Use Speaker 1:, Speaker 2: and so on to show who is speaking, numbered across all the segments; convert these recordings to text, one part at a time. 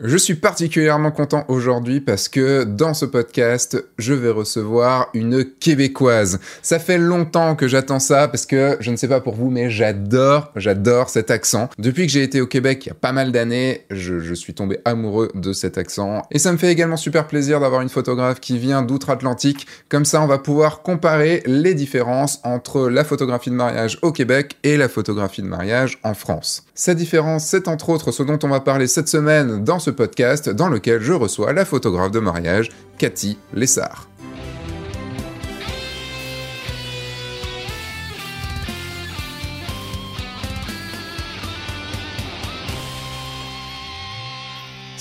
Speaker 1: Je suis particulièrement content aujourd'hui parce que dans ce podcast, je vais recevoir une québécoise. Ça fait longtemps que j'attends ça parce que je ne sais pas pour vous, mais j'adore, j'adore cet accent. Depuis que j'ai été au Québec il y a pas mal d'années, je, suis tombé amoureux de cet accent. Et ça me fait également super plaisir d'avoir une photographe qui vient d'outre-Atlantique. Comme ça, on va pouvoir comparer les différences entre la photographie de mariage au Québec et la photographie de mariage en France. Cette différence, c'est entre autres ce dont on va parler cette semaine dans ce podcast dans lequel je reçois la photographe de mariage Cathy Lessard.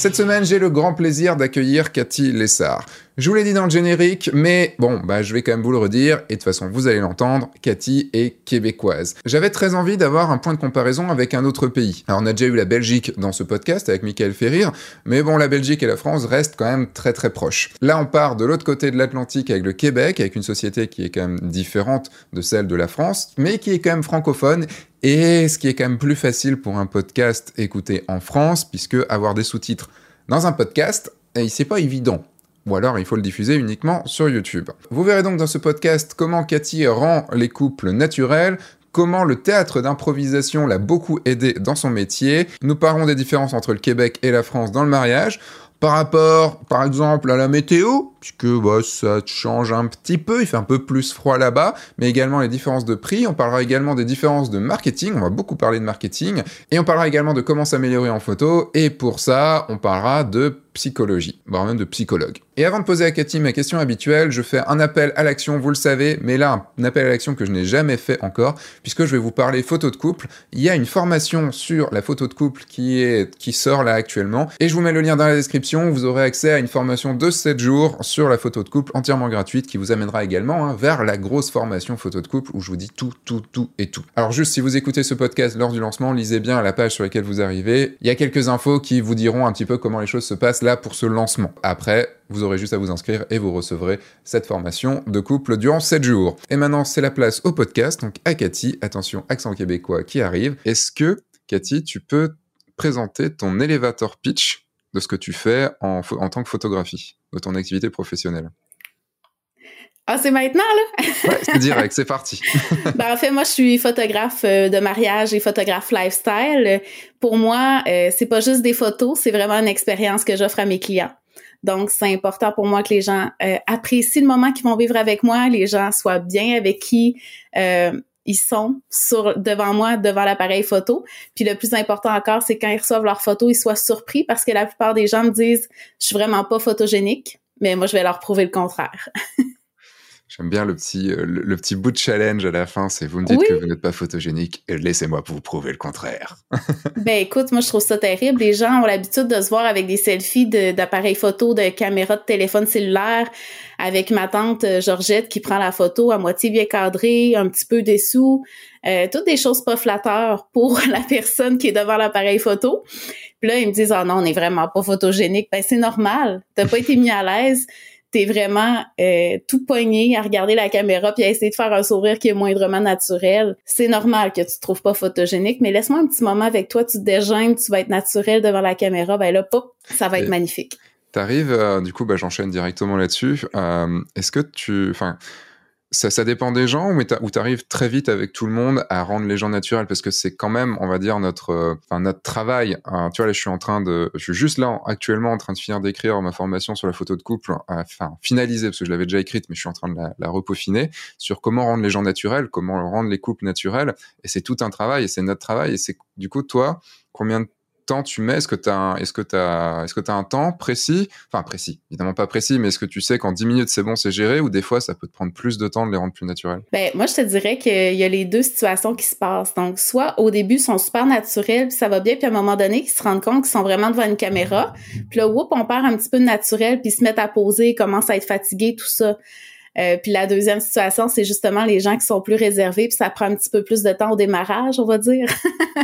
Speaker 1: Cette semaine, j'ai le grand plaisir d'accueillir Cathy Lessard. Je vous l'ai dit dans le générique, mais bon, bah je vais quand même vous le redire, et de toute façon vous allez l'entendre, Cathy est québécoise. J'avais très envie d'avoir un point de comparaison avec un autre pays. Alors on a déjà eu la Belgique dans ce podcast avec Michael Ferrir, mais bon, la Belgique et la France restent quand même très très proches. Là on part de l'autre côté de l'Atlantique avec le Québec, avec une société qui est quand même différente de celle de la France, mais qui est quand même francophone, et ce qui est quand même plus facile pour un podcast écouté en France, puisque avoir des sous-titres dans un podcast, eh, c'est pas évident ou alors il faut le diffuser uniquement sur YouTube. Vous verrez donc dans ce podcast comment Cathy rend les couples naturels, comment le théâtre d'improvisation l'a beaucoup aidé dans son métier. Nous parlons des différences entre le Québec et la France dans le mariage. Par rapport, par exemple, à la météo, puisque bah, ça change un petit peu, il fait un peu plus froid là-bas, mais également les différences de prix, on parlera également des différences de marketing, on va beaucoup parler de marketing, et on parlera également de comment s'améliorer en photo, et pour ça, on parlera de psychologie, voire même de psychologue. Et avant de poser à Cathy ma question habituelle, je fais un appel à l'action, vous le savez, mais là, un appel à l'action que je n'ai jamais fait encore, puisque je vais vous parler photo de couple. Il y a une formation sur la photo de couple qui, est, qui sort là actuellement, et je vous mets le lien dans la description, vous aurez accès à une formation de 7 jours sur la photo de couple entièrement gratuite, qui vous amènera également hein, vers la grosse formation photo de couple, où je vous dis tout, tout, tout et tout. Alors juste, si vous écoutez ce podcast lors du lancement, lisez bien la page sur laquelle vous arrivez, il y a quelques infos qui vous diront un petit peu comment les choses se passent pour ce lancement. Après, vous aurez juste à vous inscrire et vous recevrez cette formation de couple durant 7 jours. Et maintenant, c'est la place au podcast, donc à Cathy, attention, accent québécois qui arrive. Est-ce que, Cathy, tu peux présenter ton elevator pitch? De ce que tu fais en, en tant que photographie, de ton activité professionnelle
Speaker 2: ah, c'est maintenant, là?
Speaker 1: ouais, c'est direct, c'est parti.
Speaker 2: ben, en fait, moi, je suis photographe euh, de mariage et photographe lifestyle. Pour moi, euh, c'est pas juste des photos, c'est vraiment une expérience que j'offre à mes clients. Donc, c'est important pour moi que les gens euh, apprécient le moment qu'ils vont vivre avec moi, les gens soient bien avec qui ils sont sur devant moi, devant l'appareil photo. Puis le plus important encore, c'est quand ils reçoivent leurs photos, ils soient surpris parce que la plupart des gens me disent, je suis vraiment pas photogénique, mais moi, je vais leur prouver le contraire.
Speaker 1: J'aime bien le petit, euh, le, petit bout de challenge à la fin, c'est vous me dites que vous n'êtes pas photogénique, et laissez-moi vous prouver le contraire.
Speaker 2: ben écoute, moi je trouve ça terrible. Les gens ont l'habitude de se voir avec des selfies d'appareils photo, de caméras de téléphone cellulaire, avec ma tante euh, Georgette qui prend la photo à moitié bien cadrée, un petit peu dessous, euh, toutes des choses pas flatteurs pour la personne qui est devant l'appareil photo. Puis là, ils me disent, oh non, on n'est vraiment pas photogénique. Ben c'est normal, t'as pas été mis à l'aise t'es vraiment euh, tout pogné à regarder la caméra puis à essayer de faire un sourire qui est moindrement naturel. C'est normal que tu te trouves pas photogénique, mais laisse-moi un petit moment avec toi, tu te dégênes, tu vas être naturel devant la caméra, ben là, pop, ça va être magnifique.
Speaker 1: T'arrives, euh, du coup, ben, j'enchaîne directement là-dessus. Euh, est-ce que tu, enfin, ça, ça dépend des gens ou tu arrives très vite avec tout le monde à rendre les gens naturels parce que c'est quand même, on va dire, notre, euh, enfin, notre travail. Hein. tu vois, là, je suis en train de, je suis juste là actuellement en train de finir d'écrire ma formation sur la photo de couple, enfin, finaliser parce que je l'avais déjà écrite, mais je suis en train de la, la repeaufiner sur comment rendre les gens naturels, comment rendre les couples naturels. Et c'est tout un travail et c'est notre travail. Et c'est, du coup, toi, combien de temps tu mets? Est-ce que tu as, est-ce que as, est-ce que as un temps précis? Enfin, précis, évidemment pas précis, mais est-ce que tu sais qu'en 10 minutes c'est bon, c'est géré? Ou des fois ça peut te prendre plus de temps de les rendre plus naturels?
Speaker 2: Ben, moi, je te dirais qu'il y a les deux situations qui se passent. Donc, soit au début, ils sont super naturels, puis ça va bien, puis à un moment donné, ils se rendent compte qu'ils sont vraiment devant une caméra. Puis là, whoop, on perd un petit peu de naturel, puis ils se mettent à poser, commencent à être fatigués, tout ça. Euh, puis la deuxième situation, c'est justement les gens qui sont plus réservés, puis ça prend un petit peu plus de temps au démarrage, on va dire.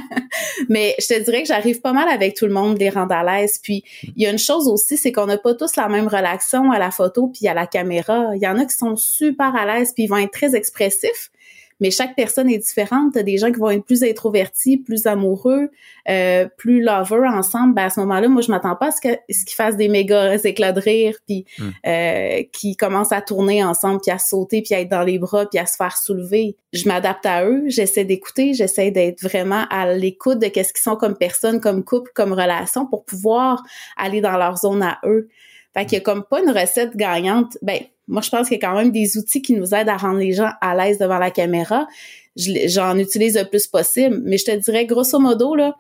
Speaker 2: Mais je te dirais que j'arrive pas mal avec tout le monde, les rendre à l'aise. Puis il y a une chose aussi, c'est qu'on n'a pas tous la même relation à la photo puis à la caméra. Il y en a qui sont super à l'aise puis ils vont être très expressifs. Mais chaque personne est différente. T'as des gens qui vont être plus introvertis, plus amoureux, euh, plus lovers ensemble. Ben à ce moment-là, moi, je m'attends pas à ce qu'ils fassent des méga éclats de rire, puis mm. euh, qui commencent à tourner ensemble, puis à sauter, puis à être dans les bras, puis à se faire soulever. Je m'adapte à eux, j'essaie d'écouter, j'essaie d'être vraiment à l'écoute de qu'est-ce qu'ils sont comme personne, comme couple, comme relation, pour pouvoir aller dans leur zone à eux. Fait qu'il y a comme pas une recette gagnante. Ben, moi, je pense qu'il y a quand même des outils qui nous aident à rendre les gens à l'aise devant la caméra. J'en utilise le plus possible, mais je te dirais, grosso modo, là,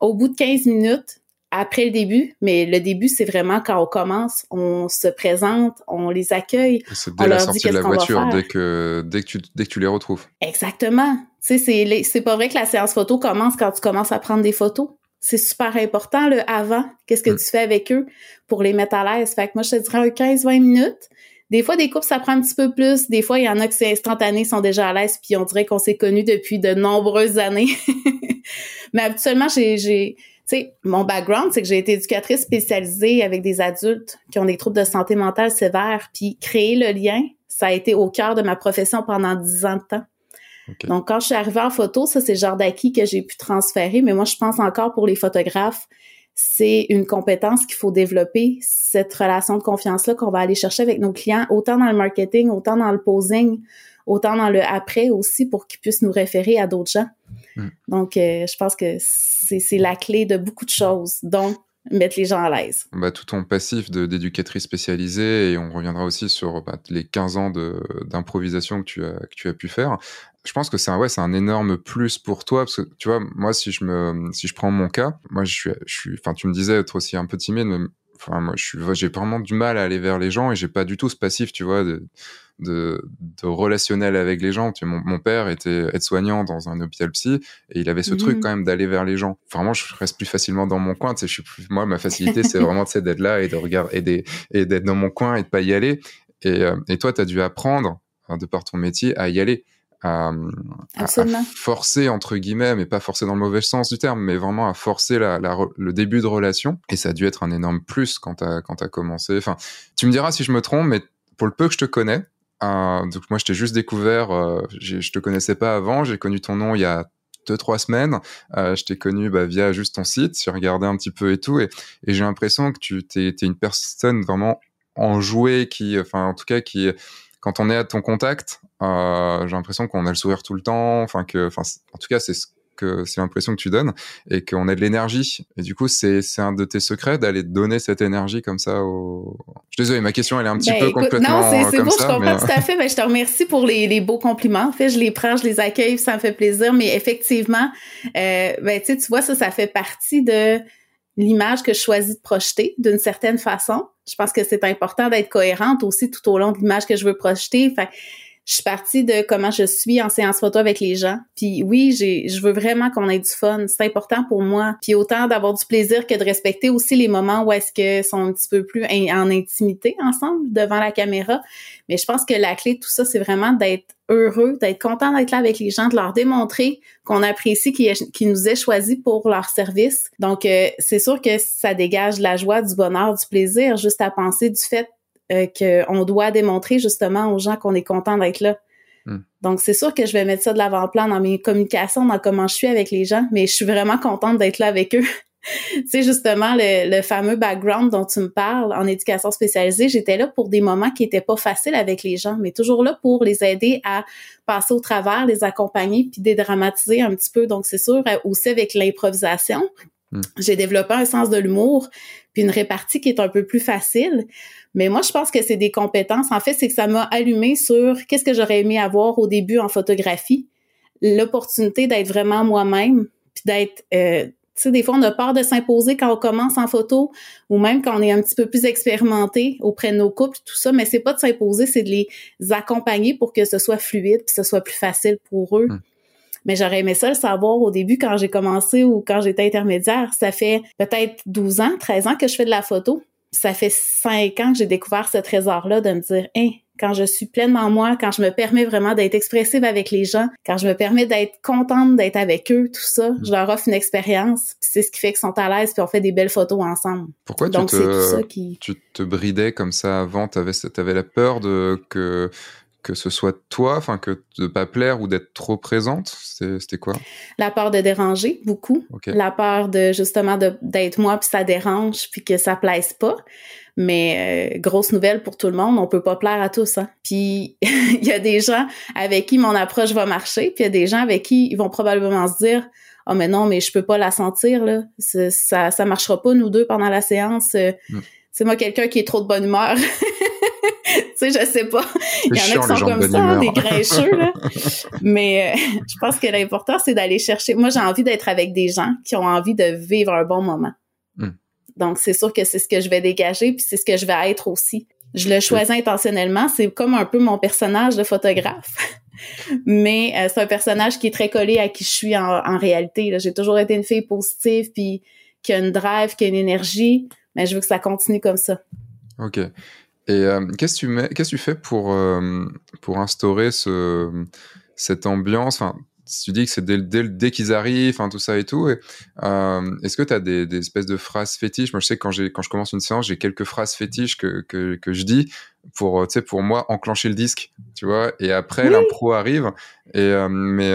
Speaker 2: au bout de 15 minutes, après le début, mais le début, c'est vraiment quand on commence, on se présente, on les accueille.
Speaker 1: C'est dès la sortie de la voiture, dès que, dès, que tu, dès que tu les retrouves.
Speaker 2: Exactement. Tu sais, c'est pas vrai que la séance photo commence quand tu commences à prendre des photos c'est super important le avant. Qu'est-ce que mm. tu fais avec eux pour les mettre à l'aise? Fait que moi, je te dirais un 15-20 minutes. Des fois, des couples, ça prend un petit peu plus. Des fois, il y en a qui c'est instantané, sont déjà à l'aise, puis on dirait qu'on s'est connus depuis de nombreuses années. Mais habituellement, j'ai, j'ai, tu sais, mon background, c'est que j'ai été éducatrice spécialisée avec des adultes qui ont des troubles de santé mentale sévères, puis créer le lien, ça a été au cœur de ma profession pendant dix ans de temps. Donc, quand je suis arrivée en photo, ça, c'est le genre d'acquis que j'ai pu transférer. Mais moi, je pense encore pour les photographes, c'est une compétence qu'il faut développer, cette relation de confiance-là qu'on va aller chercher avec nos clients, autant dans le marketing, autant dans le posing, autant dans le après aussi, pour qu'ils puissent nous référer à d'autres gens. Hmm. Donc, euh, je pense que c'est la clé de beaucoup de choses. Donc, mettre les gens à l'aise.
Speaker 1: Bah, tout ton passif d'éducatrice spécialisée, et on reviendra aussi sur bah, les 15 ans d'improvisation que, tu as, que tu as pu faire. Je pense que c'est un, ouais, un énorme plus pour toi, parce que tu vois, moi, si je, me, si je prends mon cas, moi, je suis, je suis, enfin, tu me disais être aussi un peu timide, mais enfin, moi, j'ai vraiment du mal à aller vers les gens et j'ai pas du tout ce passif, tu vois, de, de, de relationnel avec les gens. Tu mon, mon, père était aide-soignant dans un hôpital psy et il avait ce truc mmh. quand même d'aller vers les gens. Vraiment, je reste plus facilement dans mon coin. Tu sais, je suis plus, moi, ma facilité, c'est vraiment tu sais, d'être là et de regarder et d'être dans mon coin et de pas y aller. Et, euh, et toi, tu as dû apprendre, hein, de par ton métier, à y aller. À, à, forcer entre guillemets, mais pas forcer dans le mauvais sens du terme, mais vraiment à forcer la, la, le début de relation. Et ça a dû être un énorme plus quand t'as quand as commencé. Enfin, tu me diras si je me trompe, mais pour le peu que je te connais, donc moi, je t'ai juste découvert, euh, je te connaissais pas avant, j'ai connu ton nom il y a deux trois semaines. Euh, je t'ai connu bah, via juste ton site, j'ai regardé un petit peu et tout, et, et j'ai l'impression que tu t'es, es une personne vraiment enjouée, qui, enfin en tout cas qui, quand on est à ton contact, euh, j'ai l'impression qu'on a le sourire tout le temps, enfin que, enfin en tout cas c'est ce c'est l'impression que tu donnes et qu'on a de l'énergie. Et du coup, c'est un de tes secrets d'aller donner cette énergie comme ça au. Je suis désolé, ma question elle est un petit ben, peu complètement.
Speaker 2: Non, c'est beau, je comprends tout à fait. Ben, je te remercie pour les, les, beaux compliments. En fait, je les prends, je les accueille, ça me fait plaisir. Mais effectivement, euh, ben, tu vois, ça, ça fait partie de l'image que je choisis de projeter d'une certaine façon. Je pense que c'est important d'être cohérente aussi tout au long de l'image que je veux projeter. Je suis partie de comment je suis en séance photo avec les gens. Puis oui, j'ai, je veux vraiment qu'on ait du fun. C'est important pour moi. Puis autant d'avoir du plaisir que de respecter aussi les moments où est-ce que sont un petit peu plus en intimité ensemble devant la caméra. Mais je pense que la clé de tout ça, c'est vraiment d'être heureux, d'être content d'être là avec les gens, de leur démontrer qu'on apprécie qu'ils nous aient choisis pour leur service. Donc, euh, c'est sûr que ça dégage la joie, du bonheur, du plaisir, juste à penser du fait euh, qu'on doit démontrer justement aux gens qu'on est content d'être là. Hmm. Donc, c'est sûr que je vais mettre ça de l'avant-plan dans mes communications, dans comment je suis avec les gens, mais je suis vraiment contente d'être là avec eux. tu sais, justement, le, fameux background dont tu me parles en éducation spécialisée, j'étais là pour des moments qui étaient pas faciles avec les gens, mais toujours là pour les aider à passer au travers, les accompagner, puis dédramatiser un petit peu. Donc, c'est sûr, euh, aussi avec l'improvisation, hmm. j'ai développé un sens de l'humour, puis une répartie qui est un peu plus facile. Mais moi, je pense que c'est des compétences. En fait, c'est que ça m'a allumé sur qu'est-ce que j'aurais aimé avoir au début en photographie. L'opportunité d'être vraiment moi-même, puis d'être... Euh, tu sais, des fois, on a peur de s'imposer quand on commence en photo ou même quand on est un petit peu plus expérimenté auprès de nos couples, tout ça. Mais c'est pas de s'imposer, c'est de les accompagner pour que ce soit fluide puis que ce soit plus facile pour eux. Hum. Mais j'aurais aimé ça le savoir au début quand j'ai commencé ou quand j'étais intermédiaire. Ça fait peut-être 12 ans, 13 ans que je fais de la photo ça fait cinq ans que j'ai découvert ce trésor-là de me dire, hein, quand je suis pleinement moi, quand je me permets vraiment d'être expressive avec les gens, quand je me permets d'être contente d'être avec eux, tout ça, je leur offre une expérience. c'est ce qui fait qu'ils sont à l'aise puis on fait des belles photos ensemble.
Speaker 1: Pourquoi tu, te, tu te bridais comme ça avant? T'avais, avais la peur de que que ce soit toi, enfin que de pas plaire ou d'être trop présente C'était quoi?
Speaker 2: La peur de déranger beaucoup, la peur de justement d'être moi puis ça dérange puis que ça plaise pas. Mais euh, grosse nouvelle pour tout le monde, on peut pas plaire à tous. Hein. Puis il y a des gens avec qui mon approche va marcher, puis il y a des gens avec qui ils vont probablement se dire oh, mais non, mais je peux pas la sentir là, ça ça marchera pas nous deux pendant la séance. Mm. C'est moi quelqu'un qui est trop de bonne humeur. tu sais, je sais pas. Il y en a qui sont comme ça, des grincheux, là. Mais euh, je pense que l'important, c'est d'aller chercher. Moi, j'ai envie d'être avec des gens qui ont envie de vivre un bon moment. Hmm. Donc, c'est sûr que c'est ce que je vais dégager, puis c'est ce que je vais être aussi. Je le choisis intentionnellement. C'est comme un peu mon personnage de photographe. Mais euh, c'est un personnage qui est très collé à qui je suis en, réalité. J'ai toujours été une fille positive, puis qui a une drive, qui a une énergie. Mais je veux que ça continue comme ça.
Speaker 1: OK. Et euh, qu'est-ce que tu mets, qu'est-ce que tu fais pour euh, pour instaurer ce cette ambiance? Enfin, tu dis que c'est dès, dès, dès qu'ils arrivent, enfin tout ça et tout. Euh, est-ce que tu as des, des, espèces de phrases fétiches? Moi, je sais que quand j'ai quand je commence une séance, j'ai quelques phrases fétiches que, que, que je dis pour tu sais pour moi enclencher le disque, tu vois. Et après l'impro arrive. Et mais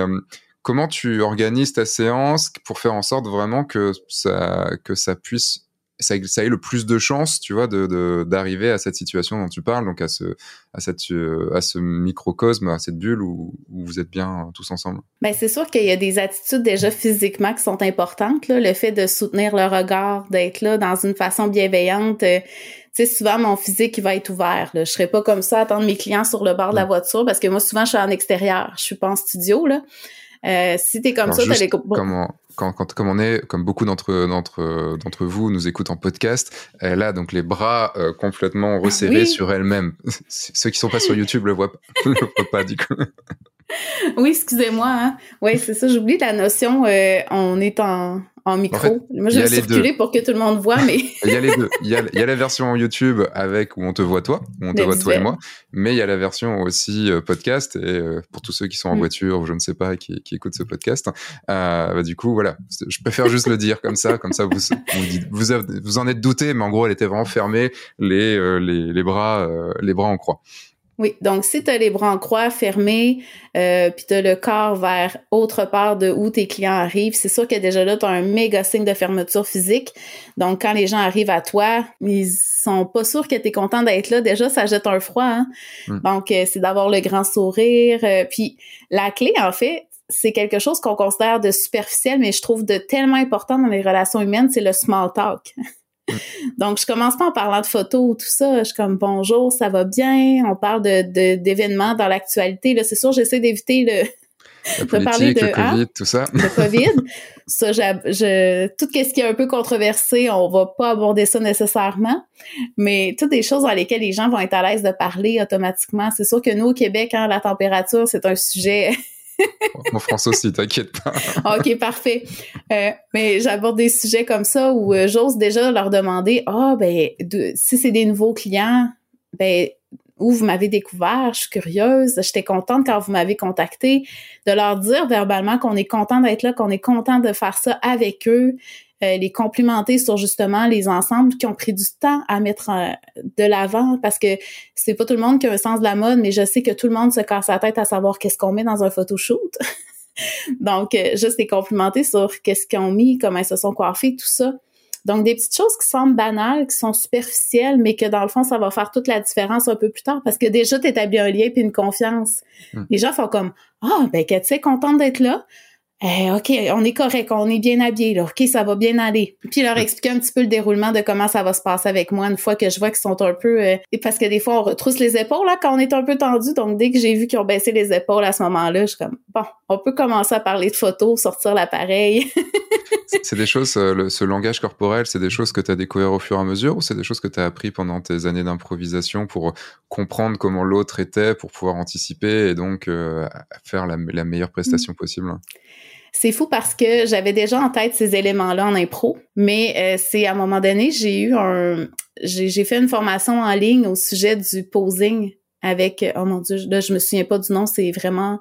Speaker 1: comment tu organises ta séance pour faire en sorte vraiment que ça que ça puisse ça, ça ait le plus de chances, tu vois, de d'arriver à cette situation dont tu parles, donc à ce à cette euh, à ce microcosme, à cette bulle où, où vous êtes bien tous ensemble.
Speaker 2: Ben c'est sûr qu'il y a des attitudes déjà physiquement qui sont importantes, là, le fait de soutenir le regard, d'être là dans une façon bienveillante. Euh, tu sais, souvent mon physique il va être ouvert. Là. Je serai pas comme ça attendre mes clients sur le bord de la voiture parce que moi souvent je suis en extérieur, je suis pas en studio là. Euh, si t'es comme ça, t'as les
Speaker 1: comment quand, quand, comme on est, comme beaucoup d'entre d'entre d'entre vous nous écoutent en podcast, elle a donc les bras euh, complètement resserrés sur elle-même. Ceux qui sont pas sur YouTube le voient, le voient pas du coup.
Speaker 2: Oui, excusez-moi. Hein. Oui, c'est ça. J'oublie la notion. Euh, on est en, en micro. Moi, je vais circuler pour que tout le monde voit, mais.
Speaker 1: il y a les deux. Il y a, il y a, la version YouTube avec où on te voit toi, où on te voit toi et moi, mais il y a la version aussi euh, podcast. Et euh, pour tous ceux qui sont en mm. voiture ou je ne sais pas qui, qui écoutent ce podcast, euh, bah, du coup, voilà. Je préfère juste le dire comme ça, comme ça vous vous, vous, en êtes douté, mais en gros, elle était vraiment fermée, les, euh, les, les bras, les bras en croix.
Speaker 2: Oui, donc si tu as les bras en croix fermés, euh, puis tu as le corps vers autre part de où tes clients arrivent, c'est sûr que déjà là, tu as un méga signe de fermeture physique. Donc, quand les gens arrivent à toi, ils sont pas sûrs que tu es content d'être là. Déjà, ça jette un froid. Hein? Mm. Donc, euh, c'est d'avoir le grand sourire. Euh, puis, la clé, en fait, c'est quelque chose qu'on considère de superficiel, mais je trouve de tellement important dans les relations humaines, c'est le small talk. Donc, je commence pas en parlant de photos ou tout ça. Je suis comme bonjour, ça va bien? On parle de d'événements dans l'actualité. Là, c'est sûr, j'essaie d'éviter le
Speaker 1: de parler de le COVID, tout ça.
Speaker 2: Le COVID. ça, je, tout ce qui est un peu controversé, on va pas aborder ça nécessairement. Mais toutes des choses dans lesquelles les gens vont être à l'aise de parler automatiquement. C'est sûr que nous, au Québec, hein, la température, c'est un sujet
Speaker 1: en France aussi, t'inquiète pas.
Speaker 2: OK, parfait. Euh, mais j'aborde des sujets comme ça où euh, j'ose déjà leur demander Ah, ben, si c'est des nouveaux clients, ben, où vous m'avez découvert, je suis curieuse, j'étais contente quand vous m'avez contacté, de leur dire verbalement qu'on est content d'être là, qu'on est content de faire ça avec eux, euh, les complimenter sur justement les ensembles qui ont pris du temps à mettre euh, de l'avant parce que c'est pas tout le monde qui a un sens de la mode, mais je sais que tout le monde se casse la tête à savoir qu'est-ce qu'on met dans un photoshoot. Donc, euh, juste les complimenter sur qu'est-ce qu'ils ont mis, comment ils se sont coiffés, tout ça. Donc, des petites choses qui semblent banales, qui sont superficielles, mais que dans le fond, ça va faire toute la différence un peu plus tard parce que déjà, tu établis un lien puis une confiance. Hmm. Les gens font comme Ah, oh, ben, tu sais, contente d'être là. Eh, OK, on est correct, on est bien habillé, là. OK, ça va bien aller. Puis leur expliquer un petit peu le déroulement de comment ça va se passer avec moi une fois que je vois qu'ils sont un peu... Euh, parce que des fois, on retrousse les épaules là, quand on est un peu tendu. Donc, dès que j'ai vu qu'ils ont baissé les épaules à ce moment-là, je suis comme, bon, on peut commencer à parler de photos, sortir l'appareil.
Speaker 1: c'est des choses, euh, ce langage corporel, c'est des choses que tu as découvert au fur et à mesure ou c'est des choses que tu as appris pendant tes années d'improvisation pour comprendre comment l'autre était, pour pouvoir anticiper et donc euh, faire la, meilleure prestation mm. possible?
Speaker 2: C'est fou parce que j'avais déjà en tête ces éléments-là en impro, mais euh, c'est à un moment donné, j'ai eu un j'ai fait une formation en ligne au sujet du posing avec oh mon dieu, là je me souviens pas du nom, c'est vraiment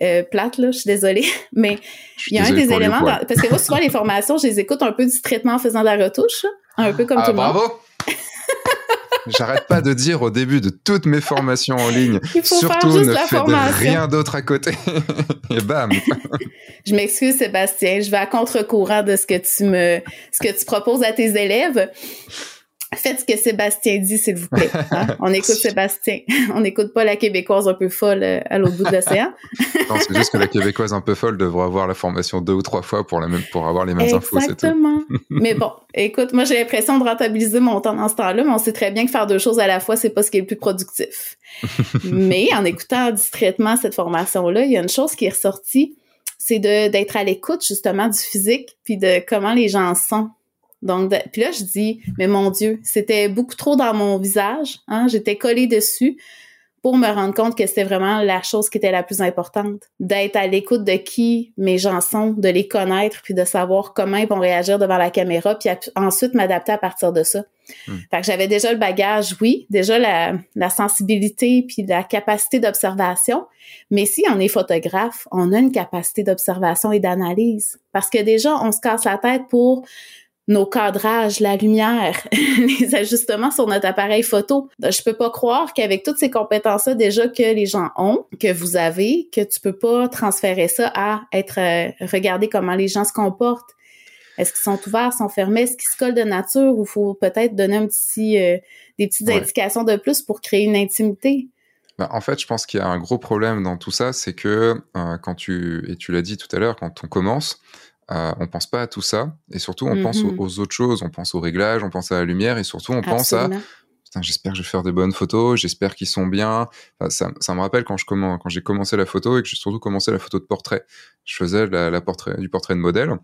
Speaker 2: euh, plate là, je suis désolée, mais il y a un des éléments parce que moi souvent les formations, je les écoute un peu distraitement en faisant de la retouche, un peu comme ah, tout le monde.
Speaker 1: Bravo. J'arrête pas de dire au début de toutes mes formations en ligne, surtout ne faites rien d'autre à côté. Et bam.
Speaker 2: je m'excuse Sébastien, je vais à contre-courant de ce que tu me, ce que tu proposes à tes élèves. Faites ce que Sébastien dit, s'il vous plaît. Hein. On écoute Sébastien. On n'écoute pas la Québécoise un peu folle euh, à l'autre bout de l'océan.
Speaker 1: c'est juste que la Québécoise un peu folle devrait avoir la formation deux ou trois fois pour, la même, pour avoir les mêmes infos.
Speaker 2: Exactement. mais bon, écoute, moi j'ai l'impression de rentabiliser mon temps dans ce temps-là, mais on sait très bien que faire deux choses à la fois, c'est pas ce qui est le plus productif. mais en écoutant distraitement cette formation-là, il y a une chose qui est ressortie, c'est d'être à l'écoute justement du physique, puis de comment les gens sont donc, puis là, je dis, mais mon Dieu, c'était beaucoup trop dans mon visage. Hein? J'étais collée dessus pour me rendre compte que c'était vraiment la chose qui était la plus importante. D'être à l'écoute de qui mes gens sont, de les connaître, puis de savoir comment ils vont réagir devant la caméra, puis ensuite m'adapter à partir de ça. Hmm. Fait que j'avais déjà le bagage, oui, déjà la, la sensibilité, puis la capacité d'observation. Mais si on est photographe, on a une capacité d'observation et d'analyse. Parce que déjà, on se casse la tête pour nos cadrages, la lumière, les ajustements sur notre appareil photo. Je peux pas croire qu'avec toutes ces compétences-là déjà que les gens ont, que vous avez, que tu peux pas transférer ça à être euh, regarder comment les gens se comportent. Est-ce qu'ils sont ouverts, sont fermés, est-ce qu'ils se collent de nature ou faut peut-être donner un petit euh, des petites indications de plus pour créer une intimité?
Speaker 1: Bah, en fait, je pense qu'il y a un gros problème dans tout ça, c'est que euh, quand tu et tu l'as dit tout à l'heure, quand on commence, euh, on pense pas à tout ça et surtout on pense mm-hmm. aux, autres choses, on pense au réglage, on pense à la lumière et surtout on pense à j'espère que je vais faire des bonnes photos, j'espère qu'ils sont bien. ça, me rappelle quand je quand j'ai commencé la photo et que j'ai surtout commencé la photo de portrait. Je faisais la, portrait du portrait de modèle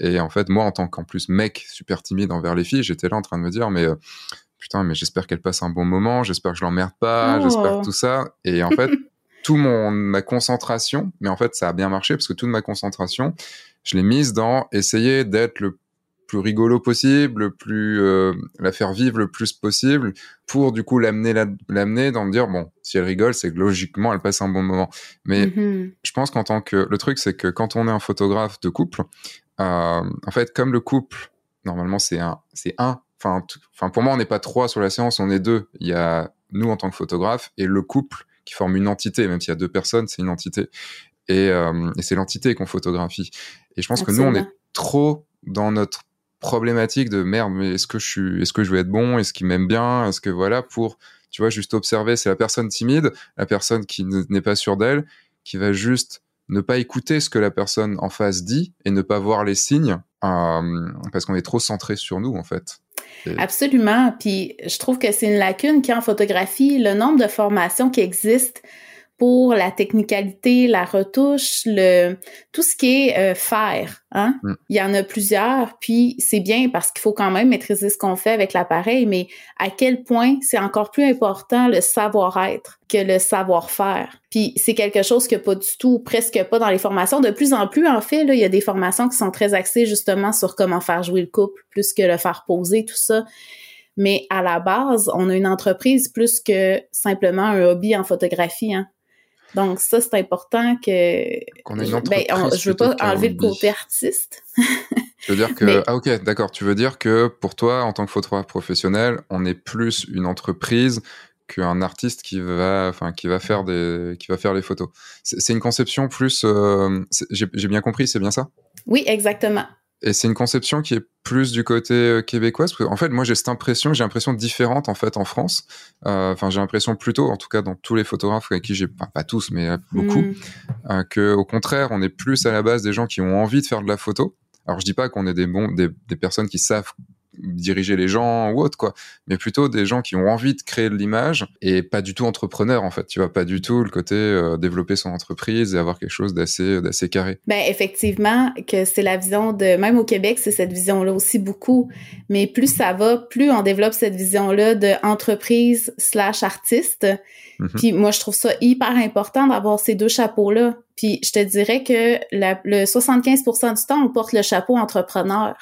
Speaker 1: et en fait moi en tant qu'en plus mec super timide envers les filles, j'étais là en train de me dire mais euh, putain mais j'espère qu'elles passent un bon moment, j'espère que je l'emmerde pas, j'espère oh. tout ça et en fait tout mon ma concentration, mais en fait ça a bien marché parce que toute ma concentration, je l'ai mise dans essayer d'être le plus rigolo possible, le plus euh, la faire vivre le plus possible pour du coup l'amener l'amener dans me dire bon si elle rigole c'est que logiquement elle passe un bon moment. Mais mm-hmm. je pense qu'en tant que le truc c'est que quand on est un photographe de couple, euh, en fait comme le couple normalement c'est un c'est un enfin enfin pour moi on n'est pas trois sur la séance on est deux. Il y a nous en tant que photographe et le couple qui forme une entité même s'il y a deux personnes c'est une entité et, euh, et c'est l'entité qu'on photographie. Et je pense que nous, on est trop dans notre problématique de merde, mais est-ce que je suis, est-ce que je vais être bon, est-ce qu'il m'aime bien, est-ce que voilà, pour, tu vois, juste observer, c'est la personne timide, la personne qui n'est pas sûre d'elle, qui va juste ne pas écouter ce que la personne en face dit et ne pas voir les signes, euh, parce qu'on est trop centré sur nous, en fait.
Speaker 2: Absolument. Puis je trouve que c'est une lacune qui en photographie, le nombre de formations qui existent pour la technicalité, la retouche, le tout ce qui est euh, faire. Hein? Mm. Il y en a plusieurs, puis c'est bien parce qu'il faut quand même maîtriser ce qu'on fait avec l'appareil, mais à quel point c'est encore plus important le savoir-être que le savoir-faire. Puis c'est quelque chose que pas du tout, presque pas dans les formations. De plus en plus, en fait, là, il y a des formations qui sont très axées justement sur comment faire jouer le couple, plus que le faire poser, tout ça. Mais à la base, on a une entreprise plus que simplement un hobby en photographie. Hein. Donc ça, c'est important que...
Speaker 1: Qu'on ait une ben,
Speaker 2: je veux pas enlever le côté artiste.
Speaker 1: tu veux dire que... Ah ok, d'accord. Tu veux dire que pour toi, en tant que photographe professionnel, on est plus une entreprise qu'un artiste qui va, enfin, qui va faire des, qui va faire les photos. C'est une conception plus, euh, j'ai bien compris, c'est bien ça?
Speaker 2: Oui, exactement.
Speaker 1: Et c'est une conception qui est plus du côté euh, québécois. Parce que, en fait, moi, j'ai cette impression, j'ai l'impression différente en fait en France. Euh, enfin, j'ai l'impression plutôt, en tout cas, dans tous les photographes avec qui j'ai, pas tous, mais euh, beaucoup, mm. que au contraire, on est plus à la base des gens qui ont envie de faire de la photo. Alors, je dis pas qu'on est des bons, des, des personnes qui savent diriger les gens ou autre quoi. Mais plutôt des gens qui ont envie de créer de l'image et pas du tout entrepreneur en fait. Tu vois pas du tout le côté euh, développer son entreprise et avoir quelque chose d'assez d'assez carré.
Speaker 2: Ben effectivement que c'est la vision de même au Québec c'est cette vision là aussi beaucoup. Mais plus ça va plus on développe cette vision là de entreprise slash artiste. Mhm. puis moi je trouve ça hyper important d'avoir ces deux chapeaux là puis je te dirais que le 75% du temps on porte le chapeau entrepreneur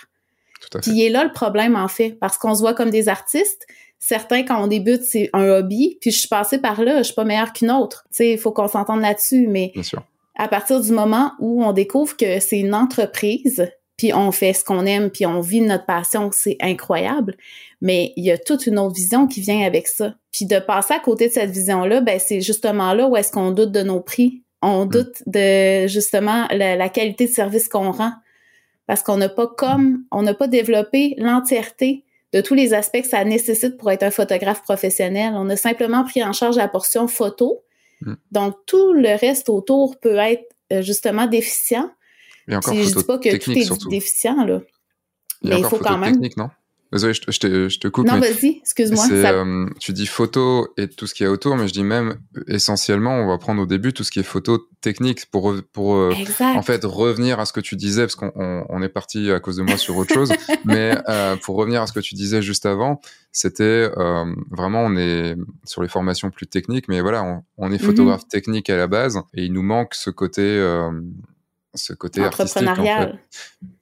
Speaker 2: puis il est là le problème, en fait, parce qu'on se voit comme des artistes. Certains, quand on débute, c'est un hobby, puis je suis passée par là, je suis pas meilleure qu'une autre. Tu sais, il faut qu'on s'entende là-dessus, mais à partir du moment où on découvre que c'est une entreprise, puis on fait ce qu'on aime, puis on vit notre passion, c'est incroyable. Mais il y a toute une autre vision qui vient avec ça. Puis de passer à côté de cette vision-là, ben c'est justement là où est-ce qu'on doute de nos prix. On mm. doute de justement la, qualité de service qu'on rend. Parce qu'on n'a pas comme, on n'a pas développé l'entièreté de tous les aspects que ça nécessite pour être un photographe professionnel. On a simplement pris en charge la portion photo. Mm. Donc, tout le reste autour peut être euh, justement déficient.
Speaker 1: Et encore, je dis pas que tout est
Speaker 2: déficient, là. mais il faut quand même.
Speaker 1: Technique, non? Désolé, je, te, je te coupe.
Speaker 2: Non, vas-y, excuse-moi.
Speaker 1: Euh, tu dis photo et tout ce qu'il y a autour, mais je dis même essentiellement, on va prendre au début tout ce qui est photo technique pour, pour euh, en fait revenir à ce que tu disais, parce qu'on on, est parti à cause de moi sur autre chose, mais euh, pour revenir à ce que tu disais juste avant, c'était euh, vraiment, on est sur les formations plus techniques, mais voilà, on, on est mm-hmm. photographe technique à la base et il nous manque ce côté euh, ce côté entrepreneurial.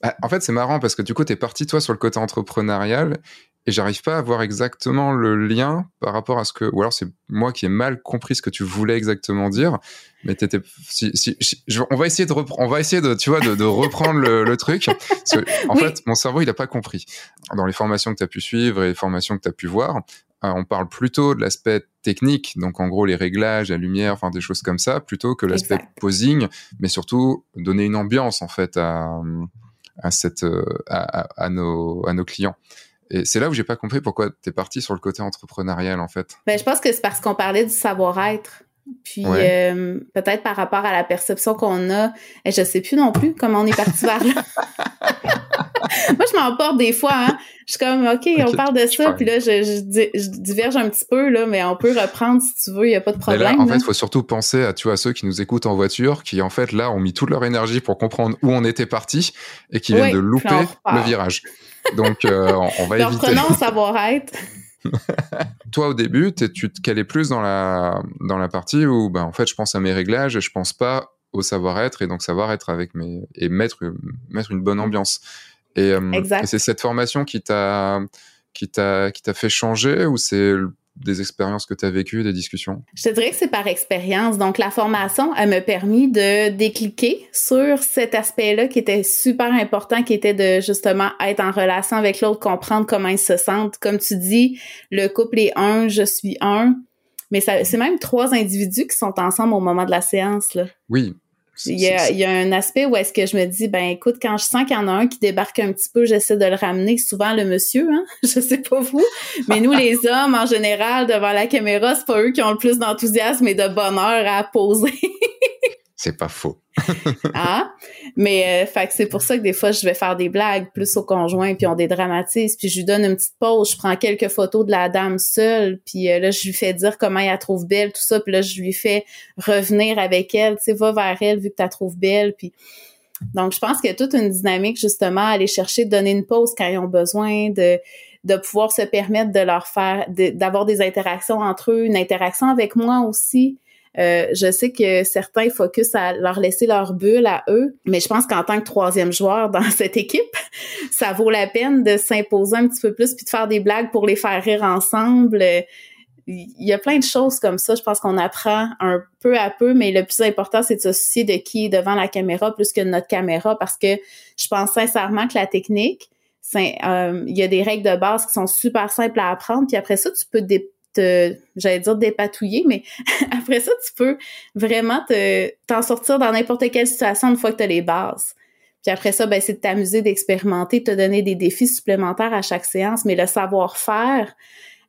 Speaker 1: Bah, en fait, c'est marrant parce que du coup, tu es parti toi sur le côté entrepreneurial et j'arrive pas à voir exactement le lien par rapport à ce que ou alors c'est moi qui ai mal compris ce que tu voulais exactement dire mais t'étais si, si, on va essayer de reprendre on va essayer de tu vois de, de reprendre le, le, truc. En fait mon cerveau il a pas compris. Dans les formations que tu as pu suivre et les formations que tu as pu voir euh, on parle plutôt de l'aspect technique, donc en gros les réglages, la lumière, enfin des choses comme ça, plutôt que l'aspect posing, mais surtout donner une ambiance en fait à, à cette euh, à, à, nos à nos clients. Et c'est là où j'ai pas compris pourquoi tu es parti sur le côté entrepreneurial en fait.
Speaker 2: Ben, je pense que c'est parce qu'on parlait du savoir-être. Puis euh, peut-être par rapport à la perception qu'on a, et je sais plus non plus comment on est parti vers là. Moi, je m'emporte des fois. Hein. Je suis comme, OK, on parle de ça, puis là, je, je, diverge un petit peu, là, mais on peut reprendre si tu veux, il n'y a pas de problème.
Speaker 1: là, en fait, il faut surtout penser à, tu vois, ceux qui nous écoutent en voiture, qui, en fait, là, ont mis toute leur énergie pour comprendre où on était parti et qui viennent de louper le virage. Donc, euh, on, va éviter.
Speaker 2: Reprenons savoir-être.
Speaker 1: Toi, au début, tu te calais plus dans la, dans la partie où, ben, en fait, je pense à mes réglages et je pense pas au savoir-être et donc savoir être avec mes et mettre mettre une bonne ambiance. Et, euh, et c'est cette formation qui t'a qui t'a qui t'a fait changer ou c'est des expériences que tu as vécues, des discussions?
Speaker 2: Je te dirais que c'est par expérience. Donc, la formation, elle m'a permis de décliquer sur cet aspect-là qui était super important, qui était de justement être en relation avec l'autre, comprendre comment ils se sentent. Comme tu dis, le couple est un, je suis un. Mais c'est même trois individus qui sont ensemble au moment de la séance. Là.
Speaker 1: Oui,
Speaker 2: il y, a, il y, a, un aspect où est-ce que je me dis, ben écoute, quand je sens qu'il y en a un qui débarque un petit peu, j'essaie de le ramener. Souvent le monsieur, hein, je sais pas vous, mais nous les hommes en général devant la caméra, c'est pas eux qui ont le plus d'enthousiasme et de bonheur à poser.
Speaker 1: C'est pas faux.
Speaker 2: ah, mais euh, c'est pour ça que des fois je vais faire des blagues plus au conjoint puis on dédramatise puis je lui donne une petite pause, je prends quelques photos de la dame seule puis euh, là je lui fais dire comment elle la trouve belle tout ça puis là je lui fais revenir avec elle, tu sais va vers elle vu que tu la trouves belle puis donc je pense qu'il y a toute une dynamique justement à aller chercher de donner une pause quand ils ont besoin de de pouvoir se permettre de leur faire d'avoir des interactions entre eux, une interaction avec moi aussi euh, je sais que certains focus à leur laisser leur bulle à eux, mais je pense qu'en tant que troisième joueur dans cette équipe, ça vaut la peine de s'imposer un petit peu plus puis de faire des blagues pour les faire rire ensemble. Il y a plein de choses comme ça. Je pense qu'on apprend un peu à peu, mais le plus important, c'est de se soucier de qui est devant la caméra plus que de notre caméra parce que je pense sincèrement que la technique, euh, il y a des règles de base qui sont super simples à apprendre. Puis après ça, tu peux j'allais dire dépatouiller, mais après ça, tu peux vraiment te, t'en sortir dans n'importe quelle situation une fois que tu as les bases. Puis après ça, ben, c'est de t'amuser, d'expérimenter, de te donner des défis supplémentaires à chaque séance, mais le savoir-faire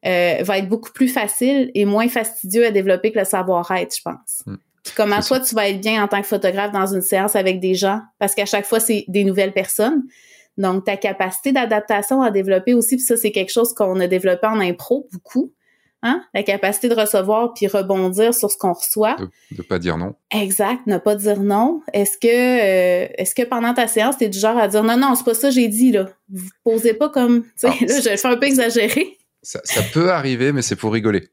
Speaker 2: euh, va être beaucoup plus facile et moins fastidieux à développer que le savoir-être, je pense. Mm. Puis comment toi, tu vas être bien en tant que photographe dans une séance avec des gens, parce qu'à chaque fois, c'est des nouvelles personnes. Donc, ta capacité d'adaptation à développer aussi, puis ça, c'est quelque chose qu'on a développé en impro beaucoup. Hein? La capacité de recevoir puis rebondir sur ce qu'on reçoit.
Speaker 1: De, ne pas dire non.
Speaker 2: Exact, ne pas dire non. Est-ce que euh, est-ce que pendant ta séance, tu es du genre à dire non, non, c'est pas ça j'ai dit, là. Vous posez pas comme. Tu sais, ah, là, je fais un peu exagéré.
Speaker 1: Ça, ça peut arriver, mais c'est pour rigoler.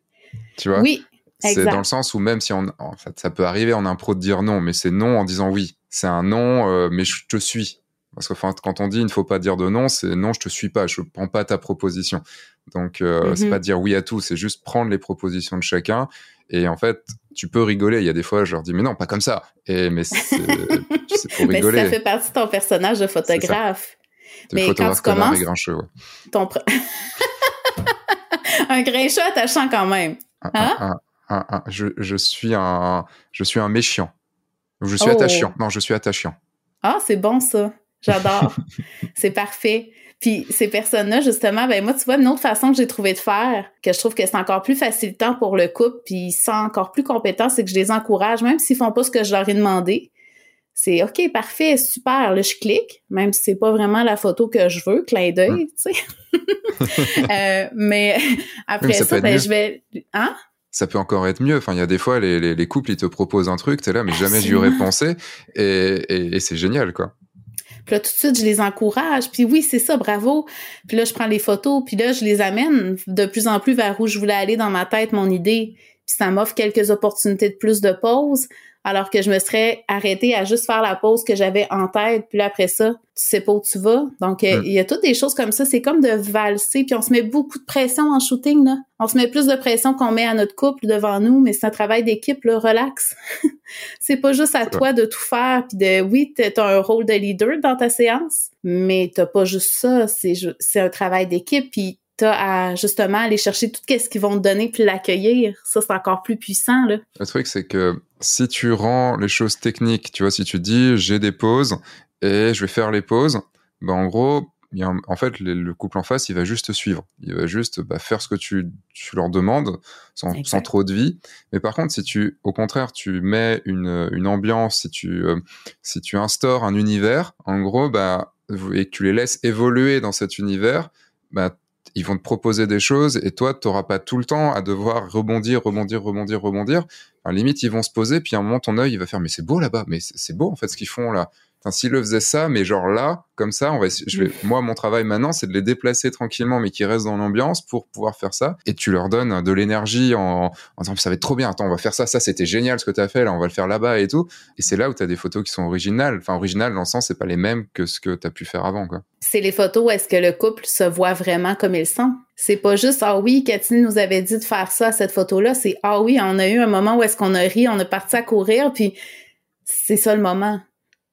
Speaker 1: Tu vois?
Speaker 2: Oui.
Speaker 1: C'est dans le sens où même si on, en fait, ça peut arriver en impro de dire non, mais c'est non en disant oui. C'est un non, euh, mais je te suis. Parce que quand on dit il ne faut pas dire de non, c'est non, je te suis pas, je prends pas ta proposition. Donc euh, c'est mhm. pas dire oui à tout, c'est juste prendre les propositions de chacun. Et en fait, tu peux rigoler. Il y a des fois, je leur dis, mais non, pas comme ça. Et mais c'est
Speaker 2: pour rigoler. Mais ça fait partie de ton personnage de photographe.
Speaker 1: Mais quand tu commences, grincheux, ouais.
Speaker 2: ton un grincheux attachant quand même. Hein?
Speaker 1: je, je, suis un, je suis un méchant. Je suis oh. attachant. Non, je suis attachant.
Speaker 2: Ah, c'est bon ça. J'adore. c'est parfait. Puis ces personnes-là, justement, ben moi, tu vois, une autre façon que j'ai trouvé de faire, que je trouve que c'est encore plus facilitant pour le couple, puis ils sont encore plus compétents, c'est que je les encourage, même s'ils font pas ce que je leur ai demandé. C'est OK, parfait, super. Là, je clique, même si c'est pas vraiment la photo que je veux, clin d'œil, tu sais. euh, mais après ça, ben, je vais. Hein?
Speaker 1: ça peut encore être mieux. Enfin, il y a des fois, les, les, couples, ils te proposent un truc, t'es là, mais jamais j'y aurais pensé. Et, et, c'est génial, quoi.
Speaker 2: Puis là, tout de suite, je les encourage. Puis oui, c'est ça, bravo. Puis là, je prends les photos. Puis là, je les amène de plus en plus vers où je voulais aller dans ma tête, mon idée. Puis ça m'offre quelques opportunités de plus de pause alors que je me serais arrêtée à juste faire la pause que j'avais en tête, puis là, après ça, tu sais pas où tu vas. Donc, euh, mm. il y a toutes des choses comme ça. C'est comme de valser, puis on se met beaucoup de pression en shooting, là. On se met plus de pression qu'on met à notre couple devant nous, mais c'est un travail d'équipe, là, relax. c'est pas juste à toi de tout faire, puis de, oui, t'as un rôle de leader dans ta séance, mais t'as pas juste ça, c'est, c'est un travail d'équipe, puis t'as à justement aller chercher tout ce qu'ils vont te donner puis l'accueillir. Ça, c'est encore plus puissant. Là.
Speaker 1: Le truc, c'est que si tu rends les choses techniques, tu vois, si tu dis j'ai des pauses et je vais faire les pauses, ben en gros, en fait, le, couple en face, il va juste te suivre. Il va juste bah, faire ce que tu, tu leur demandes sans, sans, trop de vie. Mais par contre, si tu, au contraire, tu mets une, une ambiance, si tu, euh, si tu instaures un univers, en gros, bah, et que tu les laisses évoluer dans cet univers, bah, ils vont te proposer des choses et toi, tu n'auras pas tout le temps à devoir rebondir, rebondir, rebondir, rebondir. Enfin, limite, ils vont se poser, puis à un moment, ton œil, il va faire, mais c'est beau là-bas, mais c'est beau en fait ce qu'ils font là. S'ils le faisaient ça, mais genre là, comme ça, on va, je vais, moi, mon travail maintenant, c'est de les déplacer tranquillement, mais qui restent dans l'ambiance pour pouvoir faire ça. Et tu leur donnes de l'énergie en, en disant, ça va être trop bien. Attends, on va faire ça. Ça, c'était génial ce que tu as fait. Là, on va le faire là-bas et tout. Et c'est là où tu as des photos qui sont originales. Enfin, originales dans le sens, c'est pas les mêmes que ce que tu as pu faire avant, quoi.
Speaker 2: C'est les photos où est-ce que le couple se voit vraiment comme il sent. C'est pas juste, ah oui, Cathy nous avait dit de faire ça, cette photo-là. C'est, ah oui, on a eu un moment où est-ce qu'on a ri, on a parti à courir, puis c'est ça le moment.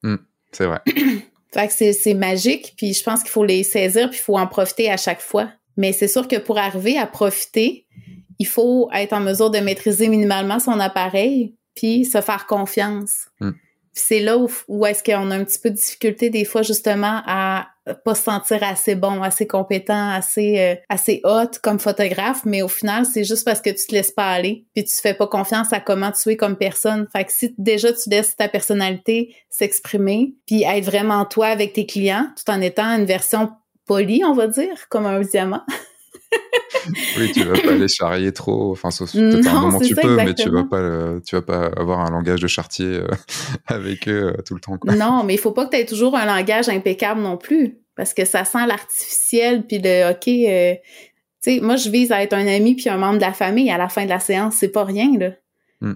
Speaker 1: Mmh. C'est vrai.
Speaker 2: fait que c'est magique, puis je pense qu'il faut les saisir, puis il faut en profiter à chaque fois. Mais c'est sûr que pour arriver à profiter, il faut être en mesure de maîtriser minimalement son appareil, puis se faire confiance. Mm c'est là où, est-ce qu'on a un petit peu de difficulté des fois justement à pas se sentir assez bon, assez compétent, assez euh, assez hot comme photographe, mais au final, c'est juste parce que tu te laisses pas aller, puis tu fais pas confiance à comment tu es comme personne. Fait que si déjà tu laisses ta personnalité s'exprimer, puis être vraiment toi avec tes clients, tout en étant une version polie, on va dire, comme un diamant.
Speaker 1: oui, tu vas pas les charrier trop. Enfin, sauf peut-être un moment tu peux, mais tu vas pas, tu vas pas avoir un langage de chartier euh, avec eux euh, tout le temps. Quoi.
Speaker 2: Non, mais il faut pas que tu aies toujours un langage impeccable non plus, parce que ça sent l'artificiel puis le ok. Euh, tu sais, moi je vise à être un ami puis un membre de la famille à la fin de la séance, c'est pas rien là. Hmm.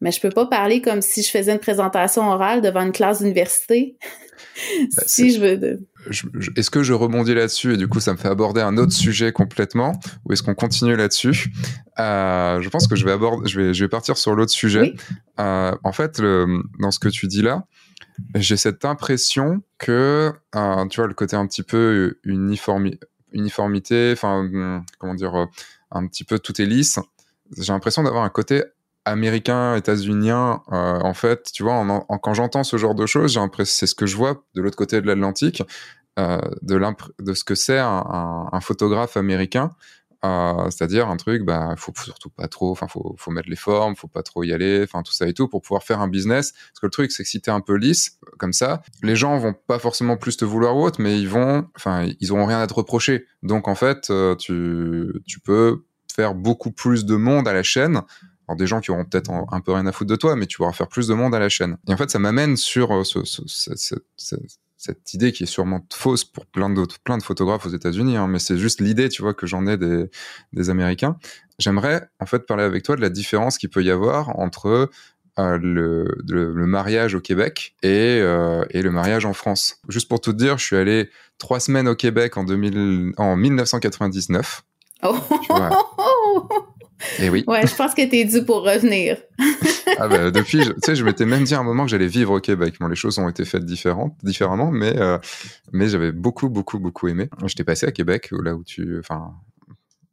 Speaker 2: Mais je peux pas parler comme si je faisais une présentation orale devant une classe d'université.
Speaker 1: Bah, si je veux. Est-ce que je rebondis là-dessus et du coup ça me fait aborder un autre sujet complètement ou est-ce qu'on continue là-dessus? Euh, Je pense que je vais aborder, je vais, je vais partir sur l'autre sujet. Euh, en fait, dans ce que tu dis là, j'ai cette impression que euh, tu vois le côté un petit peu uniformité, enfin comment dire, un petit peu tout est lisse. J'ai l'impression d'avoir un côté américain, états-unien, euh, en fait, tu vois, quand j'entends ce genre de choses, j'ai l'impression, c'est ce que je vois de l'autre côté de l'Atlantique, euh, de, de ce que c'est un, un, photographe américain, euh, c'est-à-dire un truc, bah, faut surtout pas trop, enfin, faut, faut mettre les formes, faut pas trop y aller, enfin, tout ça et tout, pour pouvoir faire un business. Parce que le truc, c'est que si t'es un peu lisse, comme ça, les gens vont pas forcément plus te vouloir ou autre, mais ils vont, enfin, ils auront rien à te reprocher. Donc, en fait, euh, tu, tu peux faire beaucoup plus de monde à la chaîne alors des gens qui auront peut-être un peu rien à foutre de toi, mais tu pourras faire plus de monde à la chaîne. Et en fait, ça m'amène sur euh, cette idée qui est sûrement fausse pour plein d'autres, plein de photographes aux États-Unis, hein, mais c'est juste l'idée, tu vois, que j'en ai des, des Américains. J'aimerais en fait parler avec toi de la différence qu'il peut y avoir entre euh, le, le, mariage au Québec et, euh, et le mariage en France. Juste pour tout te dire, je suis allé trois semaines au Québec en, 2000, en 1999. Oh. Et eh oui.
Speaker 2: Ouais, je pense que t'es dû pour revenir.
Speaker 1: ah ben, depuis, tu sais, je m'étais même dit à un moment que j'allais vivre au Québec. Bon, les choses ont été faites différentes, différemment, mais, euh, mais j'avais beaucoup, beaucoup, beaucoup aimé. J'étais passé à Québec, là où tu, enfin,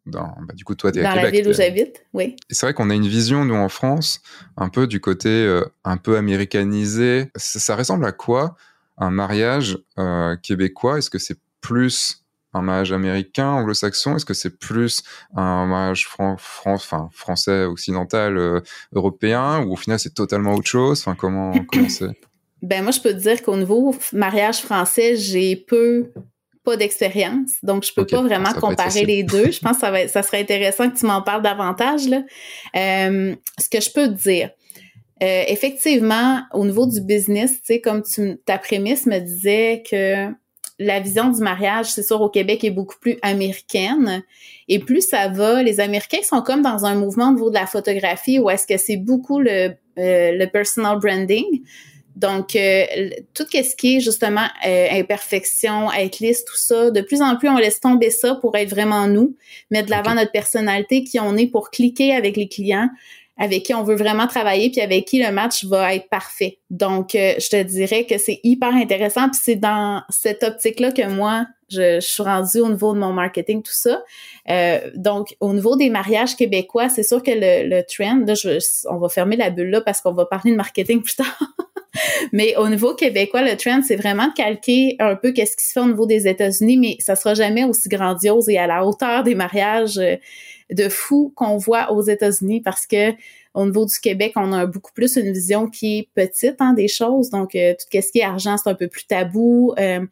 Speaker 1: dans, bah, du coup, toi, tu es
Speaker 2: à Québec. Dans la ville où j'habite, oui.
Speaker 1: C'est vrai qu'on a une vision, nous, en France, un peu du côté euh, un peu américanisé. Ça, ressemble à quoi un mariage euh, québécois? Est-ce que c'est plus un mariage américain, anglo-saxon? Est-ce que c'est plus un mariage fran enfin, français, occidental, euh, européen Ou au final, c'est totalement autre chose? Enfin, comment comment c'est?
Speaker 2: Ben moi, je peux te dire qu'au niveau mariage français, j'ai peu pas d'expérience, donc je peux pas vraiment comparer les deux. Je pense que ça, va ça serait intéressant que tu m'en parles davantage. Là. Euh, ce que je peux te dire, euh, effectivement, au niveau du business, tu sais, comme tu, ta prémisse me disait que la vision du mariage, c'est sûr, au Québec est beaucoup plus américaine. Et plus ça va, les Américains sont comme dans un mouvement au niveau de la photographie où est-ce que c'est beaucoup le, euh, le personal branding. Donc, euh, tout ce qui est justement euh, imperfection, être liste, tout ça, de plus en plus, on laisse tomber ça pour être vraiment nous, mettre de l'avant notre personnalité, qui on est pour cliquer avec les clients, avec qui on veut vraiment travailler, puis avec qui le match va être parfait. Donc, euh, je te dirais que c'est hyper intéressant, puis c'est dans cette optique-là que moi, je, suis rendue au niveau de mon marketing, tout ça. Euh, donc, au niveau des mariages québécois, c'est sûr que le, le trend, là, je, on va fermer la bulle là parce qu'on va parler de marketing plus tard. mais au niveau québécois, le trend, c'est vraiment de calquer un peu qu'est-ce qui se fait au niveau des États-Unis, mais ça sera jamais aussi grandiose et à la hauteur des mariages euh, de fous qu'on voit aux États-Unis parce que au niveau du Québec, on a beaucoup plus une vision qui est petite hein, des choses. Donc, euh, tout ce qui est argent, c'est un peu plus tabou. Euh,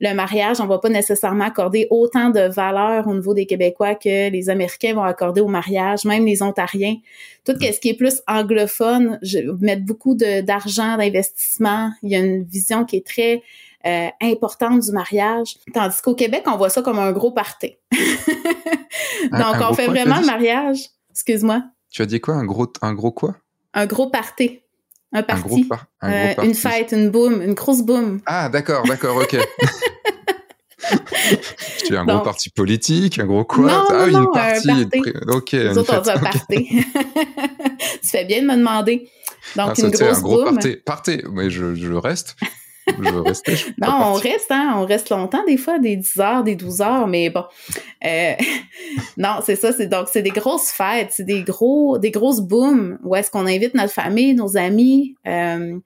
Speaker 2: le mariage, on va pas nécessairement accorder autant de valeur au niveau des Québécois que les Américains vont accorder au mariage, même les Ontariens. Tout ce qui est plus anglophone, je, mettre beaucoup d'argent, d'investissement. Il y a une vision qui est très euh, importante du mariage. Tandis qu'au Québec, on voit ça comme un gros party. Donc, on fait vraiment le mariage. Excuse-moi.
Speaker 1: Tu as dit quoi? Un gros, un gros quoi?
Speaker 2: Un gros party. Un party. Euh, une fête, une boom, une grosse boom.
Speaker 1: Ah, d'accord, d'accord, ok. tu as un gros parti politique, un gros quoi?
Speaker 2: Non, Ah,
Speaker 1: une
Speaker 2: partie.
Speaker 1: Ok.
Speaker 2: Nous autres, on dit un party. tu fais bien de me demander. Donc, ah, une grosse un gros
Speaker 1: boom. Party, mais je, je reste
Speaker 2: non, on reste, hein, on reste longtemps des fois, des 10 heures, des 12 heures, mais bon. Euh, non, c'est ça, c'est donc c'est des grosses fêtes, c'est des gros, des grosses booms où est-ce qu'on invite notre famille, nos amis. Euh,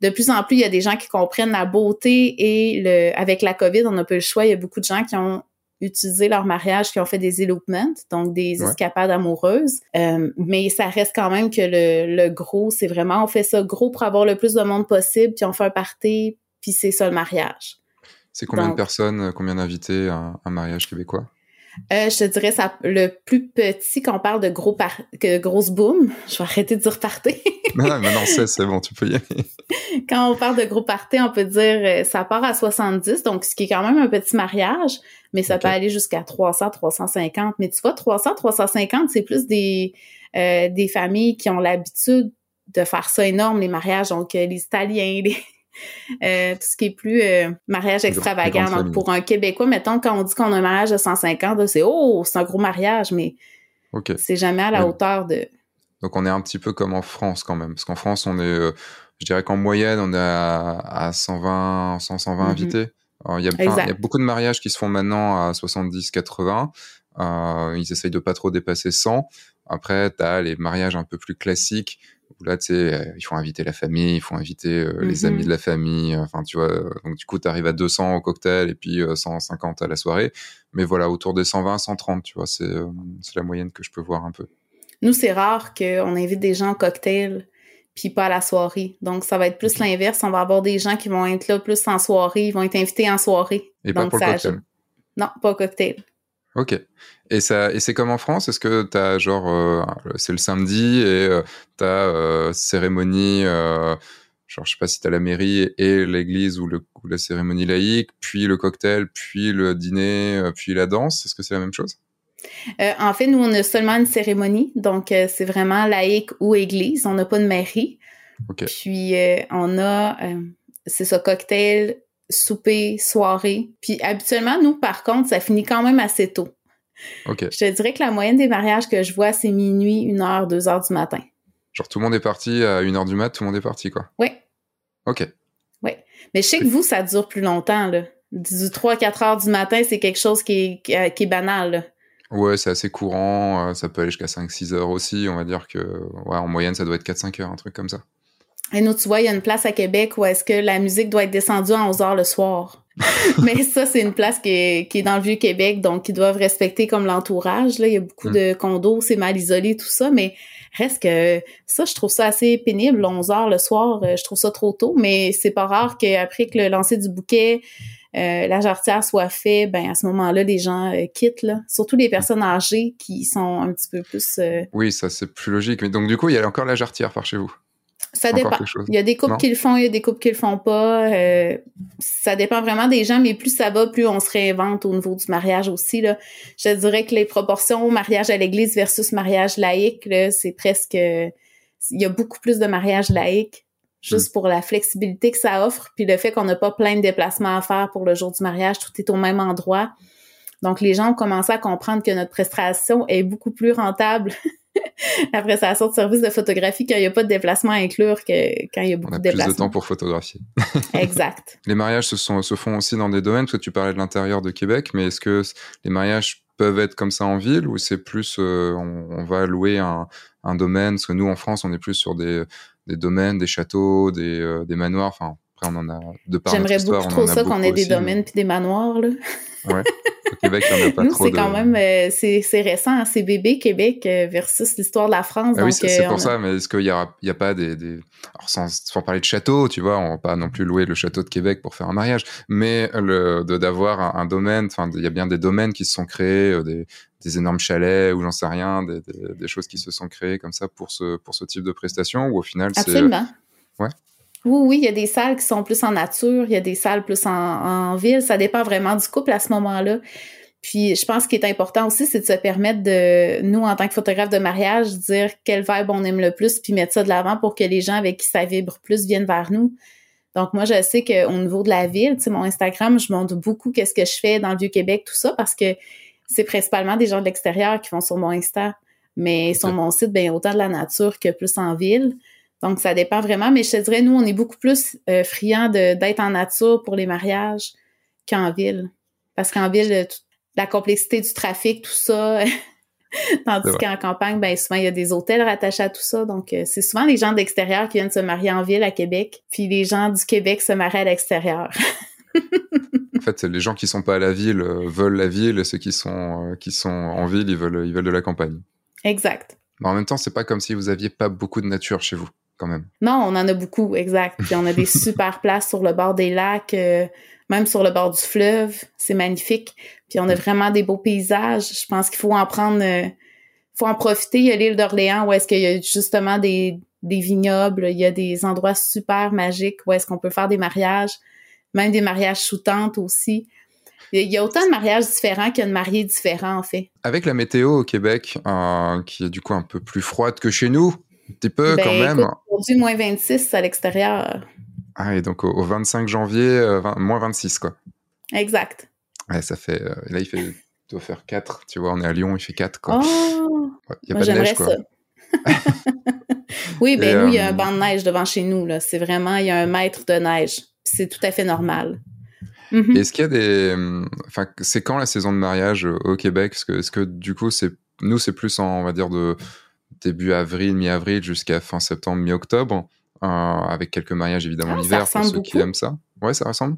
Speaker 2: de plus en plus, il y a des gens qui comprennent la beauté et le, avec la COVID, on n'a pas le choix. Il y a beaucoup de gens qui ont utilisé leur mariage, qui ont fait des elopements, donc des escapades amoureuses. Euh, mais ça reste quand même que le, le gros, c'est vraiment, on fait ça gros pour avoir le plus de monde possible, puis on fait un party puis c'est ça le mariage.
Speaker 1: C'est combien de personnes, euh, combien d'invités à un mariage québécois?
Speaker 2: Euh, je te dirais ça le plus petit quand on parle de gros par que grosse boom. Je vais arrêter de dire party.
Speaker 1: non, mais non, c'est bon, tu peux y aller.
Speaker 2: quand on parle de gros party, on peut dire euh, ça part à 70, donc ce qui est quand même un petit mariage, mais ça peut aller jusqu'à 300, 350. Mais tu vois, 300, 350, c'est plus des des familles qui ont l'habitude de faire ça énorme les mariages, donc les Italiens, les euh, tout ce qui est plus euh, mariage extravagant. Donc, pour un Québécois, mettons, quand on dit qu'on a un mariage de 150, c'est oh, c'est un gros mariage, mais c'est jamais à la hauteur de.
Speaker 1: Donc, on est un petit peu comme en France quand même. Parce qu'en France, on est, euh, je dirais qu'en moyenne, on est à, 120, 100, 120 invités. il, y a il y a beaucoup de mariages qui se font maintenant à 70, 80. ils essayent de pas trop dépasser 100. Après, tu as les mariages un peu plus classiques là, tu sais, euh, il faut inviter la famille, il faut inviter euh, les amis de la famille. Enfin, tu vois, euh, donc du coup, tu arrives à 200 au cocktail et puis 150 à la soirée. Mais voilà, autour des 120, 130, tu vois, c'est la moyenne que je peux voir un peu.
Speaker 2: Nous, c'est rare qu'on invite des gens au cocktail puis pas à la soirée. Donc, ça va être plus l'inverse. On va avoir des gens qui vont être là plus en soirée, ils vont être invités en soirée.
Speaker 1: Et pas pour le cocktail?
Speaker 2: Non, pas au cocktail.
Speaker 1: Ok. Et ça, et c'est comme en France? Est-ce que tu as genre, euh, c'est le samedi et euh, tu as euh, cérémonie, genre je sais pas si tu as la mairie et l'église ou, le, la cérémonie laïque, puis le cocktail, puis le dîner, puis la danse? Est-ce que c'est la même chose?
Speaker 2: En fait, nous, on a seulement une cérémonie, donc c'est vraiment laïque ou église. On n'a pas de mairie.
Speaker 1: Ok.
Speaker 2: Puis on a, c'est ça, cocktail, souper, soirée. Puis habituellement, nous, par contre, ça finit quand même assez tôt.
Speaker 1: Ok.
Speaker 2: Je te dirais que la moyenne des mariages que je vois, c'est minuit, 1 heure, 2 heures du matin.
Speaker 1: Genre tout le monde est parti à 1h du mat, tout le monde est parti, quoi.
Speaker 2: Oui.
Speaker 1: Ok.
Speaker 2: Oui. Mais je sais que vous, ça dure plus longtemps, là. Du 3-4 heures du matin, c'est quelque chose qui est, qui est banal, là.
Speaker 1: Ouais, c'est assez courant. euh, Ça peut aller jusqu'à 5-6 heures aussi. On va dire que, ouais, en moyenne, ça doit être 4-5 heures, un truc comme ça.
Speaker 2: Et nous, tu vois, il y a une place à Québec où est-ce que la musique doit être descendue à 11 heures le soir. Mais ça, c'est une place qui est, qui est dans le Vieux-Québec, donc ils doivent respecter comme l'entourage. Là, il y a beaucoup
Speaker 1: Mm.
Speaker 2: de condos, c'est mal isolé, tout ça, mais reste que ça, je trouve ça assez pénible, 11 heures le soir, euh, je trouve ça trop tôt, mais c'est pas rare qu'après que le lancer du bouquet, euh, la jarretière soit fait, ben à ce moment-là, les gens euh, quittent, là. Surtout les personnes âgées qui sont un petit peu plus... euh,
Speaker 1: Oui, ça, c'est plus logique. Mais donc, du coup, il y a encore la jarretière par chez vous?
Speaker 2: Ça dépend. Il y a des couples
Speaker 1: Non?
Speaker 2: qui le font, il y a des couples qui le font pas. euh, ça dépend vraiment des gens, mais plus ça va, plus on se réinvente au niveau du mariage aussi. Là. Je dirais que les proportions mariage à l'église versus mariage laïque, là, c'est presque... Il y a beaucoup plus de mariages laïques, juste pour la flexibilité que ça offre, puis le fait qu'on n'a pas plein de déplacements à faire pour le jour du mariage, tout est au même endroit. Donc, les gens ont commencé à comprendre que notre prestation est beaucoup plus rentable la prestation de service de photographie quand il n'y a pas de déplacement à inclure que quand il y a
Speaker 1: On
Speaker 2: beaucoup
Speaker 1: a
Speaker 2: de
Speaker 1: plus de
Speaker 2: déplacements.
Speaker 1: temps pour photographier.
Speaker 2: Exact.
Speaker 1: Les mariages se, sont, se font aussi dans des domaines, parce que tu parlais de l'intérieur de Québec, mais est-ce que les mariages peuvent être comme ça en ville ou c'est plus euh, on, on va louer un, un domaine? Parce que nous, en France, on est plus sur des, des domaines, des châteaux, des, euh, des manoirs. Enfin, après, on en a de par
Speaker 2: J'aimerais beaucoup
Speaker 1: on
Speaker 2: trop ça qu'on ait des
Speaker 1: aussi, mais-
Speaker 2: domaines puis des manoirs. Là.
Speaker 1: Ouais. Au Québec, il n'y en a pas
Speaker 2: Nous,
Speaker 1: trop
Speaker 2: c'est
Speaker 1: de...
Speaker 2: quand même euh, c'est c'est récent, hein, c'est bébé Québec euh, versus l'histoire de la France.
Speaker 1: Ah oui, c'est c'est
Speaker 2: euh,
Speaker 1: pour
Speaker 2: on a-
Speaker 1: ça, mais est-ce qu'il n'y a, y a pas des... des... Alors, sans, sans parler de château, tu vois, on va pas non plus louer le château de Québec pour faire un mariage, mais le, de d'avoir un, un domaine, enfin, il y a bien des domaines qui se sont créés, des, des énormes chalets ou j'en sais rien, des, des, des choses qui se sont créées comme ça pour ce, pour ce type de prestation, ou au final, c'est...
Speaker 2: Absolument.
Speaker 1: Ouais.
Speaker 2: Oui, oui, il y a des salles qui sont plus en nature, il y a des salles plus en, en ville. Ça dépend vraiment du couple à ce moment-là. Puis, je pense qu'il est important aussi, c'est de se permettre de, nous, en tant que photographe de mariage, dire quel vibe on aime le plus, puis mettre ça de l'avant pour que les gens avec qui ça vibre plus viennent vers nous. Donc, moi, je sais qu'au niveau de la ville, tu sais, mon Instagram, je montre beaucoup qu'est-ce que je fais dans le Vieux-Québec, tout ça, parce que c'est principalement des gens de l'extérieur qui vont sur mon Insta. Mais sur mon site, ben autant de la nature que plus en ville. Donc, ça dépend vraiment. Mais je te dirais, nous, on est beaucoup plus euh, friands de- d'être en nature pour les mariages qu'en ville. Parce qu'en ville, euh, tout- la complexité du trafic, tout ça. Tandis qu'en campagne, ben souvent, il y a des hôtels rattachés à tout ça. Donc, euh, c'est souvent les gens d'extérieur qui viennent se marier en ville à Québec. Puis les gens du Québec se marient à l'extérieur.
Speaker 1: En fait, les gens qui sont pas à la ville veulent la ville, et ceux qui sont, euh, qui sont en ville, ils veulent, ils veulent de la campagne.
Speaker 2: exact.
Speaker 1: Mais en même temps, c'est pas comme si vous aviez pas beaucoup de nature chez vous, quand même.
Speaker 2: Non, on en a beaucoup, exact. Puis on a des super places sur le bord des lacs, euh, même sur le bord du fleuve. C'est magnifique. Puis on a vraiment des beaux paysages. Je pense qu'il faut en prendre, euh, faut en profiter. Il y a l'île d'Orléans où est-ce qu'il y a justement des, des vignobles. Il y a des endroits super magiques où est-ce qu'on peut faire des mariages, même des mariages sous tente aussi. Il y a- il y a autant de mariages différents qu'il y a de mariés différents, en fait.
Speaker 1: Avec la météo au Québec, euh, qui est du coup un peu plus froide que chez nous, un petit peu
Speaker 2: Ben,
Speaker 1: quand même.
Speaker 2: écoute, Aujourd'hui, moins 26 à l'extérieur.
Speaker 1: Ah, et donc au, au 25 janvier, euh, 20 moins 26, quoi.
Speaker 2: Exact.
Speaker 1: Ouais, ça fait. euh, là, il fait. Doit faire 4, tu vois, on est à Lyon, il fait 4, quoi.
Speaker 2: Oh!
Speaker 1: Ouais, y a
Speaker 2: Moi,
Speaker 1: pas de neige, quoi.
Speaker 2: ça. oui, ben
Speaker 1: Et,
Speaker 2: nous, il y a
Speaker 1: euh,
Speaker 2: un banc de neige devant chez nous. Là. C'est vraiment, il y a un mètre de neige. C'est tout à fait normal. Mhm.
Speaker 1: Est-ce qu'il y a des. hum, Enfin, c'est quand la saison de mariage euh, au Québec? Est-ce que, est-ce que du coup, c'est nous, c'est plus en, on va dire, de début avril, mi-avril jusqu'à fin septembre, mi-octobre, euh, avec quelques mariages évidemment
Speaker 2: Ah,
Speaker 1: l'hiver pour ceux qui aiment ça. Ouais, ça ressemble.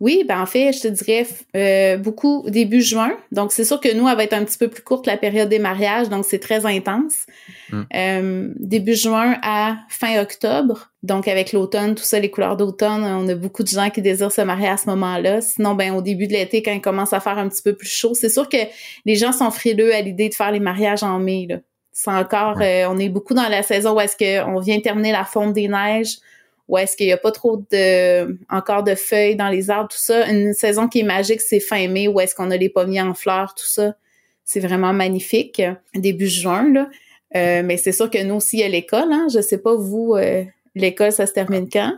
Speaker 2: Oui, ben en fait, je te dirais euh, beaucoup début juin. Donc, c'est sûr que nous, elle va être un petit peu plus courte la période des mariages, donc c'est très intense.
Speaker 1: Mm.
Speaker 2: Euh, début juin à fin octobre. Donc, avec l'automne, tout ça, les couleurs d'automne, on a beaucoup de gens qui désirent se marier à ce moment-là. Sinon, ben au début de l'été, quand il commence à faire un petit peu plus chaud, c'est sûr que les gens sont frileux à l'idée de faire les mariages en mai. Là. C'est encore, euh, on est beaucoup dans la saison où est-ce qu'on vient terminer la fonte des neiges où est-ce qu'il n'y a pas trop de encore de feuilles dans les arbres, tout ça. Une saison qui est magique, c'est fin mai, où est-ce qu'on a les pommiers en fleurs, tout ça. C'est vraiment magnifique. Début juin, là. Euh, mais c'est sûr que nous aussi, il y a l'école. Hein? Je sais pas, vous, euh, l'école, ça se termine quand?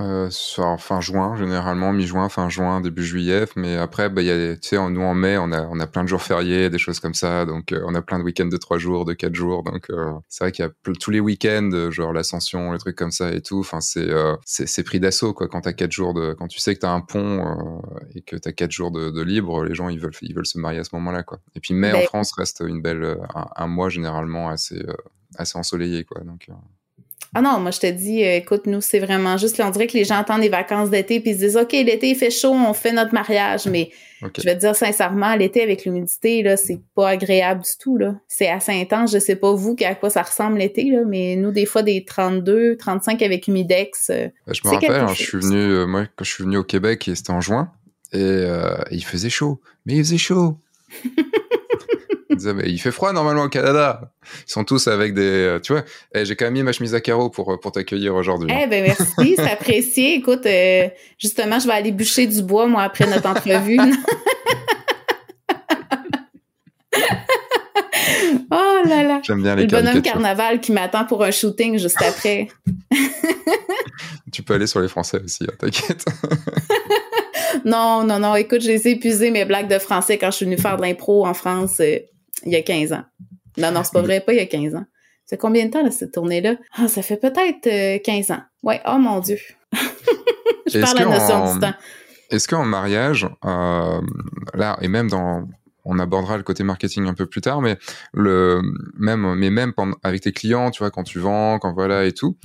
Speaker 1: Euh, fin juin, généralement, mi-juin, fin juin, début juillet. Mais après, bah, y a, tu sais, nous en mai, on a, on a plein de jours fériés, des choses comme ça. Donc, euh, on a plein de week-ends de trois jours, de quatre jours. Donc, euh, c'est vrai qu'il y a tous les week-ends, euh, genre l'ascension, les trucs comme ça et tout. Enfin, c'est, c'est, pris d'assaut, quoi. Quand t'as quatre jours de, quand tu sais que t'as un pont et que t'as quatre jours de, de, libre, les gens, ils veulent, ils veulent se marier à ce moment-là, quoi. Et puis, mai en ben France reste une belle, un, un mois généralement assez, assez ensoleillé, quoi. Donc,
Speaker 2: ah non, moi je te dis, euh, écoute, nous c'est vraiment juste, on dirait que les gens attendent les vacances d'été puis ils se disent, ok, l'été il fait chaud, on fait notre mariage, mais je vais te dire sincèrement, l'été avec l'humidité là, c'est pas agréable du tout là. C'est assez intense. Je sais pas vous à quoi ça ressemble l'été là, mais nous des fois des 32, 35 avec humidex. Euh,
Speaker 1: ben, je me rappelle, hein, je suis venu, euh, moi quand je suis venu au Québec, c'était en juin et il faisait chaud, mais il faisait chaud. il fait froid normalement au Canada. Ils sont tous avec des, euh, tu vois. Eh, j'ai quand même mis ma chemise à carreaux pour euh, pour t'accueillir aujourd'hui.
Speaker 2: Eh ben merci, c'est apprécié. Écoute, euh, justement, je vais aller bûcher du bois moi après notre entrevue. oh là là.
Speaker 1: J'aime bien les
Speaker 2: Le bonhomme carnaval qui m'attend pour un shooting juste après.
Speaker 1: tu peux aller sur les Français aussi, hein, t'inquiète.
Speaker 2: non, non, non. Écoute, j'ai épuisé mes blagues de français quand je suis venue faire de l'impro en France il y a 15 ans. Non, non, c'est pas vrai, pas il y a 15 ans. C'est combien de temps, là, cette tournée-là? Ah, ça fait peut-être 15 euh, ans. Ouais, oh mon Dieu. je parle la notion du temps.
Speaker 1: Est-ce qu'en mariage, euh, là, et même dans, on abordera le côté marketing un peu plus tard, mais le même, mais même avec tes clients, tu vois, quand tu vends, quand voilà et tout,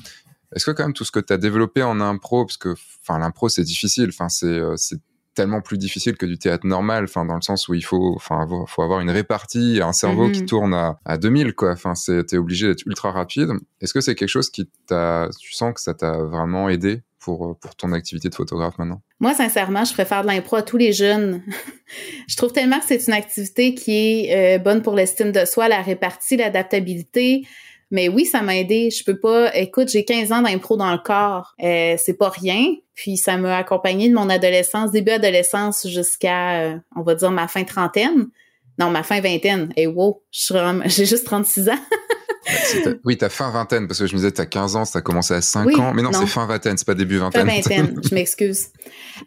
Speaker 1: est-ce que quand même tout ce que tu as développé en impro, parce que, enfin, l'impro c'est difficile, enfin, c'est, euh, c'est tellement plus difficile que du théâtre normal, enfin dans le sens où il faut, enfin faut avoir une répartie, un cerveau qui mhm. tourne à, à 2000 quoi. Enfin t'es obligé d'être ultra rapide. Est-ce que c'est quelque chose qui t'a, tu sens que ça t'a vraiment aidé pour pour ton activité de photographe maintenant?
Speaker 2: Moi sincèrement, je préfère de l'impro à tous les jeunes. je trouve tellement que c'est une activité qui est euh, bonne pour l'estime de soi, la répartie, l'adaptabilité. Mais oui, ça m'a aidé. Je peux pas. Écoute, j'ai 15 ans d'impro dans le corps. Euh, c'est pas rien. Puis ça m'a accompagné de mon adolescence, début adolescence jusqu'à, euh, on va dire, ma fin trentaine. Non, ma fin vingtaine. Et wow, j'ai juste 36 ans.
Speaker 1: oui, t'as fin vingtaine, parce que je me disais, t'as 15 ans, t'as commencé à 5 ans. Mais non, c'est fin vingtaine, c'est pas début vingtaine.
Speaker 2: Fin vingtaine, je m'excuse.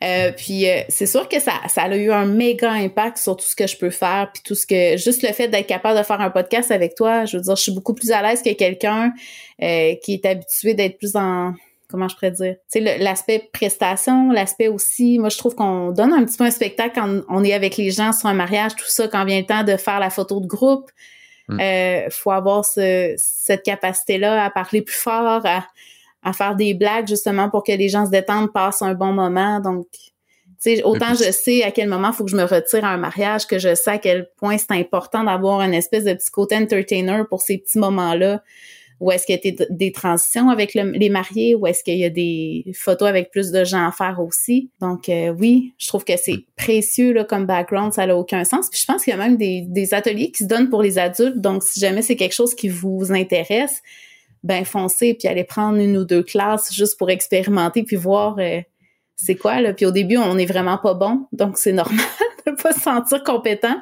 Speaker 2: Euh, puis euh, c'est sûr que ça, ça a eu un méga impact sur tout ce que je peux faire, puis tout ce que... Juste le fait d'être capable de faire un podcast avec toi, je veux dire, je suis beaucoup plus à l'aise que quelqu'un euh, qui est habitué d'être plus en comment je pourrais dire, tu sais, l'aspect prestation, l'aspect aussi, moi je trouve qu'on donne un petit peu un spectacle quand on est avec les gens sur un mariage, tout ça, quand vient le temps de faire la photo de groupe, il mm. euh, faut avoir ce, cette capacité-là à parler plus fort, à, à, faire des blagues justement pour que les gens se détendent, passent un bon moment. Donc, sais, autant je sais à quel moment il faut que je me retire à un mariage, que je sais à quel point c'est important d'avoir une espèce de petit côté entertainer pour ces petits moments-là. Ou est-ce qu'il y a des transitions avec les mariés? Ou est-ce qu'il y a des photos avec plus de gens à faire aussi? Donc euh, oui, je trouve que c'est précieux là, comme background, ça n'a aucun sens. Puis je pense qu'il y a même des, des ateliers qui se donnent pour les adultes. Donc si jamais c'est quelque chose qui vous intéresse, ben foncez puis allez prendre une ou deux classes juste pour expérimenter puis voir euh, c'est quoi là. Puis au début, on est vraiment pas bon, donc c'est normal de pas se sentir compétent.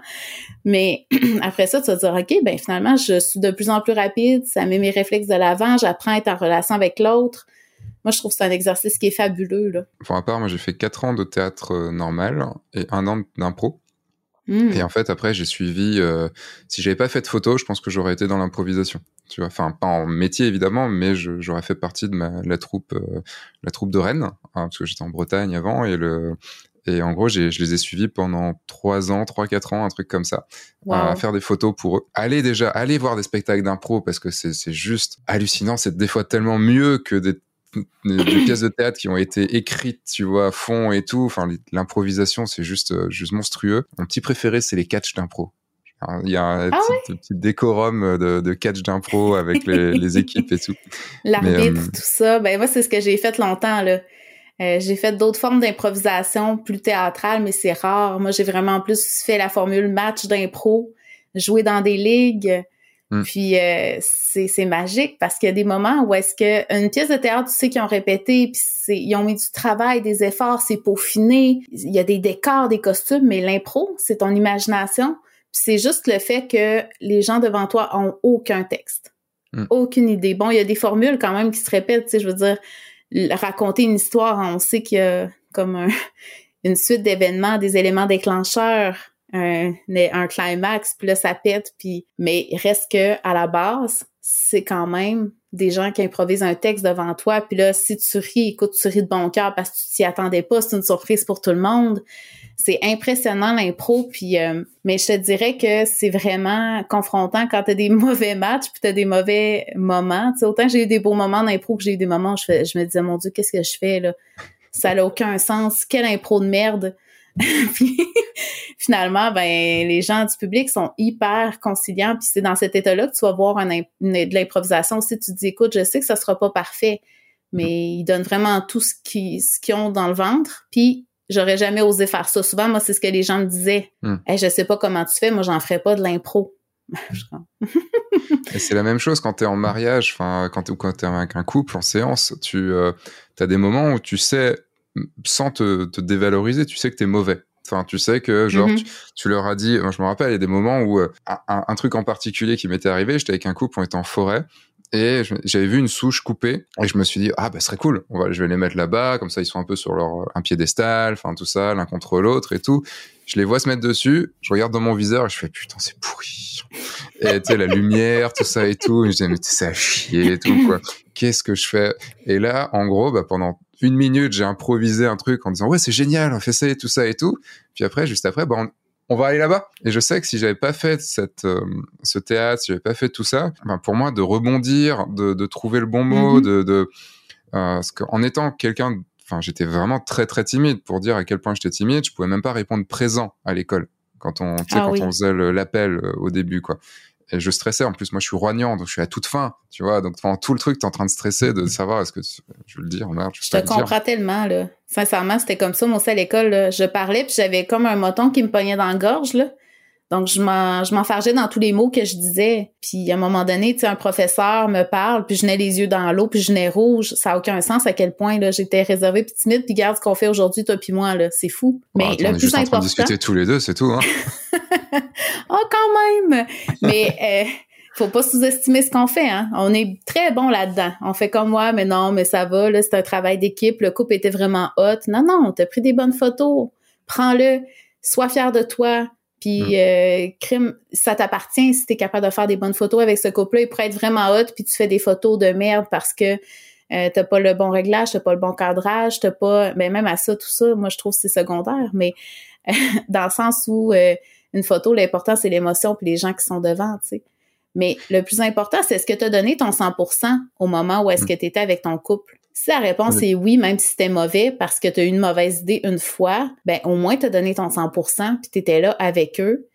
Speaker 2: Mais après ça, tu vas dire, OK, ben finalement, je suis de plus en plus rapide, ça met mes réflexes de l'avant, j'apprends à être en relation avec l'autre. Moi, je trouve que c'est un exercice qui est fabuleux. Là.
Speaker 1: Pour ma part, moi, j'ai fait quatre ans de théâtre euh, normal et un an d'impro. Hmm. Et en fait, après, j'ai suivi. Euh, si j'avais pas fait de photo, je pense que j'aurais été dans l'improvisation. Tu vois, enfin pas en métier évidemment, mais j'aurais fait partie de ma, la troupe, euh, la troupe de Rennes, hein, parce que j'étais en Bretagne avant et le et en gros, je les ai suivis pendant trois ans, trois, quatre ans, un truc comme ça, à faire des photos pour eux. Allez déjà, allez voir des spectacles d'impro parce que c'est juste hallucinant. C'est des fois tellement mieux que des, pièces de théâtre qui ont été écrites, tu vois, à fond et tout. Enfin, l'improvisation, c'est juste, euh, juste monstrueux. Mon petit préféré, c'est les catchs d'impro. Il y a un ah petit, décorum de, de catch d'impro avec les, les, équipes et tout.
Speaker 2: L'arbitre, euh, tout ça. Ben moi, c'est ce que j'ai fait longtemps là. Euh, j'ai fait d'autres formes d'improvisation plus théâtrales, mais c'est rare. Moi, j'ai vraiment plus fait la formule match d'impro, jouer dans des ligues. Hmm. Puis euh, c'est magique parce qu'il y a des moments où est-ce que une pièce de théâtre, tu sais qu'ils ont répété, puis ils ont mis du travail, des efforts, c'est peaufiné. Il y a des décors, des costumes, mais l'impro, c'est ton imagination. c'est juste le fait que les gens devant toi ont aucun texte, hmm. aucune idée. Bon, il y a des formules quand même qui se répètent. Tu sais, je veux dire, raconter une histoire, on sait qu'il y a comme une suite d'événements, des éléments déclencheurs, un, un climax, puis là ça pète, puis mais reste que à la base, c'est quand même des gens qui improvisent un texte devant toi, puis là si tu ris, écoute, tu ris de bon cœur parce que tu t'y attendais pas, c'est une surprise pour tout le monde. C'est impressionnant l'impro, puis euh, mais je te dirais que c'est vraiment confrontant quand t'as des mauvais matchs puis t'as des mauvais moments. sais autant j'ai eu des beaux moments d'impro que j'ai eu des moments où je, je me disais mon Dieu qu'est-ce que je fais là, ça n'a aucun sens, quelle impro de merde. puis finalement, ben les gens du public sont hyper conciliants. Puis c'est dans cet état-là que tu vas voir un, de l'improvisation aussi. Tu te dis, écoute, je sais que ça sera pas parfait, mais ils donnent vraiment tout ce qu'ils ce qu'ils ont dans le ventre. Puis j'aurais jamais osé faire ça. Souvent, moi, c'est ce que les gens me disaient. Hmm. je sais pas comment tu fais, moi, j'en ferais pas de l'impro.
Speaker 1: Et c'est la même chose quand tu es en mariage, enfin quand, quand tu es avec un couple en séance, tu euh, as des moments où tu sais, sans te, te dévaloriser, tu sais que tu es mauvais. Enfin, tu sais que genre mhm. tu, leur as dit, moi je me rappelle, il y a des moments où euh, un, un, truc en particulier qui m'était arrivé, j'étais avec un couple, on était en forêt et j'avais vu une souche coupée et je me suis dit ah bah ce serait cool on va je vais les mettre là-bas comme ça ils sont un peu sur leur un piédestal enfin tout ça l'un contre l'autre et tout je les vois se mettre dessus je regarde dans mon viseur et je fais putain c'est pourri et tu sais la lumière tout ça et tout et je dis mais c'est à chier et tout quoi qu'est-ce que je fais? Et là en gros bah pendant une minute j'ai improvisé un truc en disant ouais c'est génial on fait ça et tout ça et tout puis après juste après bah on va aller là-bas. Et je sais que si j'avais pas fait cette, euh, ce théâtre, si j'avais pas fait tout ça, ben pour moi, de rebondir, de, de trouver le bon mot, mhm. de, de euh, parce qu'en étant quelqu'un, enfin, j'étais vraiment très très timide pour dire à quel point j'étais timide. Je pouvais même pas répondre présent à l'école quand on, ah quand on faisait l'appel euh, au début, quoi et je stressais. En plus, moi, je suis roignant, donc je suis à toute fin, tu vois. Donc, pendant tout le truc, t'es en train de stresser, de savoir est-ce que je veux le dire, merde.
Speaker 2: Je, te comprends tellement, là. Sincèrement, c'était comme ça, moi aussi, à l'école, Je parlais, puis j'avais comme un moton qui me pognait dans la gorge, là. Donc, je m'en, m'enfargeais dans tous les mots que je disais. Puis, à un moment donné, tu sais, un professeur me parle, puis je n'ai les yeux dans l'eau, puis je n'ai rouge. Ça a aucun sens à quel point, là, j'étais réservée puis timide. Puis, regarde ce qu'on fait aujourd'hui, toi puis moi, là. C'est fou.
Speaker 1: Mais le plus juste important... En train de discuter tous les deux, c'est tout, hein?
Speaker 2: oh, quand même! Mais... Euh, faut pas sous-estimer ce qu'on fait. Hein? On est très bon là-dedans. On fait comme moi, mais non, mais ça va. Là, c'est un travail d'équipe. Le couple était vraiment hot. Non, non, t'as pris des bonnes photos. Prends-le. Sois fier de toi. Puis, mm. euh, crime, ça t'appartient si t'es capable de faire des bonnes photos avec ce couple-là. Il pourrait être vraiment hot, puis tu fais des photos de merde parce que euh, t'as pas le bon réglage, t'as pas le bon cadrage, t'as pas... Mais ben, même à ça, tout ça, moi, je trouve que c'est secondaire. Mais dans le sens où euh, une photo, l'important, c'est l'émotion puis les gens qui sont devant, tu sais. Mais le plus important, c'est est-ce que tu as donné ton 100% au moment où est-ce mm. que tu étais avec ton couple? Si la réponse est oui, même si c'était mauvais parce que tu as eu une mauvaise idée une fois, ben au moins tu as donné ton 100% puis tu étais là avec eux,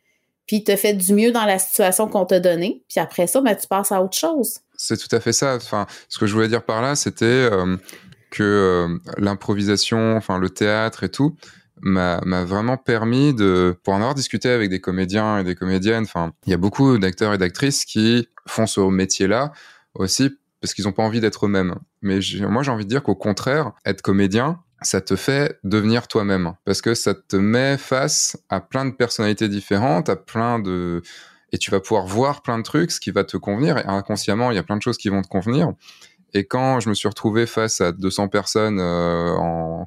Speaker 2: puis tu as fait du mieux dans la situation qu'on t'a donnée, puis après ça ben tu passes à autre chose.
Speaker 1: C'est tout à fait ça. Enfin, ce que je voulais dire par là, c'était euh, que euh, l'improvisation, enfin le théâtre et tout, m'a vraiment permis de, pour en avoir discuté avec des comédiens et des comédiennes, enfin, il y a beaucoup d'acteurs et d'actrices qui font ce métier-là aussi parce qu'ils n'ont pas envie d'être eux-mêmes. Mais moi, j'ai envie de dire qu'au contraire, être comédien, ça te fait devenir toi-même parce que ça te met face à plein de personnalités différentes, à plein de et tu vas pouvoir voir plein de trucs, ce qui va te convenir. Et inconsciemment, il y a plein de choses qui vont te convenir. Et quand je me suis retrouvé face à 200 personnes euh,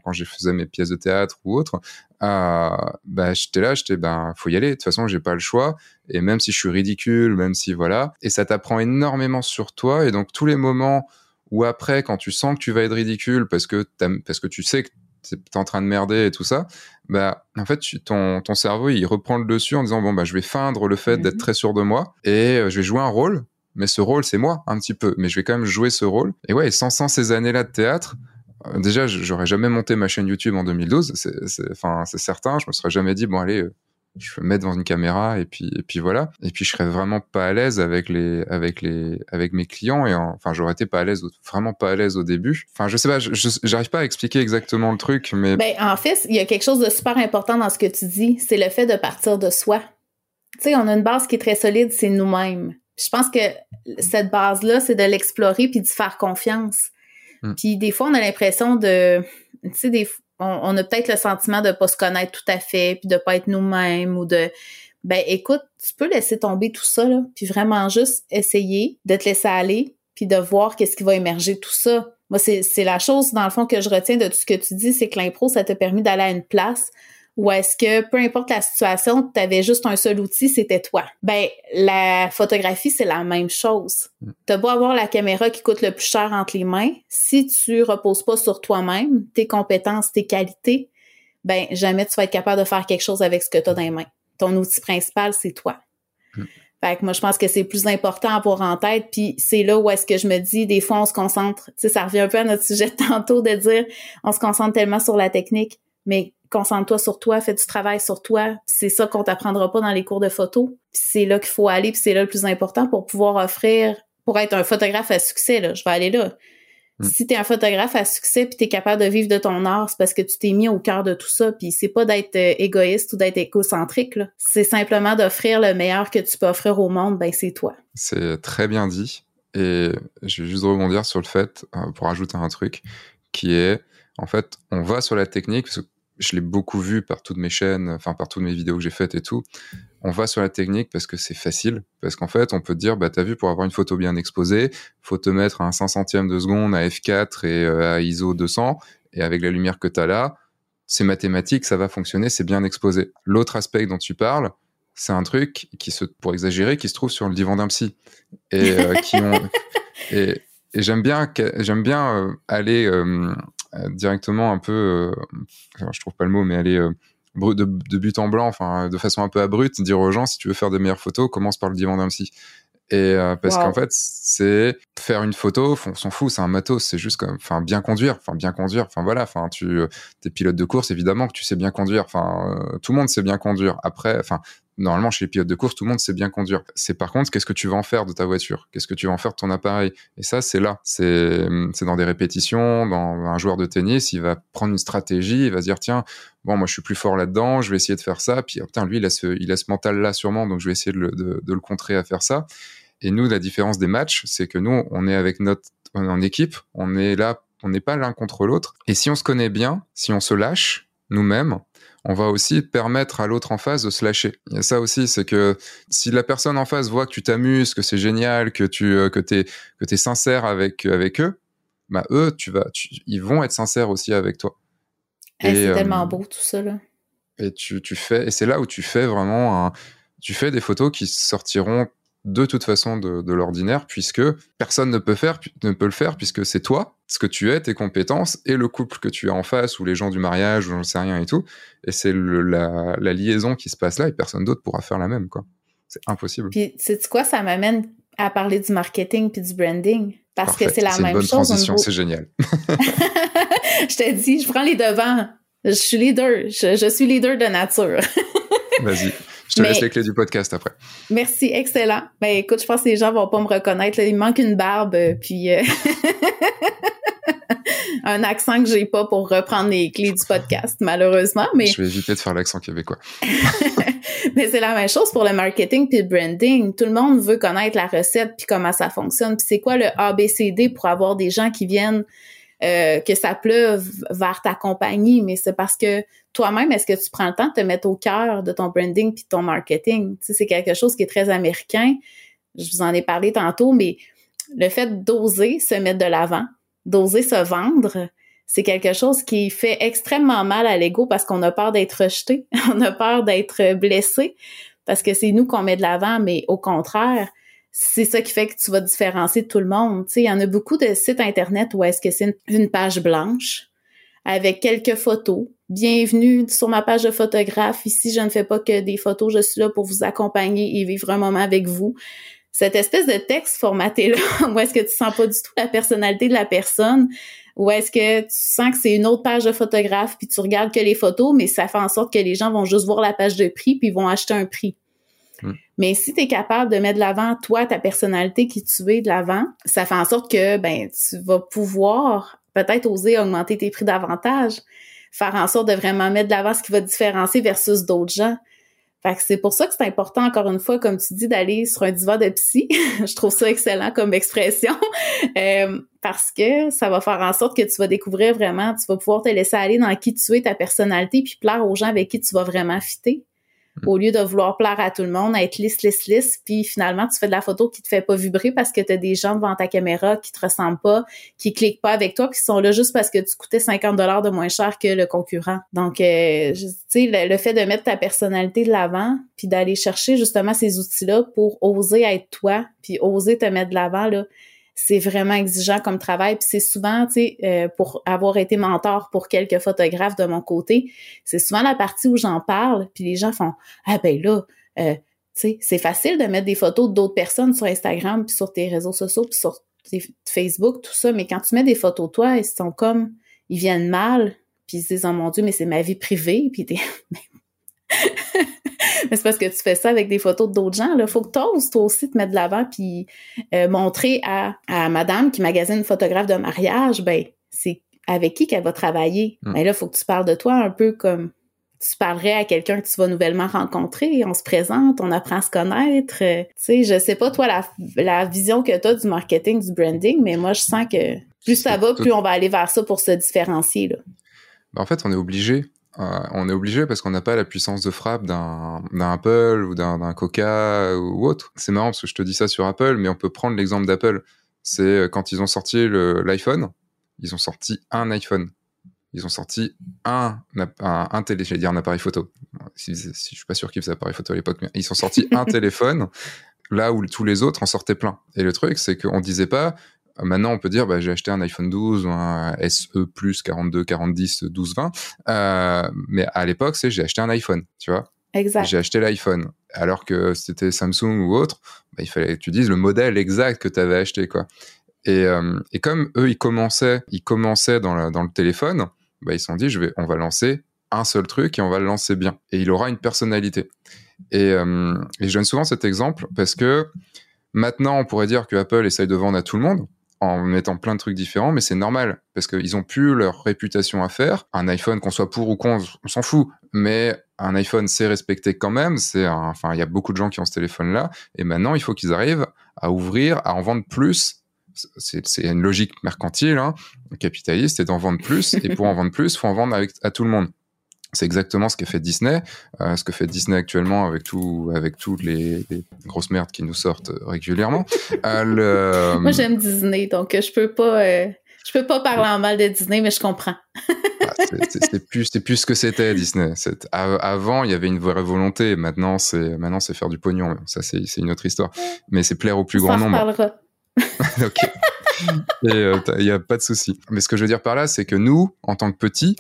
Speaker 1: quand je faisais mes pièces de théâtre ou autre, euh, bah, j'étais là, j'étais ben faut y aller. De toute façon, j'ai pas le choix. Et même si je suis ridicule, même si voilà, et ça t'apprend énormément sur toi. Et donc tous les moments où après, quand tu sens que tu vas être ridicule parce que parce que tu sais que t'es en train de merder et tout ça, bah en fait tu, ton ton cerveau il reprend le dessus en disant bon bah je vais feindre le fait d'être mmh très sûr de moi et euh, je vais jouer un rôle mais ce rôle, c'est moi, un petit peu. Mais je vais quand même jouer ce rôle. Et ouais, sans, sans ces années-là de théâtre, euh, déjà, j'aurais jamais monté ma chaîne YouTube en 2012. C'est, enfin, c'est certain. Je me serais jamais dit, bon, allez, euh, je me mettre devant une caméra et puis, et puis voilà. Et puis, je serais vraiment pas à l'aise avec les, avec les, avec mes clients. Et enfin, j'aurais été pas à l'aise, vraiment pas à l'aise au début. Enfin, je sais pas, j'arrive pas à expliquer exactement le truc, mais.
Speaker 2: Ben, en fait, il y a quelque chose de super important dans ce que tu dis. C'est le fait de partir de soi. Tu sais, on a une base qui est très solide, c'est nous-mêmes je pense que cette base-là, c'est de l'explorer puis de faire confiance. Hmm. Puis des fois, on a l'impression de, tu sais, des, on, a peut-être le sentiment de pas se connaître tout à fait, puis de pas être nous-mêmes ou de, ben écoute, tu peux laisser tomber tout ça là, puis vraiment juste essayer de te laisser aller, puis de voir qu'est-ce qui va émerger tout ça. Moi, c'est la chose, dans le fond, que je retiens de tout ce que tu dis, c'est que l'impro, ça t'a permis d'aller à une place ou est-ce que peu importe la situation, tu avais juste un seul outil, c'était toi? Ben, la photographie, c'est la même chose. Mm. Tu beau avoir la caméra qui coûte le plus cher entre les mains, si tu reposes pas sur toi-même, tes compétences, tes qualités, ben jamais tu vas être capable de faire quelque chose avec ce que tu as dans les mains. Ton outil principal, c'est toi. Mm. Fait que moi, je pense que c'est plus important à avoir en tête. Puis c'est là où est-ce que je me dis, des fois, on se concentre, tu sais, ça revient un peu à notre sujet de tantôt de dire, on se concentre tellement sur la technique, mais concentre-toi sur toi, fais du travail sur toi. C'est ça qu'on t'apprendra pas dans les cours de photo. c'est là qu'il faut aller, puis c'est là le plus important pour pouvoir offrir, pour être un photographe à succès. Là, je vais aller là. Mm. Si tu es un photographe à succès puis tu es capable de vivre de ton art, c'est parce que tu t'es mis au cœur de tout ça. Puis c'est pas d'être euh, égoïste ou d'être égocentrique. C'est simplement d'offrir le meilleur que tu peux offrir au monde, ben c'est toi.
Speaker 1: C'est très bien dit. Et je vais juste rebondir sur le fait, euh, pour ajouter un truc, qui est, en fait, on va sur la technique, parce que je l'ai beaucoup vu par toutes mes chaînes, enfin par toutes mes vidéos que j'ai faites et tout. On va sur la technique parce que c'est facile, parce qu'en fait, on peut te dire, bah t'as vu, pour avoir une photo bien exposée, faut te mettre à un 500e de seconde à f4 et euh, à ISO 200, et avec la lumière que t'as là, c'est mathématique, ça va fonctionner, c'est bien exposé. L'autre aspect dont tu parles, c'est un truc qui se, pour exagérer, qui se trouve sur le divan d'un psy et euh, qui ont et, et j'aime bien j'aime bien euh, aller euh, directement un peu, euh, je trouve pas le mot, mais aller euh, de, de, but en blanc, enfin de façon un peu abrupte, dire aux gens si tu veux faire de meilleures photos, commence par le divan d'un psy. Et parce qu'en fait, c'est faire une photo, on s'en fout, c'est un matos, c'est juste comme, enfin, bien conduire, enfin, bien conduire, enfin, voilà, enfin, tu, t'es pilote de course, évidemment que tu sais bien conduire, enfin, tout le monde sait bien conduire. Après, enfin, normalement, chez les pilotes de course, tout le monde sait bien conduire. C'est par contre, qu'est-ce que tu vas en faire de ta voiture? Qu'est-ce que tu vas en faire de ton appareil? Et ça, c'est là. C'est dans des répétitions, dans un joueur de tennis, il va prendre une stratégie, il va se dire, tiens, bon, moi, je suis plus fort là-dedans, je vais essayer de faire ça. Puis, putain, lui, il a ce, il a ce mental-là sûrement, donc je vais essayer de le, de, le contrer à faire ça. Et nous, la différence des matchs, c'est que nous, on est avec notre, en équipe, on est là, on n'est pas l'un contre l'autre. Et si on se connaît bien, si on se lâche, nous-mêmes, on va aussi permettre à l'autre en face de se lâcher. Ça aussi, c'est que si la personne en face voit que tu t'amuses, que c'est génial, que tu euh, que t'es que t'es sincère avec avec eux, bah eux, tu vas, ils vont être sincères aussi avec toi.
Speaker 2: c'est euh, tellement beau tout ça là.
Speaker 1: Et tu, tu fais, et c'est là où tu fais vraiment un, tu fais des photos qui sortiront de toute façon de, l'ordinaire, puisque personne ne peut, faire, ne peut le faire, puisque c'est toi, ce que tu es, tes compétences, et le couple que tu as en face, ou les gens du mariage, ou j'en sais rien et tout. Et c'est la, liaison qui se passe là, et personne d'autre pourra faire la même, quoi. C'est impossible.
Speaker 2: Puis, c'est quoi, ça m'amène à parler du marketing puis du branding? Parce que c'est la même chose.
Speaker 1: C'est une bonne transition, c'est génial.
Speaker 2: je te dis, je prends les devants. Je suis leader. je suis leader de nature.
Speaker 1: Vas-y. Je te laisse les clés du podcast après.
Speaker 2: Merci, excellent. Ben écoute, je pense que les gens vont pas me reconnaître. Il manque une barbe, euh, puis euh, un accent que j'ai pas pour reprendre les clés du podcast, malheureusement. Mais
Speaker 1: je vais éviter de faire l'accent québécois.
Speaker 2: mais c'est la même chose pour le marketing puis le branding. Tout le monde veut connaître la recette puis comment ça fonctionne. Puis c'est quoi le ABCD pour avoir des gens qui viennent euh, que ça pleuve vers ta compagnie, mais c'est parce que toi-même, est-ce que tu prends le temps de te mettre au cœur de ton branding puis de ton marketing? Tu sais, c'est quelque chose qui est très américain. Je vous en ai parlé tantôt, mais le fait d'oser se mettre de l'avant, d'oser se vendre, c'est quelque chose qui fait extrêmement mal à l'ego parce qu'on a peur d'être rejeté, on a peur d'être blessé parce que c'est nous qu'on met de l'avant, mais au contraire, c'est ça qui fait que tu vas différencier de tout le monde. Tu sais, il y en a beaucoup de sites internet où est-ce que c'est une, page blanche avec quelques photos. Bienvenue sur ma page de photographe. Ici, je ne fais pas que des photos. Je suis là pour vous accompagner et vivre un moment avec vous. Cette espèce de texte formaté-là, où est-ce que tu sens pas du tout la personnalité de la personne, ou est-ce que tu sens que c'est une autre page de photographe, puis tu regardes que les photos, mais ça fait en sorte que les gens vont juste voir la page de prix, puis ils vont acheter un prix. Mm. Mais si tu es capable de mettre de l'avant, toi, ta personnalité qui tu es de l'avant, ça fait en sorte que ben tu vas pouvoir peut-être oser augmenter tes prix davantage, faire en sorte de vraiment mettre de l'avant ce qui va te différencier versus d'autres gens. Fait c'est pour ça que c'est important, encore une fois, comme tu dis, d'aller sur un divan de psy. je trouve ça excellent comme expression. Euh, parce que ça va faire en sorte que tu vas découvrir vraiment, tu vas pouvoir te laisser aller dans qui tu es, ta personnalité, puis plaire aux gens avec qui tu vas vraiment fitter. Au lieu de vouloir plaire à tout le monde, être lisse, lisse, lisse, puis finalement, tu fais de la photo qui te fait pas vibrer parce que tu as des gens devant ta caméra qui te ressemblent pas, qui cliquent pas avec toi, qui sont là juste parce que tu coûtais 50 dollars de moins cher que le concurrent. Donc, euh, tu sais, le, fait de mettre ta personnalité de l'avant, puis d'aller chercher justement ces outils-là pour oser être toi, puis oser te mettre de l'avant, là, c'est vraiment exigeant comme travail. Puis c'est souvent, tu sais, euh, pour avoir été mentor pour quelques photographes de mon côté, c'est souvent la partie où j'en parle, puis les gens font ah ben là, euh, tu sais, c'est facile de mettre des photos d'autres personnes sur Instagram, puis sur tes réseaux sociaux, puis sur Facebook, tout ça, mais quand tu mets des photos de toi, ils sont comme, ils viennent mal, puis ils disent oh mon Dieu, mais c'est ma vie privée, puis t'es Mais c'est parce que tu fais ça avec des photos d'autres gens. Il faut que tu oses toi aussi te mettre de l'avant puis euh, montrer à, à madame qui magasine une photographe de mariage, ben c'est avec qui qu'elle va travailler. Mais hmm. ben là, il faut que tu parles de toi un peu comme tu parlerais à quelqu'un que tu vas nouvellement rencontrer, on se présente, on apprend à se connaître. Euh, tu sais, je sais pas toi la, la vision que tu as du marketing, du branding, mais moi je sens que plus ça va, plus on va aller vers ça pour se différencier. Là.
Speaker 1: Ben, en fait, on est obligé. Euh, on est obligé parce qu'on n'a pas la puissance de frappe d'un Apple ou d'un Coca ou autre. C'est marrant parce que je te dis ça sur Apple, mais on peut prendre l'exemple d'Apple. C'est euh, quand ils ont sorti l'iPhone, ils ont sorti un iPhone. Ils ont sorti un, un, un télé, j'allais dire un appareil photo. Si, si, je suis pas sûr qu'ils faisaient appareil photo à l'époque, mais ils ont sorti un téléphone là où tous les autres en sortaient plein. Et le truc, c'est qu'on disait pas, Maintenant, on peut dire, bah, j'ai acheté un iPhone 12 ou un SE Plus 42, 40, 10, 12, 20. Euh, mais à l'époque, c'est j'ai acheté un iPhone, tu vois.
Speaker 2: Exact.
Speaker 1: J'ai acheté l'iPhone. Alors que c'était Samsung ou autre, bah, il fallait que tu dises le modèle exact que tu avais acheté, quoi. Et, euh, et, comme eux, ils commençaient, ils commençaient dans, dans le téléphone, bah, ils se sont dit, je vais, on va lancer un seul truc et on va le lancer bien. Et il aura une personnalité. Et, euh, et je donne souvent cet exemple parce que maintenant, on pourrait dire que Apple essaye de vendre à tout le monde en mettant plein de trucs différents, mais c'est normal parce qu'ils ont plus leur réputation à faire. Un iPhone, qu'on soit pour ou contre, on s'en fout, mais un iPhone, c'est respecté quand même. C'est enfin, il y a beaucoup de gens qui ont ce téléphone-là, et maintenant, il faut qu'ils arrivent à ouvrir, à en vendre plus. C'est une logique mercantile, hein, capitaliste, et d'en vendre plus. et pour en vendre plus, faut en vendre avec, à tout le monde. C'est exactement ce que fait Disney, euh, ce que fait Disney actuellement avec tout, avec toutes les, grosses merdes qui nous sortent régulièrement.
Speaker 2: Euh, Moi, j'aime Disney, donc je peux pas, euh, je peux pas parler en mal de Disney, mais je comprends.
Speaker 1: Ah, c'est plus, plus ce que c'était Disney. Avant, il y avait une vraie volonté. Maintenant, c'est, maintenant, c'est faire du pognon. Ça, c'est, une autre histoire. Mais c'est plaire au plus grand nombre. Parlera. ok. il n'y a pas de souci. Mais ce que je veux dire par là, c'est que nous, en tant que petits,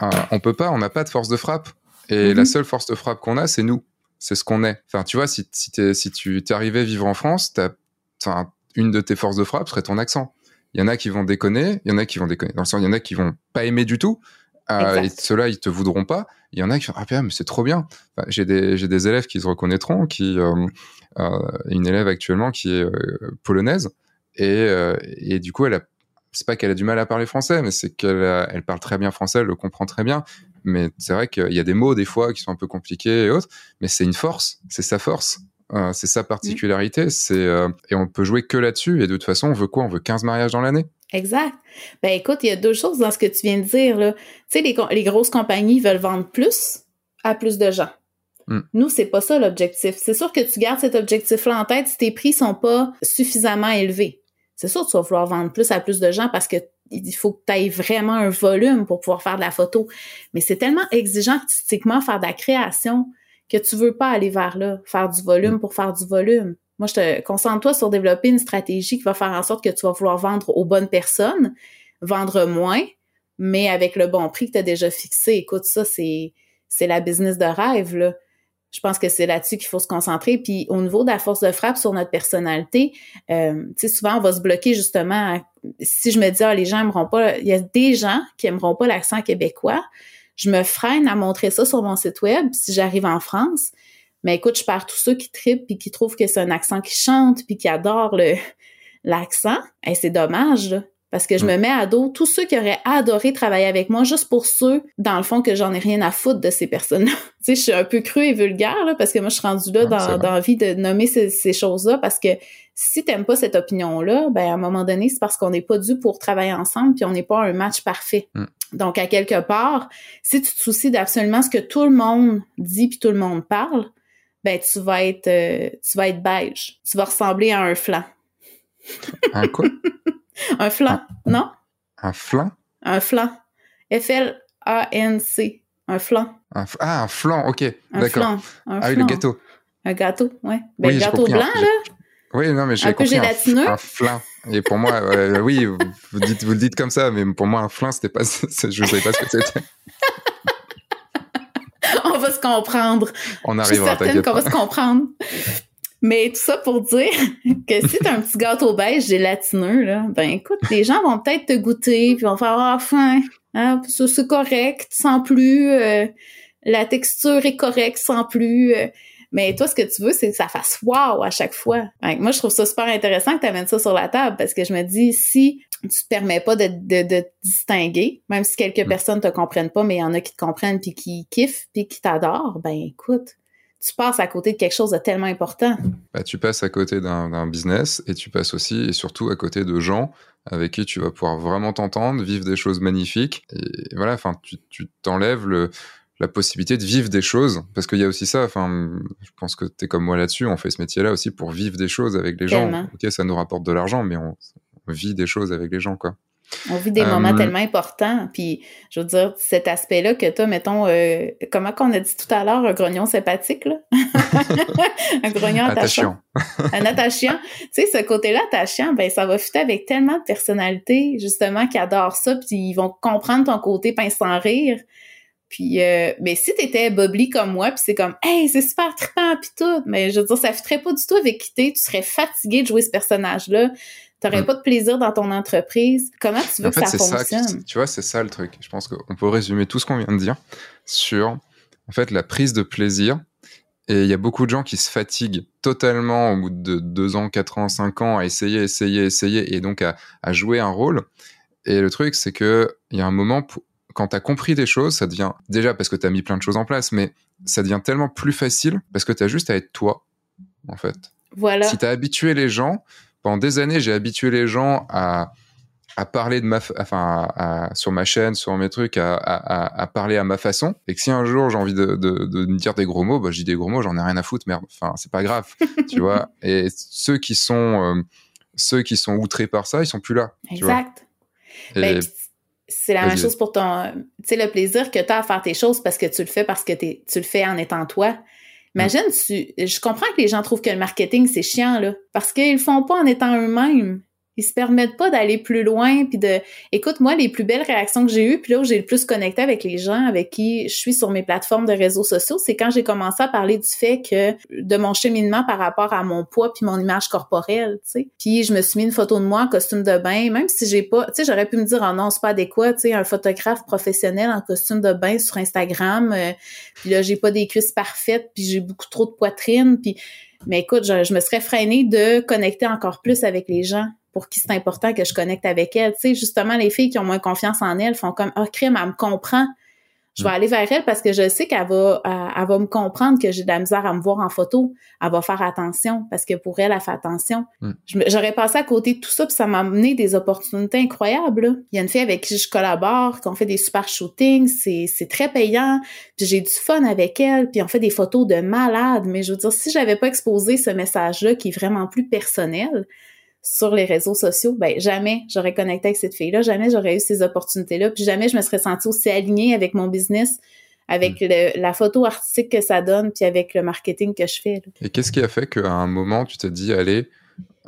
Speaker 1: on peut pas, on n'a pas de force de frappe. Et la mhm. seule force de frappe qu'on a, c'est nous. C'est ce qu'on est. Enfin, tu vois, si, si, si tu t'es arrivé à vivre en France, as, une de tes forces de frappe serait ton accent. Il y en a qui vont déconner, il y en a qui vont déconner. Dans le sens, il y en a qui vont pas aimer du tout. Euh, et ceux-là, ils te voudront pas. Il y en a qui vont ah mais c'est trop bien. j'ai des j'ai des élèves qui se reconnaîtront. Qui euh, euh une élève actuellement qui est euh, polonaise et, et du coup elle a c'est pas qu'elle a du mal à parler français, mais c'est qu'elle elle parle très bien français, elle le comprend très bien. Mais c'est vrai qu'il y a des mots des fois qui sont un peu compliqués et autres, mais c'est une force, c'est sa force. Euh, c'est sa particularité, c'est euh, et on peut jouer que là-dessus. Et de toute façon, on veut quoi? On veut 15 mariages dans l'année.
Speaker 2: Exact. Ben écoute, il y a deux choses dans ce que tu viens de dire là. Tu sais, les, les grosses compagnies veulent vendre plus à plus de gens. Hmm. Nous, c'est pas ça l'objectif. C'est sûr que tu gardes cet objectif-là en tête si tes prix sont pas suffisamment élevés c'est sûr que tu vas vouloir vendre plus à plus de gens parce que il faut que tu aies vraiment un volume pour pouvoir faire de la photo. Mais c'est tellement exigeant artistiquement faire de la création que tu veux pas aller vers là, faire du volume pour faire du volume. Moi, je te concentre-toi sur développer une stratégie qui va faire en sorte que tu vas vouloir vendre aux bonnes personnes, vendre moins, mais avec le bon prix que tu as déjà fixé. Écoute, ça, c'est, c'est la business de rêve, là je pense que c'est là-dessus qu'il faut se concentrer. Puis au niveau de la force de frappe sur notre personnalité, euh, tu sais, souvent on va se bloquer justement. si je me dis ah les gens aimeront pas, il y a des gens qui aimeront pas l'accent québécois. Je me freine à montrer ça sur mon site web si j'arrive en France. Mais écoute, je perds tous ceux qui tripent puis qui trouvent que c'est un accent qui chante puis qui adorent le l'accent. Et c'est dommage. Parce que je me mets à dos tous ceux qui auraient adoré travailler avec moi, juste pour ceux, dans le fond, que j'en ai rien à foutre de ces personnes-là. tu sais, je suis un peu cru et vulgaire, là, parce que moi, je suis rendue là dans, dans l'envie de nommer ces, ces choses-là, parce que si t'aimes pas cette opinion-là, ben à un moment donné, c'est parce qu'on n'est pas dû pour travailler ensemble, puis on n'est pas un match parfait. Mm. Donc, à quelque part, si tu te soucies d'absolument ce que tout le monde dit puis tout le monde parle, ben tu vas être euh, tu vas être beige. Tu vas ressembler à un flan.
Speaker 1: Un quoi?
Speaker 2: un flan, non?
Speaker 1: Un flan?
Speaker 2: Un flan. F-L-A-N-C. Un flan.
Speaker 1: ah, un flan, ok. D'accord. Ah oui, le gâteau.
Speaker 2: Un gâteau, ouais. Ben, oui, gâteau blanc, là.
Speaker 1: Oui, non, mais j'ai compris. Un, un flan. Et pour moi, euh, oui, vous, dites, vous le dites comme ça, mais pour moi, un flan, c'était pas, je ne savais pas ce que c'était.
Speaker 2: On va se comprendre.
Speaker 1: On arrivera,
Speaker 2: certaine qu'on va se comprendre. Mais tout ça pour dire que si t'as un petit gâteau beige gélatineux, là, ben écoute, les gens vont peut-être te goûter, puis vont faire ah, enfin, hein, c'est correct, sans plus, euh, la texture est correcte, sans plus. Euh, mais toi, ce que tu veux, c'est que ça fasse wow à chaque fois. moi, je trouve ça super intéressant que tu amènes ça sur la table parce que je me dis, si tu te permets pas de, de, distinguer, même si quelques mm. personnes te comprennent pas, mais il y en a qui te comprennent puis qui kiffent puis qui t'adorent, ben écoute, tu passes à côté de quelque chose de tellement important.
Speaker 1: Bah, tu passes à côté d'un business et tu passes aussi et surtout à côté de gens avec qui tu vas pouvoir vraiment t'entendre, vivre des choses magnifiques. Et voilà, enfin, tu t'enlèves le, la possibilité de vivre des choses parce qu'il y a aussi ça enfin je pense que tu es comme moi là-dessus on fait ce métier là aussi pour vivre des choses avec les gens ok ça nous rapporte de l'argent mais on, vit des choses avec les gens quoi
Speaker 2: on vit des moments euh, tellement importants puis je veux dire cet aspect là que tu mettons euh, comment qu'on a dit tout à l'heure un grognon sympathique là? Un grognon attachant. Un attachant. Tu sais ce côté là attachant ben ça va fitter avec tellement de personnalités justement qui adorent ça puis ils vont comprendre ton côté pince sans rire. Puis, euh, mais si t'étais bubbly comme moi, puis c'est comme, hey, c'est super trippant, puis tout, mais je veux dire, ça fitterait pas du tout avec quitter. Tu serais fatigué de jouer ce personnage-là. T'aurais mm. pas de plaisir dans ton entreprise? Comment tu veux que ça fonctionne?
Speaker 1: tu vois, c'est ça le truc. Je pense qu'on peut résumer tout ce qu'on vient de dire sur, en fait, la prise de plaisir. Et il y a beaucoup de gens qui se fatiguent totalement au bout de deux ans, quatre ans, cinq ans à essayer, essayer, essayer, et donc à, à jouer un rôle. Et le truc, c'est que il y a un moment pour, quand tu as compris des choses, ça devient déjà parce que tu as mis plein de choses en place, mais ça devient tellement plus facile parce que tu as juste à être toi, en fait.
Speaker 2: Voilà.
Speaker 1: Si tu as habitué les gens, pendant des années, j'ai habitué les gens à, à parler de ma, enfin, sur ma chaîne, sur mes trucs, à, à, parler à ma façon. Et que si un jour j'ai envie de, de, de, me dire des gros mots, bah, je dis des gros mots, j'en ai rien à foutre, merde. Enfin, c'est pas grave, tu vois. Et ceux qui sont, euh, ceux qui sont outrés par ça, ils sont plus là.
Speaker 2: Exact. Ben, c'est la même chose pour ton, tu sais, le plaisir que tu as à faire tes choses parce que tu le fais parce que tu le fais en étant toi. Imagine, tu, je comprends que les gens trouvent que le marketing, c'est chiant, là, parce qu'ils le font pas en étant eux-mêmes ils se permettent pas d'aller plus loin puis de écoute moi les plus belles réactions que j'ai eues puis là où j'ai le plus connecté avec les gens avec qui je suis sur mes plateformes de réseaux sociaux c'est quand j'ai commencé à parler du fait que de mon cheminement par rapport à mon poids puis mon image corporelle tu sais. Puis je me suis mis une photo de moi en costume de bain même si j'ai pas tu sais j'aurais pu me dire oh non c'est pas adéquat tu sais un photographe professionnel en costume de bain sur Instagram euh, puis là j'ai pas des cuisses parfaites puis j'ai beaucoup trop de poitrine puis mais écoute, je, je, me serais freinée de connecter encore plus avec les gens pour qui c'est important que je connecte avec elle. Tu sais, justement, les filles qui ont moins confiance en elles font comme, ah, oh, crème, elle me comprend. Je vais mm. aller vers elle parce que je sais qu'elle va, elle, va me comprendre que j'ai de la misère à me voir en photo. Elle va faire attention parce que pour elle, elle fait attention. Mm. J'aurais passé à côté de tout ça puis ça m'a amené des opportunités incroyables. Il y a une fille avec qui je collabore, qu'on fait des super shootings, c'est très payant. Puis j'ai du fun avec elle, puis on fait des photos de malades. Mais je veux dire, si j'avais pas exposé ce message-là qui est vraiment plus personnel, sur les réseaux sociaux, ben jamais j'aurais connecté avec cette fille-là, jamais j'aurais eu ces opportunités-là, puis jamais je me serais sentie aussi alignée avec mon business, avec mm. la photo artistique que ça donne, puis avec le marketing que je fais.
Speaker 1: Et qu'est-ce qui a fait qu'à un moment tu t'es dit allez,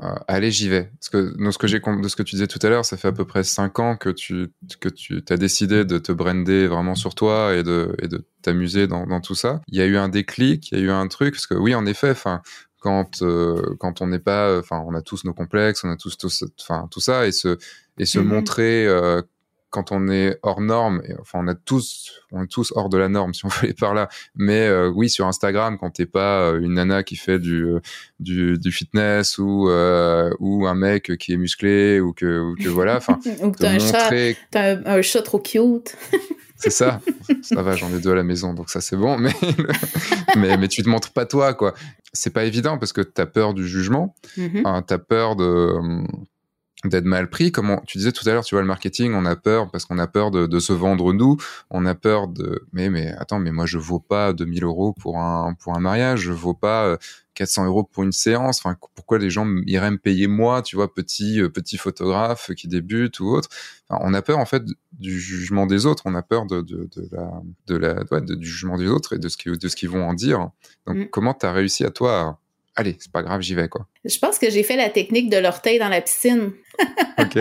Speaker 1: euh, allez j'y vais? Parce que de ce que j'ai de ce que tu disais tout à l'heure, ça fait à peu près cinq ans que tu que tu as décidé de te brander vraiment sur toi et de et de t'amuser dans, dans tout ça. Il y a eu un déclic, il y a eu un truc parce que oui en effet, enfin quand euh, quand on n'est pas enfin on a tous nos complexes on a tous tous enfin tout ça et se et se mm-hmm. montrer euh, quand on est hors norme, et, enfin on a tous, on est tous hors de la norme si on veut aller par là. Mais euh, oui, sur Instagram, quand t'es pas euh, une nana qui fait du euh, du, du fitness ou ou un mec qui est musclé ou que, ou que voilà, enfin,
Speaker 2: ou que t'as un, chat, un, un chat trop cute.
Speaker 1: c'est ça. Ça va, j'en ai deux à la maison, donc ça c'est bon. Mais, mais, mais tu te montres pas toi, quoi. C'est pas évident parce que t'as peur du jugement, mm -hmm. t'as peur de d'être mal pris. Comme tu disais tout à l'heure, tu vois, le marketing, on a peur parce qu'on a peur de, de, se vendre nous. On a peur de, mais, mais attends, mais moi, je vaux pas 2000 euros pour un, pour un mariage. Je vaux pas 400 euh, euros pour une séance. Enfin, pourquoi les gens iraient me payer moi, tu vois, petit, euh, petit photographe qui débute ou autre. Enfin, on a peur, en fait, du jugement des autres. On a peur de, de, de la, de la, ouais, du jugement des autres et de ce qu'ils, de ce qu'ils vont en dire. Donc, mm. comment tu as réussi à toi à, allez, c'est pas grave, j'y vais, quoi.
Speaker 2: Je pense que j'ai fait la technique de l'orteil dans la piscine. OK.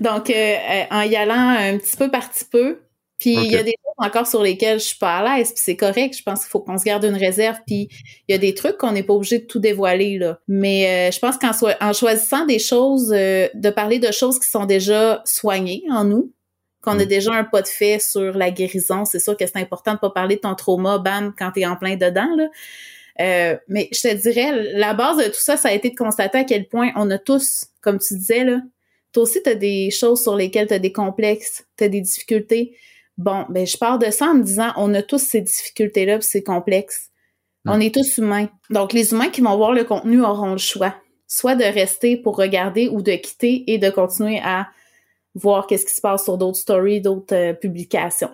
Speaker 2: Donc, euh, euh, en y allant un petit peu par petit peu, puis il y a des choses encore sur lesquelles je suis pas à l'aise, puis c'est correct. Je pense qu'il faut qu'on se garde une réserve, puis il y a des trucs qu'on n'est pas obligé de tout dévoiler là. Mais euh, je pense qu'en en choisissant des choses, de parler de choses qui sont déjà soignées en nous, qu'on a mm. déjà un pas de fait sur la guérison, c'est sûr que c'est important de pas parler de ton trauma, bam, quand tu es en plein dedans là. Euh, mais je te dirais, la base de tout ça, ça a été de constater à quel point on a tous, comme tu disais, là, toi aussi, tu as des choses sur lesquelles tu as des complexes, tu as des difficultés. Bon, ben je pars de ça en me disant, on a tous ces difficultés-là, ces complexes. Hmm. On est tous humains. Donc, les humains qui vont voir le contenu auront le choix, soit de rester pour regarder ou de quitter et de continuer à voir qu'est-ce qui se passe sur d'autres stories, d'autres euh, publications.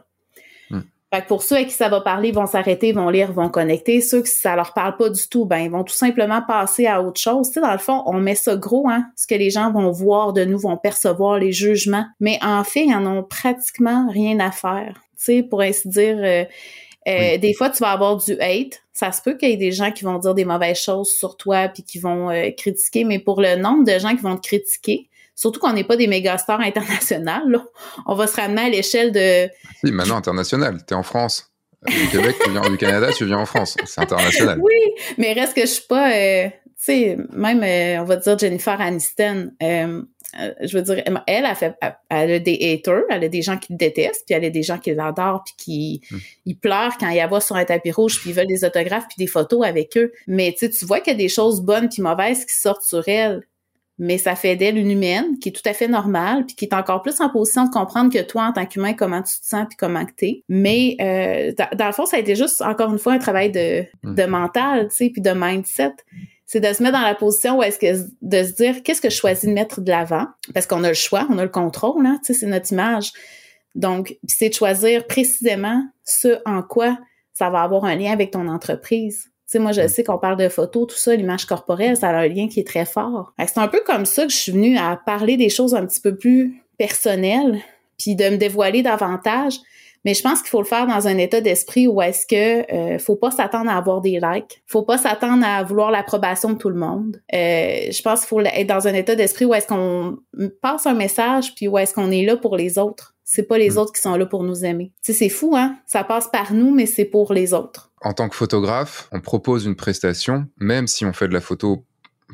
Speaker 2: Fait que pour ceux à qui ça va parler, ils vont s'arrêter, vont lire, vont connecter. Ceux qui ça leur parle pas du tout, ben ils vont tout simplement passer à autre chose. Tu sais, dans le fond, on met ça gros, hein, ce que les gens vont voir de nous, vont percevoir les jugements. Mais en fait, ils en ont pratiquement rien à faire. Tu sais, pour ainsi dire, euh, euh, des fois, tu vas avoir du hate. Ça se peut qu'il y ait des gens qui vont dire des mauvaises choses sur toi puis qui vont euh, critiquer, mais pour le nombre de gens qui vont te critiquer, Surtout qu'on n'est pas des méga stars internationales. On va se ramener à l'échelle de.
Speaker 1: Oui, maintenant international. Tu es en France. Du Québec, tu viens du Canada, tu viens en France. C'est international.
Speaker 2: Oui, mais reste que je suis pas. Euh, tu sais, même, euh, on va dire Jennifer Aniston. Euh, je veux dire, elle a fait, elle a des haters, elle a des gens qui le détestent, puis elle a des gens qui l'adorent, puis qui hmm. ils pleurent quand ils la voient sur un tapis rouge, puis ils veulent des autographes, puis des photos avec eux. Mais tu tu vois qu'il y a des choses bonnes puis mauvaises qui sortent sur elle mais ça fait d'elle une humaine qui est tout à fait normale, puis qui est encore plus en position de comprendre que toi, en tant qu'humain, comment tu te sens, puis comment tu es. Mais euh, dans, le fond, ça a été juste, encore une fois, un travail de, mm. de mental, tu sais, puis de mindset. C'est de se mettre dans la position où est-ce que de se dire qu'est-ce que je choisis de mettre de l'avant, parce qu'on a le choix, on a le contrôle, hein, tu sais, c'est notre image. Donc, c'est de choisir précisément ce en quoi ça va avoir un lien avec ton entreprise sais, moi, je sais qu'on parle de photos, tout ça, l'image corporelle, ça a un lien qui est très fort. C'est un peu comme ça que je suis venue à parler des choses un petit peu plus personnelles, puis de me dévoiler davantage. Mais je pense qu'il faut le faire dans un état d'esprit où est-ce que euh, faut pas s'attendre à avoir des likes, faut pas s'attendre à vouloir l'approbation de tout le monde. Euh, je pense qu'il faut être dans un état d'esprit où est-ce qu'on passe un message puis où est-ce qu'on est là pour les autres. C'est pas les mm. autres qui sont là pour nous aimer. Tu sais, c'est fou, hein? Ça passe par nous, mais c'est pour les autres
Speaker 1: en tant que photographe, on propose une prestation, même si on fait de la photo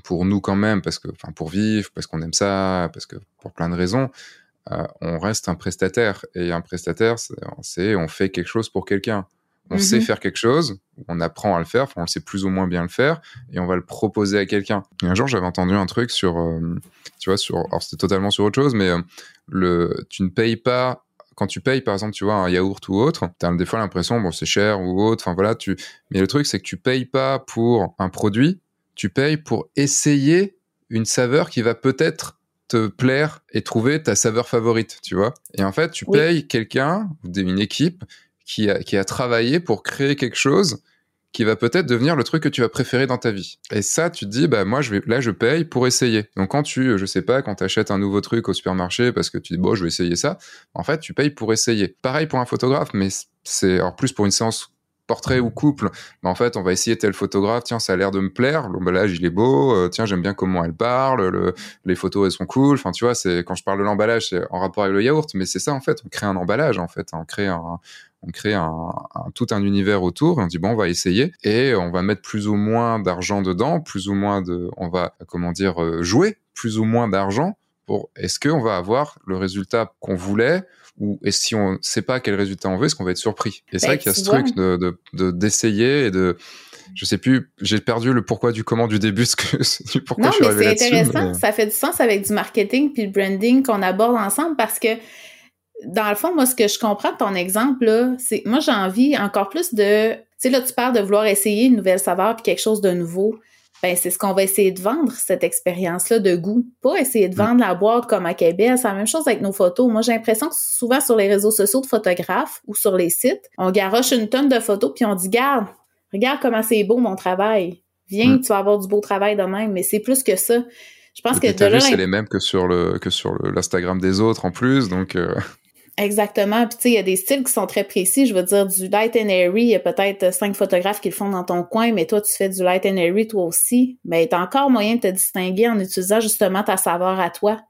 Speaker 1: pour nous quand même, parce que, enfin, pour vivre, parce qu'on aime ça, parce que pour plein de raisons, euh, on reste un prestataire. Et un prestataire, c'est on fait quelque chose pour quelqu'un. On sait mhm. faire quelque chose, on apprend à le faire, on sait plus ou moins bien le faire, et on va le proposer à quelqu'un. un jour, j'avais entendu un truc sur, euh, tu vois, sur, alors c'était totalement sur autre chose, mais euh, le, tu ne payes pas quand tu payes, par exemple, tu vois, un yaourt ou autre, tu as des fois l'impression, bon, c'est cher ou autre, enfin voilà, tu... mais le truc, c'est que tu payes pas pour un produit, tu payes pour essayer une saveur qui va peut-être te plaire et trouver ta saveur favorite, tu vois. Et en fait, tu payes quelqu'un, une équipe, qui a, travaillé pour créer quelque chose qui va peut-être devenir le truc que tu vas préférer dans ta vie. Et ça, tu te dis, bah moi, je vais, là, je paye pour essayer. Donc quand tu, je sais pas, quand tu achètes un nouveau truc au supermarché parce que tu dis, bon, je vais essayer ça, en fait, tu payes pour essayer. Pareil pour un photographe, mais c'est en plus pour une séance portrait ou couple, mais en fait, on va essayer tel photographe, tiens, ça a l'air de me plaire, l'emballage, il est beau, euh, tiens, j'aime bien comment elle parle, le, les photos, elles sont cool, enfin, tu vois, c'est, quand je parle de l'emballage, c'est en rapport avec le yaourt, mais c'est ça, en fait, on crée un emballage, en fait, on crée un, on crée un, tout un univers autour et on dit bon on va essayer et on va mettre plus ou moins d'argent dedans plus ou moins de on va comment dire euh, jouer plus ou moins d'argent pour est-ce qu'on va avoir le résultat qu'on voulait ou et si on ne sait pas quel résultat on veut, est-ce qu'on va être surpris? Et c'est
Speaker 2: Ben,
Speaker 1: vrai qu'il y a ce truc de de- d'essayer et de je sais plus, j'ai perdu le pourquoi du comment du début, ce que, du pourquoi
Speaker 2: Non,
Speaker 1: je suis
Speaker 2: mais c'est intéressant.
Speaker 1: mais-
Speaker 2: Ça fait du sens avec du marketing puis le branding qu'on aborde ensemble parce que, dans le fond, moi, ce que je comprends de ton exemple, là, c'est, moi, j'ai envie encore plus de, tu sais, là, tu parles de vouloir essayer une nouvelle saveur puis quelque chose de nouveau. Ben, c'est ce qu'on va essayer de vendre, cette expérience-là de goût. Pas essayer de vendre la boîte comme à Québec. C'est la même chose avec nos photos. Moi, j'ai l'impression que souvent sur les réseaux sociaux de photographes ou sur les sites, on garoche une tonne de photos puis on dit, garde, regarde comment c'est beau mon travail. Viens,
Speaker 1: Mm.
Speaker 2: tu vas avoir du beau travail de même. Mais c'est plus que ça. Je pense que de là,
Speaker 1: c'est les mêmes que sur le que sur l'Instagram des autres en plus, donc euh,
Speaker 2: Exactement. Puis tu sais, il y a des styles qui sont très précis. Je veux dire, du light and airy, il y a peut-être cinq photographes qui le font dans ton coin, mais toi, tu fais du light and airy toi aussi. Mais t'as encore moyen de te distinguer en utilisant justement ta saveur à toi.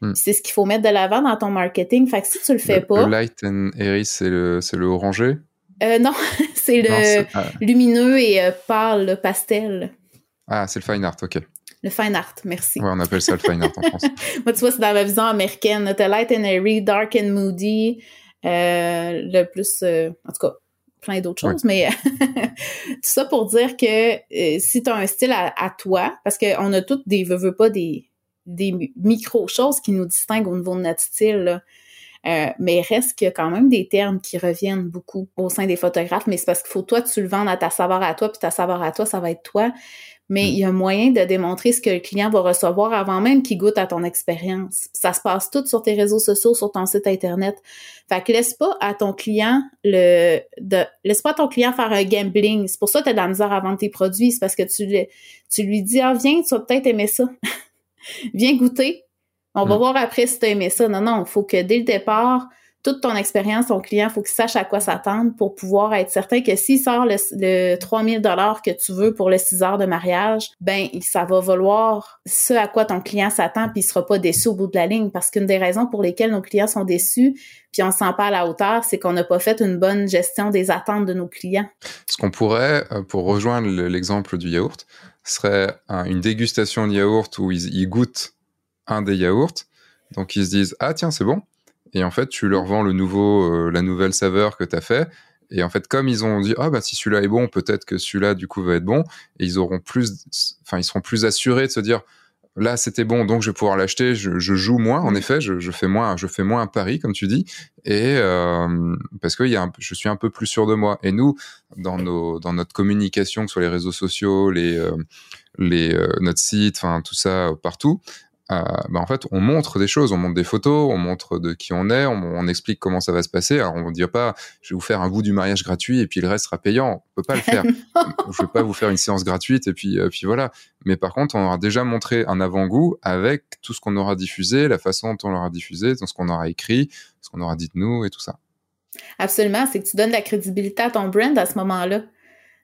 Speaker 1: Hmm.
Speaker 2: C'est ce qu'il faut mettre de l'avant dans ton marketing. Fait que si tu le fais
Speaker 1: le,
Speaker 2: pas,
Speaker 1: le light and airy, c'est le c'est le orangé?
Speaker 2: euh, non, c'est le lumineux et euh, pâle, le pastel.
Speaker 1: ah, c'est le fine art, ok.
Speaker 2: Le fine art, merci.
Speaker 1: Ouais, on appelle ça le fine art en France.
Speaker 2: Moi, tu vois, c'est dans ma vision américaine. T'as light and airy, dark and moody, euh, le plus, euh, en tout cas, plein d'autres choses, mais tout ça pour dire que euh, si tu as un style à, à toi, parce qu'on a toutes des, veux, veux pas, des, des mi- micro-choses qui nous distinguent au niveau de notre style, là. Euh, mais il reste qu'il y a quand même des termes qui reviennent beaucoup au sein des photographes, mais c'est parce qu'il faut toi, tu le vends à ta saveur à toi, puis ta saveur à toi, ça va être toi. Mais
Speaker 1: Mm.
Speaker 2: il y a moyen de démontrer ce que le client va recevoir avant même qu'il goûte à ton expérience. Ça se passe tout sur tes réseaux sociaux, sur ton site internet. Fait que laisse pas à ton client le de laisse pas à ton client faire un gambling. C'est pour ça que tu as de la misère à vendre tes produits, c'est parce que tu lui, tu lui dis "Ah viens, tu vas peut-être aimer ça. viens goûter. On va
Speaker 1: Mm.
Speaker 2: voir après si tu as aimé ça." Non non, il faut que dès le départ toute ton expérience, ton client, faut qu'il sache à quoi s'attendre pour pouvoir être certain que s'il sort le, le 3000 dollars que tu veux pour le 6 heures de mariage, ben ça va valoir ce à quoi ton client s'attend puis il sera pas déçu au bout de la ligne parce qu'une des raisons pour lesquelles nos clients sont déçus puis on se sent pas à la hauteur, c'est qu'on n'a pas fait une bonne gestion des attentes de nos clients.
Speaker 1: Ce qu'on pourrait, euh, pour rejoindre le- l'exemple du yaourt, serait un- une dégustation de yaourt où ils goûtent un des yaourts. Donc ils se disent ah tiens c'est bon. Et en fait tu leur vends le nouveau, euh, la nouvelle saveur que tu as fait. Et en fait comme ils ont dit ah bah si celui-là est bon peut-être que celui-là du coup va être bon. Et ils auront plus, enfin ils seront plus assurés de se dire là c'était bon donc je vais pouvoir l'acheter. Je, je joue moins en
Speaker 2: Mm.
Speaker 1: effet. Je, je fais moins, je fais moins un pari comme tu dis. Et euh, parce que il y a un, je suis un peu plus sûr de moi. Et nous dans nos dans notre communication, que ce soit les réseaux sociaux, les euh, les euh, notre site, enfin tout ça euh, partout. Euh, bah, en fait, on montre des choses, on montre des photos, on montre de qui on est, on, on explique comment ça va se passer. Alors, on ne dit pas, je vais vous faire un bout du mariage gratuit et puis le reste sera payant. On peut pas le faire. je vais pas vous faire une séance gratuite et puis, euh, puis voilà. Mais par contre, on aura déjà montré un avant-goût avec tout ce qu'on aura diffusé, la façon dont on l'aura diffusé, tout ce qu'on aura écrit, ce qu'on aura dit de nous et tout ça.
Speaker 2: Absolument, c'est que tu donnes de la crédibilité à ton brand à ce moment-là.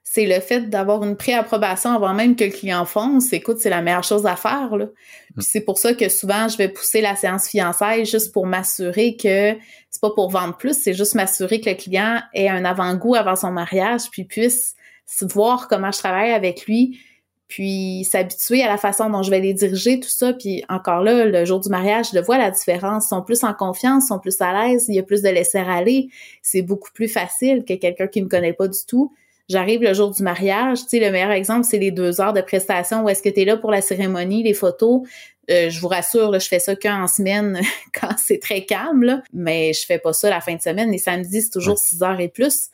Speaker 2: C'est le fait d'avoir une préapprobation avant même que le client fonce. Écoute, c'est la meilleure chose à faire. Là. Puis c'est pour ça que souvent, je vais pousser la séance fiançailles juste pour m'assurer que c'est pas pour vendre plus, c'est juste m'assurer que le client ait un avant-goût avant son mariage, puis puisse voir comment je travaille avec lui, puis s'habituer à la façon dont je vais les diriger, tout ça. Puis encore là, le jour du mariage, je le vois la différence. Ils sont plus en confiance, ils sont plus à l'aise, il y a plus de laisser aller. C'est beaucoup plus facile que quelqu'un qui me connaît pas du tout. J'arrive le jour du mariage, tu sais, le meilleur exemple, c'est les deux heures de prestation où est-ce que tu es là pour la cérémonie, les photos. Euh, je vous rassure, là, je fais ça qu'en semaine quand c'est très calme, là, mais je fais pas ça la fin de semaine. Les samedis, c'est toujours 6 heures et plus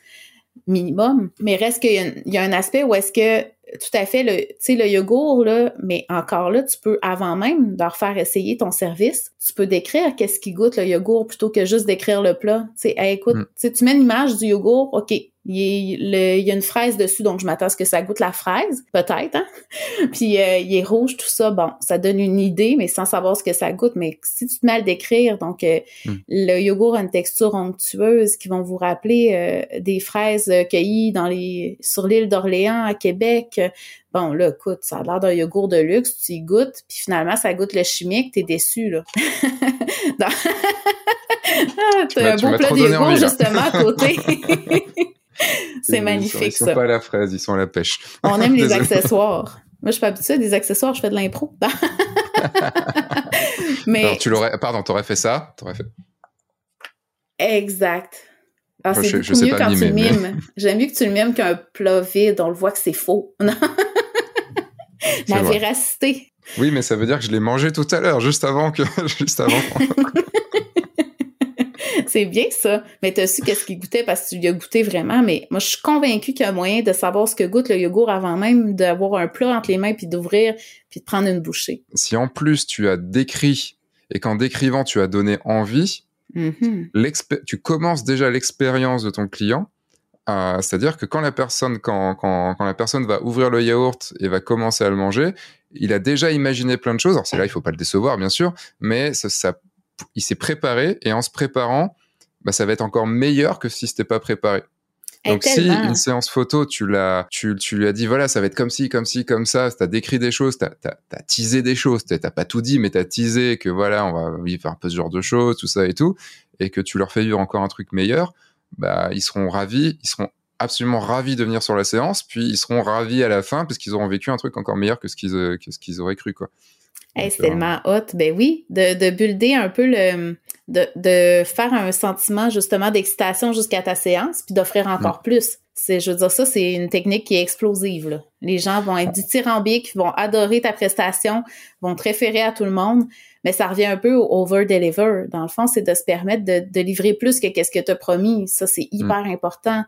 Speaker 2: minimum. Mais reste qu'il y, a un- il y a un aspect où est-ce que tout à fait le tu sais le yogourt là mais encore là tu peux avant même de leur faire essayer ton service tu peux décrire qu'est-ce qui goûte le yogourt plutôt que juste décrire le plat tu sais hey, écoute
Speaker 1: Mm.
Speaker 2: tu mets l'image du yogourt ok il, est- le- il y a une fraise dessus donc je m'attends à ce que ça goûte la fraise peut-être hein. Puis euh, il est rouge tout ça. Bon ça donne une idée mais sans savoir ce que ça goûte. Mais si tu te mets à le décrire donc euh,
Speaker 1: Mm.
Speaker 2: le yogourt a une texture onctueuse qui vont vous rappeler euh, des fraises euh, cueillies dans les sur l'île d'Orléans à Québec Bon, là, écoute, ça a l'air d'un yogourt de luxe, tu y goûtes, puis finalement, ça goûte le chimique, t'es déçu, là. Dans- Ah, T'as un beau plat yogourt, justement, à côté.
Speaker 1: Ils
Speaker 2: C'est
Speaker 1: sont-
Speaker 2: magnifique,
Speaker 1: Ils sont
Speaker 2: ça.
Speaker 1: pas à la fraise, ils sont à la pêche.
Speaker 2: On aime les accessoires. Moi, je suis pas habituée à des accessoires, je fais de l'impro.
Speaker 1: Mais. tu l'aurais, pardon, t'aurais fait ça? T'aurais fait.
Speaker 2: Exact. C'est mieux quand tu mimes. J'aime mieux que tu le mimes qu'un plat vide, on le voit que c'est faux. La véracité.
Speaker 1: Oui, mais ça veut dire que je l'ai mangé tout à l'heure, juste avant que. juste avant.
Speaker 2: c'est bien ça. Mais tu as su qu'est-ce qu'il goûtait parce que tu lui as goûté vraiment. Mais moi, je suis convaincue qu'il y a moyen de savoir ce que goûte le yogourt avant même d'avoir un plat entre les mains puis d'ouvrir puis de prendre une bouchée.
Speaker 1: Si en plus tu as décrit et qu'en décrivant tu as donné envie, mm-hmm. tu commences déjà l'expérience de ton client. Euh, c'est-à-dire que quand la personne quand, quand, quand la personne va ouvrir le yaourt et va commencer à le manger, il a déjà imaginé plein de choses. Alors c'est là, il faut pas le décevoir, bien sûr, mais ça, ça il s'est préparé et en se préparant, bah, ça va être encore meilleur que si c'était pas préparé. Donc si une séance photo, tu l'as, tu, tu lui as dit voilà, ça va être comme ci, comme ci, comme ça, t'as décrit des choses, t'as as, teasé des choses, t'as pas tout dit, mais t'as teasé que voilà, on va vivre un peu ce genre de choses, tout ça et tout, et que tu leur fais vivre encore un truc meilleur, bah ils seront ravis, ils seront absolument ravis de venir sur la séance, puis ils seront ravis à la fin parce qu'ils auront vécu un truc encore meilleur que ce qu'ils que ce qu'ils auraient cru quoi.
Speaker 2: c'est euh, tellement hot. Ben oui, de, de builder un peu le, de, de faire un sentiment justement d'excitation jusqu'à ta séance, puis d'offrir encore plus. C'est, je veux dire, ça, c'est une technique qui est explosive. Là. Les gens vont être dithyrambiques, vont adorer ta prestation, vont te référer à tout le monde, mais ça revient un peu au over-deliver. Dans le fond, c'est de se permettre de, de livrer plus que qu'est-ce que tu as promis. Ça, c'est mm. hyper important.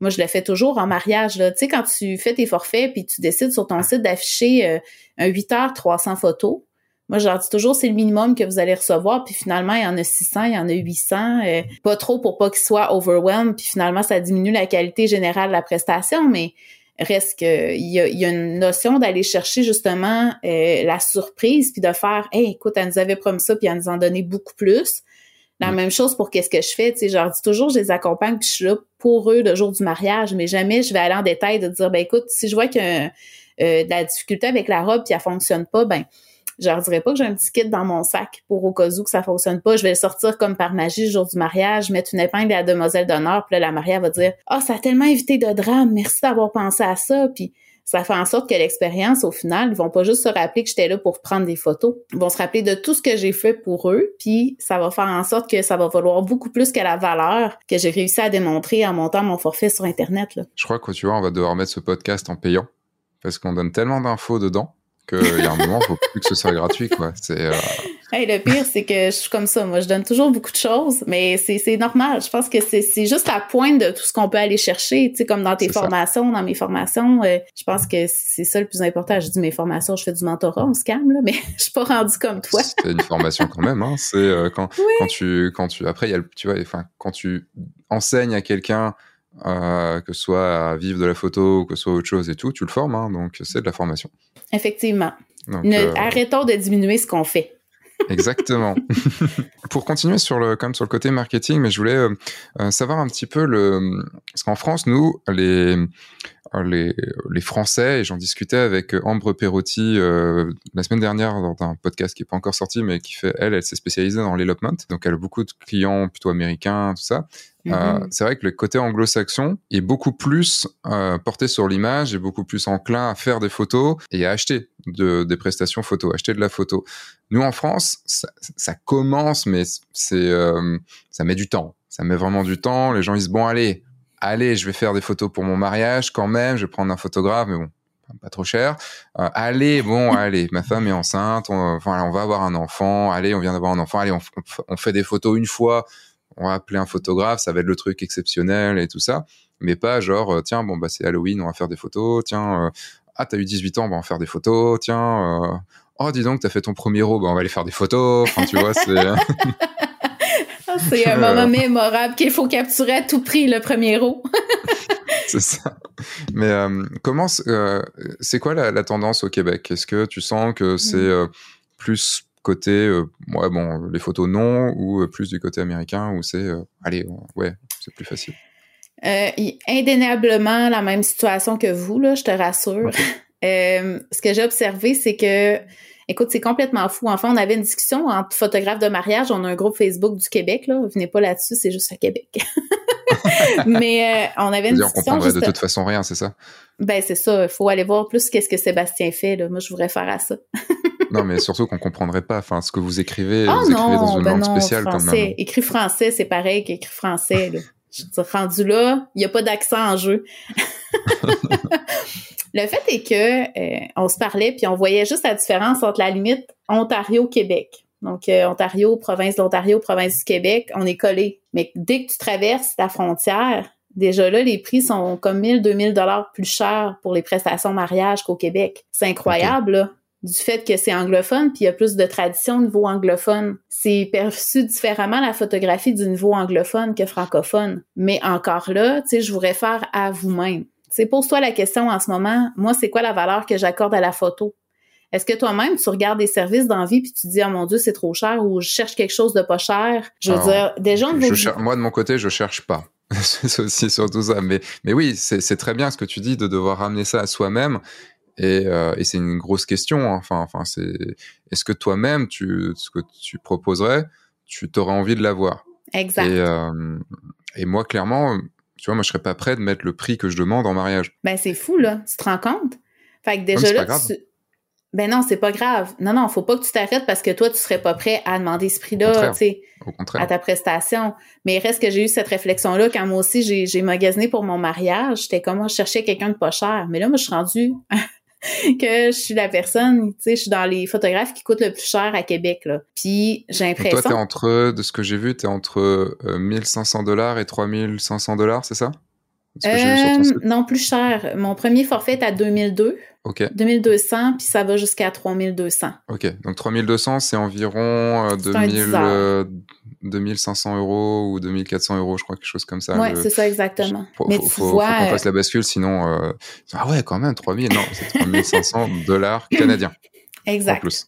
Speaker 2: Moi, je le fais toujours en mariage. Tu sais, quand tu fais tes forfaits puis tu décides sur ton site d'afficher euh, un 8 heures 300 photos, moi, je leur dis toujours, c'est le minimum que vous allez recevoir. Puis finalement, il y en a 600, il y en a 800. Euh, pas trop pour pas qu'ils soient overwhelmed. Puis finalement, ça diminue la qualité générale de la prestation. Mais reste que il y a, une notion d'aller chercher justement euh, la surprise puis de faire, hey, écoute, elle nous avait promis ça puis elle nous en donnait beaucoup plus. La mm. même chose pour qu'est-ce que je fais, tu sais, je leur dis toujours, je les accompagne puis je suis là pour eux le jour du mariage, mais jamais je vais aller en détail de dire, ben écoute, si je vois qu'il y a euh, de la difficulté avec la robe puis elle fonctionne pas, ben je leur dirais pas que j'ai un petit kit dans mon sac pour au cas où que ça fonctionne pas. Je vais le sortir comme par magie le jour du mariage, mettre une épingle à la demoiselle d'honneur, puis là, la mariée va dire « Ah, oh, ça a tellement évité de drame, merci d'avoir pensé à ça. » Puis ça fait en sorte que l'expérience, au final, ils vont pas juste se rappeler que j'étais là pour prendre des photos. Ils vont se rappeler de tout ce que j'ai fait pour eux, puis ça va faire en sorte que ça va valoir beaucoup plus que la valeur que j'ai réussi à démontrer en montant mon forfait sur Internet.
Speaker 1: Je crois que tu vois, on va devoir mettre ce podcast en payant parce qu'on donne tellement d'infos dedans qu'il y a un moment, il faut plus que ce soit gratuit, quoi. C'est, euh,
Speaker 2: le pire, c'est que je suis comme ça. Moi, je donne toujours beaucoup de choses, mais c'est normal. Je pense que c'est juste la pointe de tout ce qu'on peut aller chercher, tu sais, comme dans tes formations, dans mes formations. Euh, je pense que c'est ça le plus important. Je dis mes formations, je fais du mentorat, on se calme, là, mais je suis pas rendu comme toi.
Speaker 1: c'est une formation quand même, hein. C'est euh, quand, quand tu, quand tu, après, il y a tu vois, enfin, quand tu enseignes à quelqu'un euh, que ce soit à vivre de la photo ou que ce soit autre chose et tout, tu le formes, hein, donc c'est de la formation.
Speaker 2: Effectivement. Euh, arrêtons de diminuer ce qu'on fait.
Speaker 1: Exactement. Pour continuer sur le, comme sur le côté marketing, mais je voulais euh, savoir un petit peu le, parce qu'en France, nous, les, les, les Français, et j'en discutais avec Ambre Perotti la semaine dernière dans un podcast qui est pas encore sorti, mais qui fait, elle, elle s'est spécialisée dans l'elopement, donc elle a beaucoup de clients plutôt américains, tout ça, euh, mhm. c'est vrai que le côté anglo-saxon est beaucoup plus euh, porté sur l'image et beaucoup plus enclin à faire des photos et à acheter de, des prestations photos, acheter de la photo. Nous en France, ça, ça commence, mais c'est euh, ça met du temps. Ça met vraiment du temps. Les gens ils disent bon allez, allez, je vais faire des photos pour mon mariage quand même. Je vais prendre un photographe, mais bon, pas trop cher. Euh, allez, bon, allez, ma femme est enceinte, on, on va avoir un enfant. Allez, on vient d'avoir un enfant. Allez, on, on fait des photos une fois on va appeler un photographe, ça va être le truc exceptionnel et tout ça, mais pas genre, euh, tiens, bon, bah, c'est Halloween, on va faire des photos, tiens, euh, ah, t'as eu 18 ans, on va en faire des photos, tiens, euh, oh, dis donc, t'as fait ton premier row, bah, on va aller faire des photos, enfin, tu vois, c'est...
Speaker 2: C'est un moment mémorable qu'il faut capturer à tout prix, le premier row.
Speaker 1: c'est ça. Mais comment, c'est quoi la, tendance au Québec? Est-ce que tu sens que c'est mm. plus côté, euh, ouais, bon, les photos non, ou euh, plus du côté américain où c'est, euh, allez, ouais, c'est plus facile?
Speaker 2: indéniablement la même situation que vous, là, je te rassure. ce que j'ai observé, c'est que, écoute, c'est complètement fou. Enfin, on avait une discussion entre photographes de mariage. On a un groupe Facebook du Québec, là. Venez pas là-dessus, c'est juste à Québec. Mais euh, on avait une
Speaker 1: On comprendrait de toute façon rien, c'est ça?
Speaker 2: Ben, c'est ça. Il faut aller voir plus qu'est-ce que Sébastien fait. Là. Moi, je voudrais faire à ça.
Speaker 1: non, mais surtout qu'on comprendrait pas. Enfin, ce que vous écrivez, oh, vous écrivez dans une ben langue spéciale
Speaker 2: quand
Speaker 1: même.
Speaker 2: Écrit français, c'est pareil qu'écrit français. Je suis rendu là, il n'y a pas d'accent en jeu. Le fait est que euh, on se parlait puis on voyait juste la différence entre la limite Ontario-Québec. Donc euh, Ontario, province d'Ontario, province du Québec, on est collé. Mais dès que tu traverses la frontière, déjà là les prix sont comme 1000 2000 dollars plus chers pour les prestations mariage qu'au Québec. C'est incroyable là du fait que c'est anglophone, puis il y a plus de tradition au niveau anglophone. C'est perçu différemment la photographie du niveau anglophone que francophone. Mais encore là, tu sais, je vous réfère à vous-même. C'est pose-toi la question en ce moment, moi, c'est quoi la valeur que j'accorde à la photo? Est-ce que toi-même, tu regardes des services d'envie puis tu dis, oh mon Dieu, c'est trop cher ou je cherche quelque chose de pas cher? Je veux dire, déjà,
Speaker 1: Moi, de mon côté, je cherche pas. c'est aussi surtout ça. Mais, mais oui, c'est très bien ce que tu dis de devoir ramener ça à soi-même. Et, euh, et c'est une grosse question. Hein. Enfin, enfin, c'est est-ce que toi-même, tu, ce que tu proposerais, tu t'aurais envie de l'avoir?
Speaker 2: Exact.
Speaker 1: Et, euh, et moi, clairement, tu vois, moi, je serais pas prêt de mettre le prix que je demande en mariage.
Speaker 2: Ben, c'est fou, là. Tu te rends compte? Fait que déjà là, tu... Ben non, c'est pas grave. Non, non, faut pas que tu t'arrêtes parce que toi, tu serais pas prêt à demander ce prix-là, tu sais, à ta prestation. Mais il reste que j'ai eu cette réflexion-là quand moi aussi, j'ai magasiné pour mon mariage. J'étais comme, moi, je cherchais quelqu'un de pas cher. Mais là, moi, je suis rendue que je suis la personne, tu sais, je suis dans les photographes qui coûtent le plus cher à Québec, là. Puis j'ai l'impression...
Speaker 1: Toi, t'es entre, de ce que j'ai vu, t'es entre 1500 euh, dollars et 3500 dollars, c'est ça?
Speaker 2: Euh, non, plus cher. Mon premier forfait est à 2002.
Speaker 1: OK.
Speaker 2: 2200, puis ça va jusqu'à 3200.
Speaker 1: OK. Donc 3200, c'est environ 2000, 2500 euros ou 2400 euros, je crois, quelque chose comme ça.
Speaker 2: Oui, c'est ça, exactement. Mais
Speaker 1: faut, tu faut, vois, faut qu'on fasse la bascule, sinon... Euh... Ah ouais, quand même, 3000, non, c'est 3500 dollars canadiens.
Speaker 2: Exact. En plus.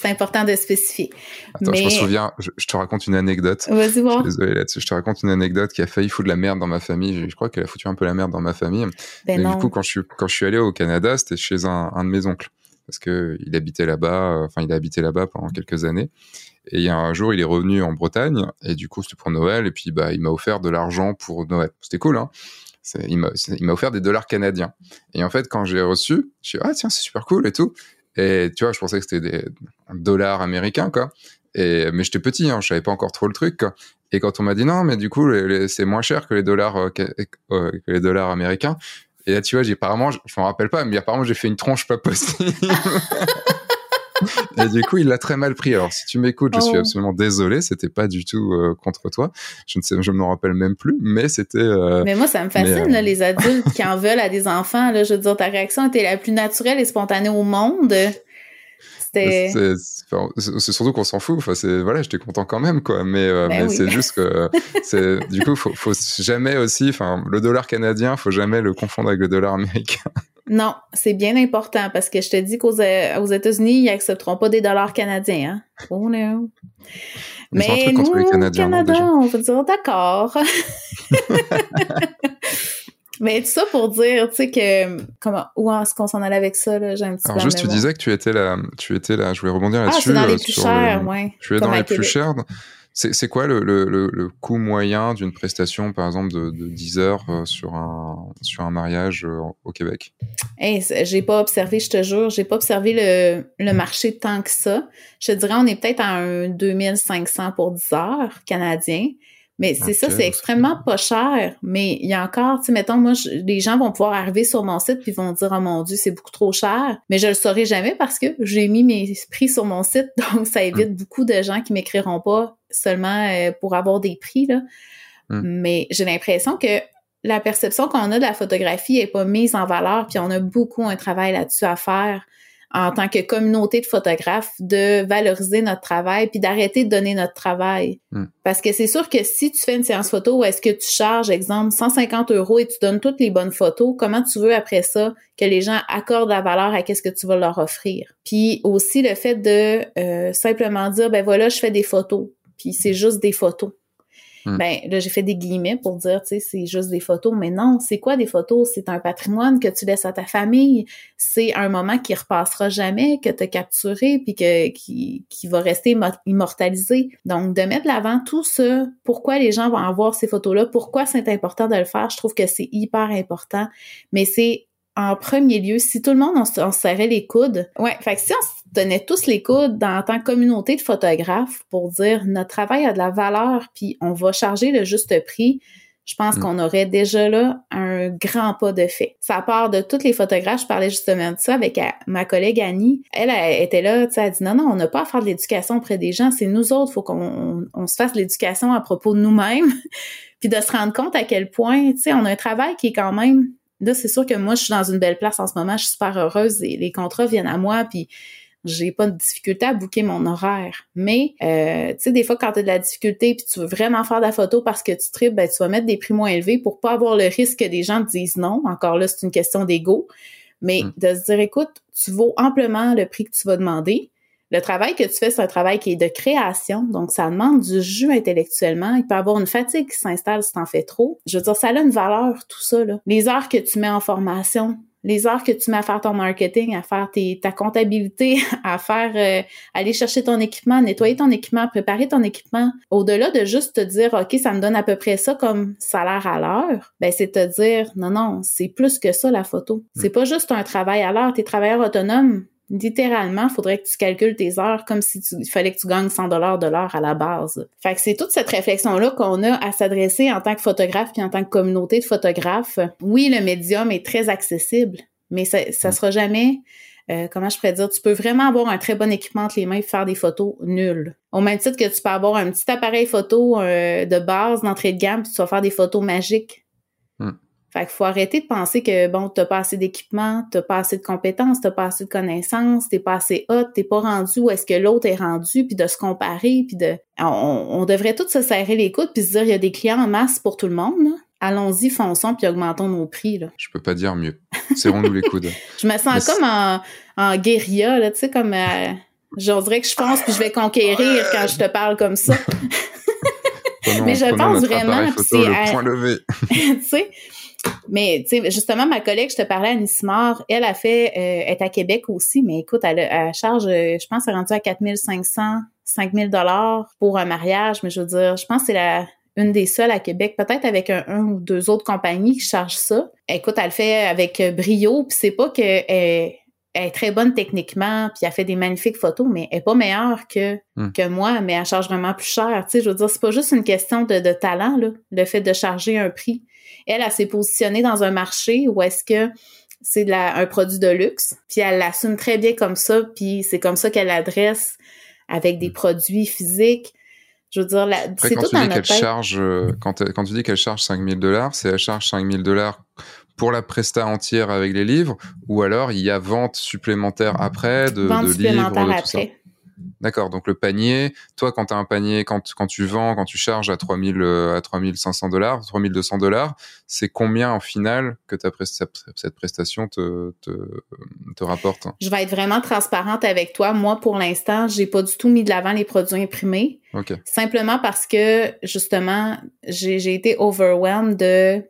Speaker 2: C'est important de spécifier.
Speaker 1: Attends, je me souviens, je, te raconte une anecdote.
Speaker 2: Vas-y, voir.
Speaker 1: Je suis désolé là-dessus. Je te raconte une anecdote qui a failli foutre la merde dans ma famille. Je, crois qu'elle a foutu un peu la merde dans ma famille. Ben du coup, quand je suis, quand je suis allé au Canada, c'était chez un, un de mes oncles. Parce que il habitait là-bas, euh, enfin, il a habité là-bas pendant quelques années. Et il y a un jour, il est revenu en Bretagne, et du coup, c'était pour Noël, et puis bah, il m'a offert de l'argent pour Noël. C'était cool, hein il m'a offert des dollars canadiens. Et en fait, quand j'ai reçu, je suis ah tiens, c'est super cool et tout. Et tu vois, je pensais que c'était des dollars américains, quoi. Et, mais j'étais petit, hein, je savais pas encore trop le truc, quoi. Et quand on m'a dit non, mais du coup, c'est moins cher que les dollars, euh, euh, que, les dollars américains. Et là, tu vois, j'ai apparemment, je, je m'en rappelle pas, mais apparemment, j'ai fait une tronche pas possible. et du coup, il l'a très mal pris. Alors, si tu m'écoutes, je suis oh. absolument désolé. C'était pas du tout euh, contre toi. Je ne sais, je me rappelle même plus, mais c'était. Euh,
Speaker 2: mais moi, ça me fascine, là, euh, les adultes qui en veulent à des enfants. Là, je veux dire, ta réaction était la plus naturelle et spontanée au monde.
Speaker 1: C'est surtout qu'on s'en fout. Enfin, c'est voilà, j'étais content quand même, quoi. Mais, ben mais c'est juste que c'est du coup, faut, faut jamais aussi. Enfin, le dollar canadien, faut jamais le confondre avec le dollar américain.
Speaker 2: Non, c'est bien important parce que je te dis qu'aux euh, aux États-Unis, ils accepteront pas des dollars canadiens. Hein? Oh non. Mais nous, au Canada, on va dire d'accord. Mais tout ça pour dire, tu sais que comment où est-ce qu'on s'en allait avec ça là, j'ai un petit
Speaker 1: Alors juste tu disais que tu étais là, tu étais là, je voulais rebondir là-dessus.
Speaker 2: Ah, c'est dans les euh, plus chers, ouais.
Speaker 1: Tu es dans les plus chers. C'est quoi le, le, le, coût moyen d'une prestation, par exemple, de, de 10 heures euh, sur, un, sur un mariage euh, au Québec?
Speaker 2: Hey, j'ai pas observé, je te jure, j'ai pas observé le, le marché tant que ça. Je te dirais, on est peut-être à un 2500 pour 10 heures canadien. Mais c'est ça, c'est extrêmement pas cher. Mais il y a encore, tu sais, mettons, moi, les gens vont pouvoir arriver sur mon site puis vont dire, oh mon Dieu, c'est beaucoup trop cher. Mais je le saurai jamais parce que j'ai mis mes prix sur mon site. Donc, ça évite beaucoup de gens qui m'écriront pas seulement euh, pour avoir des prix, là. Hmm. Mais j'ai l'impression que la perception qu'on a de la photographie est pas mise en valeur puis on a beaucoup un travail là-dessus à faire en tant que communauté de photographes de valoriser notre travail puis d'arrêter de donner notre travail. Hmm. Parce que c'est sûr que si tu fais une séance photo où est-ce que tu charges, exemple, 150 euros et tu donnes toutes les bonnes photos, comment tu veux après ça que les gens accordent la valeur à qu'est-ce que tu vas leur offrir? Puis aussi le fait de euh, simplement dire, ben voilà, je fais des photos, puis c'est juste des photos. Hmm. Ben là, j'ai fait des guillemets pour dire, tu sais, c'est juste des photos, mais non, c'est quoi des photos? C'est un patrimoine que tu laisses à ta famille. C'est un moment qui repassera jamais, que tu as capturé, puis que, qui, qui va rester immortalisé. Donc, de mettre de l'avant tout ça, pourquoi les gens vont avoir ces photos-là, pourquoi c'est important de le faire, je trouve que c'est hyper important. Mais c'est en premier lieu, si tout le monde on, se serrait les coudes, ouais, fait que si on se donnait tous les coudes dans, en tant que communauté de photographes pour dire notre travail a de la valeur, puis on va charger le juste prix, je pense mm. qu'on aurait déjà là un grand pas de fait. Ça part de toutes les photographes. Je parlais justement de ça avec ma collègue Annie. Elle, était là, tu sais, elle dit non, non, on n'a pas à faire de l'éducation auprès des gens. C'est nous autres, faut qu'on on, se fasse l'éducation à propos de nous-mêmes. puis de se rendre compte à quel point, tu sais, on a un travail qui est quand même Là, c'est sûr que moi, je suis dans une belle place en ce moment, je suis super heureuse et les contrats viennent à moi, puis j'ai pas de difficulté à bouquer mon horaire. Mais, euh, tu sais, des fois, quand tu as de la difficulté puis tu veux vraiment faire de la photo parce que tu tripes, ben, tu vas mettre des prix moins élevés pour pas avoir le risque que des gens te disent non. Encore là, c'est une question d'ego. Mais mm. de se dire, écoute, tu vaux amplement le prix que tu vas demander. Le travail que tu fais, c'est un travail qui est de création, donc ça demande du jus intellectuellement. Il peut y avoir une fatigue qui s'installe si t'en fais trop. Je veux dire, ça a une valeur, tout ça. Là. Les heures que tu mets en formation, les heures que tu mets à faire ton marketing, à faire ta comptabilité, à faire euh, aller chercher ton équipement, nettoyer ton équipement, préparer ton équipement, au-delà de juste te dire OK, ça me donne à peu près ça comme salaire à l'heure, ben c'est te dire non non, c'est plus que ça la photo. C'est pas juste un travail à l'heure, t'es travailleur autonome, littéralement, il faudrait que tu calcules tes heures comme si tu, il fallait que tu gagnes 100 dollars de l'heure à la base. Fait que c'est toute cette réflexion-là qu'on a à s'adresser en tant que photographe puis en tant que communauté de photographes. Oui, le médium est très accessible, mais ça, ça sera jamais euh, comment je pourrais dire, tu peux vraiment avoir un très bon équipement entre les mains et faire des photos nulles. Au même titre que tu peux avoir un petit appareil photo euh, de base d'entrée de gamme puis tu vas faire des photos magiques. Fait qu'il faut arrêter de penser que, bon, t'as pas assez d'équipement, t'as pas assez de compétences, t'as pas assez de connaissances, t'es pas assez hot, t'es pas rendu où est-ce que l'autre est rendu, puis de se comparer, puis de... On, devrait tous se serrer les coudes puis se dire, il y a des clients en masse pour tout le monde, Allons-y, fonçons, puis augmentons nos prix, là.
Speaker 1: Je peux pas dire mieux. Serrons-nous les coudes.
Speaker 2: Je me sens comme en, en guérilla, là, tu sais, comme... Euh, je dirais que je pense puis je vais conquérir quand je te parle comme ça. Mais je pense vraiment c'est...
Speaker 1: Le point levé.
Speaker 2: tu sais? Mais tu sais, justement, ma collègue, je te parlais, Anismar, elle a fait, euh, est à Québec aussi, mais écoute, elle, elle charge, euh, je pense, elle est rendue à 4500, 5000 dollars pour un mariage, mais je veux dire, je pense que c'est la une des seules à Québec, peut-être avec un, ou deux autres compagnies qui chargent ça. Écoute, elle le fait avec brio, puis c'est pas que elle, est très bonne techniquement, puis elle fait des magnifiques photos, mais elle est pas meilleure que, hmm. que moi, mais elle charge vraiment plus cher. Tu sais, je veux dire, c'est pas juste une question de, de talent, là, le fait de charger un prix elle, elle s'est positionnée dans un marché où est-ce que c'est un produit de luxe, puis elle l'assume très bien comme ça, puis c'est comme ça qu'elle adresse avec des produits physiques. Je veux dire, c'est tout dans notre
Speaker 1: charge, euh, quand, quand, tu dis qu'elle charge 5000 dollars, c'est elle charge 5000 dollars pour la presta entière avec les livres, ou alors il y a vente supplémentaire après de, vente de livres, de tout ça? D'accord, donc le panier, toi quand tu as un panier, quand, quand tu vends, quand tu charges à 3000 euh, à 3500 dollars, 3200 dollars, c'est combien en final que ta cette prestation te, te, te, rapporte?
Speaker 2: Je vais être vraiment transparente avec toi. Moi, pour l'instant, j'ai pas du tout mis de l'avant les produits imprimés. Simplement parce que, justement, j'ai été overwhelmed de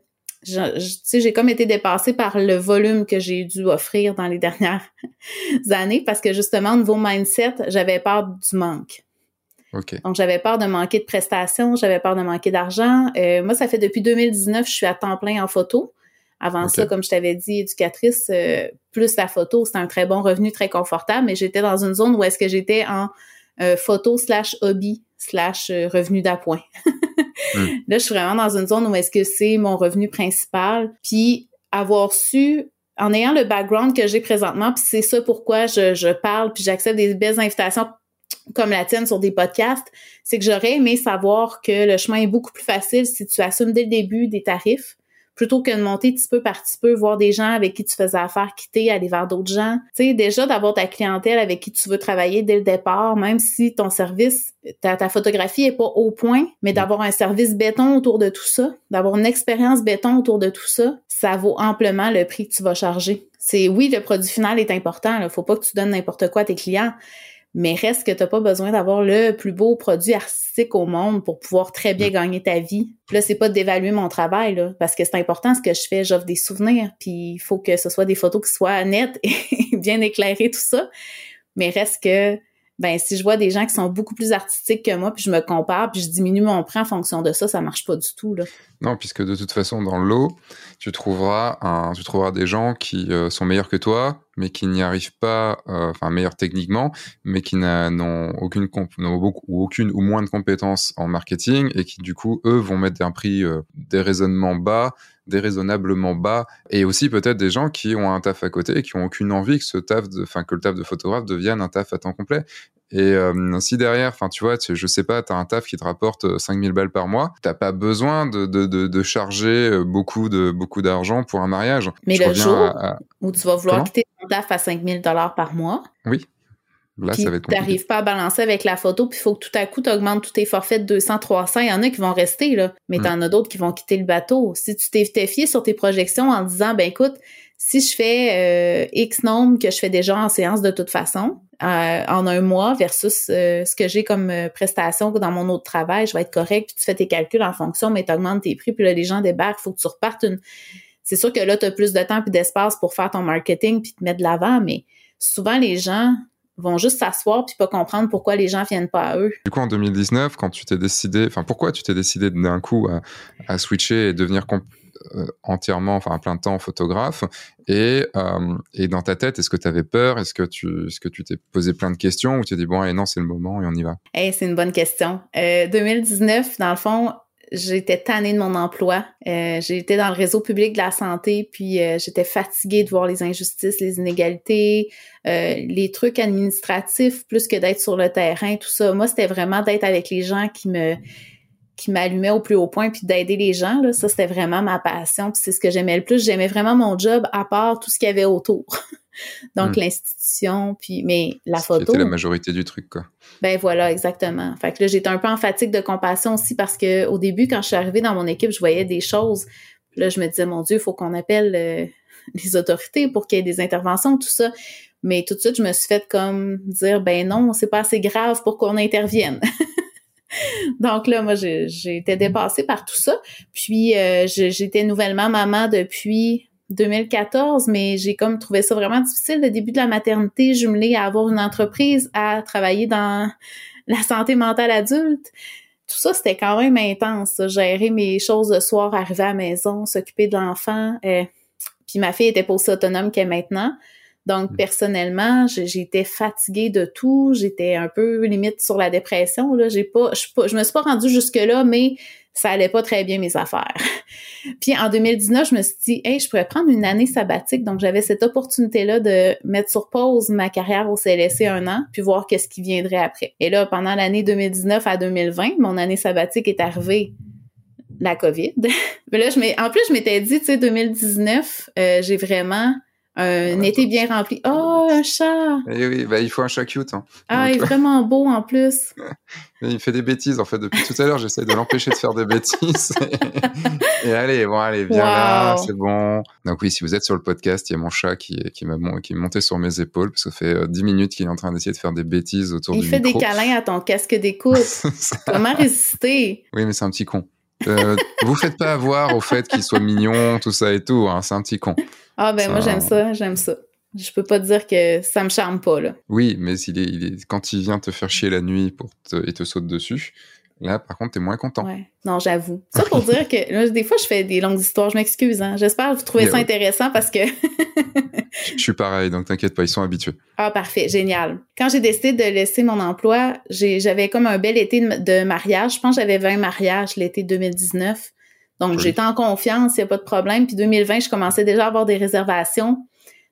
Speaker 2: j'ai comme été dépassée par le volume que j'ai dû offrir dans les dernières années parce que justement, au niveau mindset, j'avais peur du manque. Donc, j'avais peur de manquer de prestations, j'avais peur de manquer d'argent. Euh, moi, ça fait depuis 2019, je suis à temps plein en photo. Avant ça, comme je t'avais dit, éducatrice, euh, plus la photo, c'était un très bon revenu, très confortable, mais j'étais dans une zone où est-ce que j'étais en euh, photo slash hobby slash revenu d'appoint. Mm. Là, je suis vraiment dans une zone où est-ce que c'est mon revenu principal. Puis avoir su en ayant le background que j'ai présentement, puis c'est ça pourquoi je, je parle, puis j'accepte des belles invitations comme la tienne sur des podcasts, c'est que j'aurais aimé savoir que le chemin est beaucoup plus facile si tu assumes dès le début des tarifs plutôt que de monter petit peu par petit peu, voir des gens avec qui tu faisais affaire quitter, aller vers d'autres gens. Tu sais, déjà d'avoir ta clientèle avec qui tu veux travailler dès le départ, même si ton service, ta, ta photographie est pas au point, mais d'avoir un service béton autour de tout ça, d'avoir une expérience béton autour de tout ça, ça vaut amplement le prix que tu vas charger. C'est oui, le produit final est important. Il faut pas que tu donnes n'importe quoi à tes clients, mais reste que t'as pas besoin d'avoir le plus beau produit artistique au monde pour pouvoir très bien gagner ta vie. Puis là, c'est pas d'évaluer mon travail, là, parce que c'est important ce que je fais. J'offre des souvenirs, puis il faut que ce soit des photos qui soient nettes et bien éclairées, tout ça. Mais reste que ben si je vois des gens qui sont beaucoup plus artistiques que moi, puis je me compare, puis je diminue mon prix en fonction de ça, ça marche pas du tout là.
Speaker 1: Non, puisque de toute façon dans l'eau, tu trouveras des gens qui euh, sont meilleurs que toi, mais qui n'y arrivent pas, euh, enfin meilleurs techniquement, mais qui n'ont aucune ou moins de compétences en marketing et qui du coup eux vont mettre un prix euh, déraisonnement bas déraisonnablement bas et aussi peut-être des gens qui ont un taf à côté et qui ont aucune envie que que le taf de photographe devienne un taf à temps complet et euh, si derrière, enfin tu vois, tu, je sais pas, tu as un taf qui te rapporte 5000 balles par mois, t'as pas besoin de, de, de, de, charger beaucoup de beaucoup d'argent pour un mariage.
Speaker 2: Mais le jour où tu vas vouloir quitter ton taf à 5000 dollars par mois,
Speaker 1: oui. Là, ça va être
Speaker 2: t'arrives pas à balancer avec la photo, puis il faut que tout à coup, tu augmentes tous tes forfaits de 200, 300. Il y en a qui vont rester, là, mais mm. t'en as d'autres qui vont quitter le bateau. Si tu t'es fié sur tes projections en disant, ben écoute, si je fais euh, X nombre que je fais déjà en séance de toute façon, euh, en un mois versus euh, ce que j'ai comme prestation dans mon autre travail, je vais être correct, puis tu fais tes calculs en fonction, mais tu augmentes tes prix, puis là, les gens débarquent, faut que tu repartes une... C'est sûr que là, tu as plus de temps puis d'espace pour faire ton marketing puis te mettre de l'avant, mais souvent, les gens vont juste s'asseoir puis pas comprendre pourquoi les gens viennent pas à eux.
Speaker 1: Du coup, en 2019, quand tu t'es décidé, enfin, pourquoi tu t'es décidé d'un coup à, switcher et devenir euh, entièrement, enfin, à plein temps photographe et, euh, et dans ta tête, est-ce que tu avais peur? Est-ce que tu est-ce que tu t'es posé plein de questions ou tu t'es dit bon, allez, non, c'est le moment et on y va?
Speaker 2: Hey, C'est une bonne question. Euh, 2019, dans le fond, j'étais tannée de mon emploi. Euh, j'étais dans le réseau public de la santé, puis euh, j'étais fatiguée de voir les injustices, les inégalités, euh, les trucs administratifs, plus que d'être sur le terrain, tout ça. Moi, c'était vraiment d'être avec les gens qui me qui m'allumaient au plus haut point, puis d'aider les gens. Là, ça, c'était vraiment ma passion, puis c'est ce que j'aimais le plus. J'aimais vraiment mon job, à part tout ce qu'il y avait autour. Donc, hmm. l'institution, puis, mais la photo.
Speaker 1: C'était la majorité du truc, quoi.
Speaker 2: Ben voilà, exactement. Fait que là, j'étais un peu en fatigue de compassion aussi parce que au début, quand je suis arrivée dans mon équipe, je voyais des choses. là, je me disais, mon Dieu, il faut qu'on appelle euh, les autorités pour qu'il y ait des interventions, tout ça. Mais tout de suite, je me suis fait comme dire, ben non, c'est pas assez grave pour qu'on intervienne. Donc là, moi, j'ai été dépassée par tout ça. Puis, euh, j'étais nouvellement maman depuis 2014, mais j'ai comme trouvé ça vraiment difficile le début de la maternité, jumelé à avoir une entreprise, à travailler dans la santé mentale adulte. Tout ça, c'était quand même intense. Gérer mes choses le soir, arriver à la maison, s'occuper de l'enfant. Euh, puis ma fille était pas aussi autonome qu'elle est maintenant. Donc, mm. personnellement, j'étais fatiguée de tout. J'étais un peu limite sur la dépression. Là, j'ai pas, je, je me suis pas rendue jusque là, mais ça allait pas très bien mes affaires. Puis en 2019, je me suis dit, hey, je pourrais prendre une année sabbatique. Donc j'avais cette opportunité-là de mettre sur pause ma carrière au CLSC un an, puis voir qu'est-ce qui viendrait après. Et là, pendant l'année 2019 à 2020, mon année sabbatique est arrivée la COVID. Mais là, je en plus, je m'étais dit, tu sais, 2019, euh, j'ai vraiment un été bien rempli. Oh, un chat!
Speaker 1: Eh oui, bah, il faut un chat cute. Hein.
Speaker 2: Ah, il est vraiment beau en plus.
Speaker 1: il fait des bêtises en fait. Depuis tout à l'heure, j'essaie de l'empêcher de faire des bêtises. et allez, bon, allez, viens là, c'est bon. Donc oui, si vous êtes sur le podcast, il y a mon chat qui, qui m'a qui est monté sur mes épaules parce que ça fait 10 euh, minutes qu'il est en train d'essayer de faire des bêtises autour
Speaker 2: il
Speaker 1: du
Speaker 2: micro. Il fait des câlins à ton casque d'écoute. Comment résister?
Speaker 1: Oui, mais c'est un petit con. Euh, vous faites pas avoir au fait qu'il soit mignon, tout ça et tout. Hein, c'est un petit con.
Speaker 2: Ah ben moi j'aime ça, j'aime ça. Je peux pas dire que ça me charme pas là.
Speaker 1: Oui, mais il est, il est, quand il vient te faire chier la nuit pour te, et te saute dessus, Là, par contre, t'es moins content.
Speaker 2: Ouais. Non, j'avoue. Ça pour dire que des fois, je fais des longues histoires. Je m'excuse. Hein. J'espère que vous trouvez ça intéressant parce que.
Speaker 1: je suis pareil, donc t'inquiète pas, ils sont habitués.
Speaker 2: Ah, parfait. Génial. Quand j'ai décidé de laisser mon emploi, j'avais comme un bel été de, mariage. Je pense que j'avais 20 mariages l'été 2019. Donc, j'étais en confiance, il n'y a pas de problème. Puis 2020, je commençais déjà à avoir des réservations.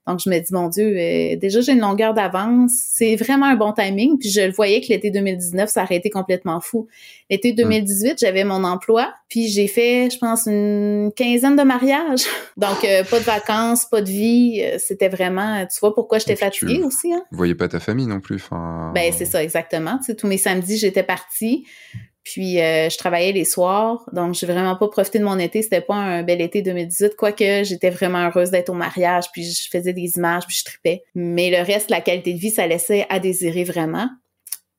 Speaker 2: Donc, je me dis, mon Dieu, euh, déjà, j'ai une longueur d'avance. C'est vraiment un bon timing. Puis, je le voyais que l'été 2019, ça aurait été complètement fou. L'été 2018, hmm. j'avais mon emploi. Puis, j'ai fait, je pense, une quinzaine de mariages. Donc, euh, pas de vacances, pas de vie. Euh, c'était vraiment, tu vois pourquoi j'étais fatiguée aussi. Hein?
Speaker 1: Vous voyez pas ta famille non plus. Enfin...
Speaker 2: Ben, c'est ça, exactement. Tu sais, tous mes samedis, j'étais partie. Puis euh, je travaillais les soirs, donc j'ai vraiment pas profité de mon été. C'était pas un bel été 2018, quoique j'étais vraiment heureuse d'être au mariage, puis je faisais des images, puis je tripais. Mais le reste, la qualité de vie, ça laissait à désirer vraiment.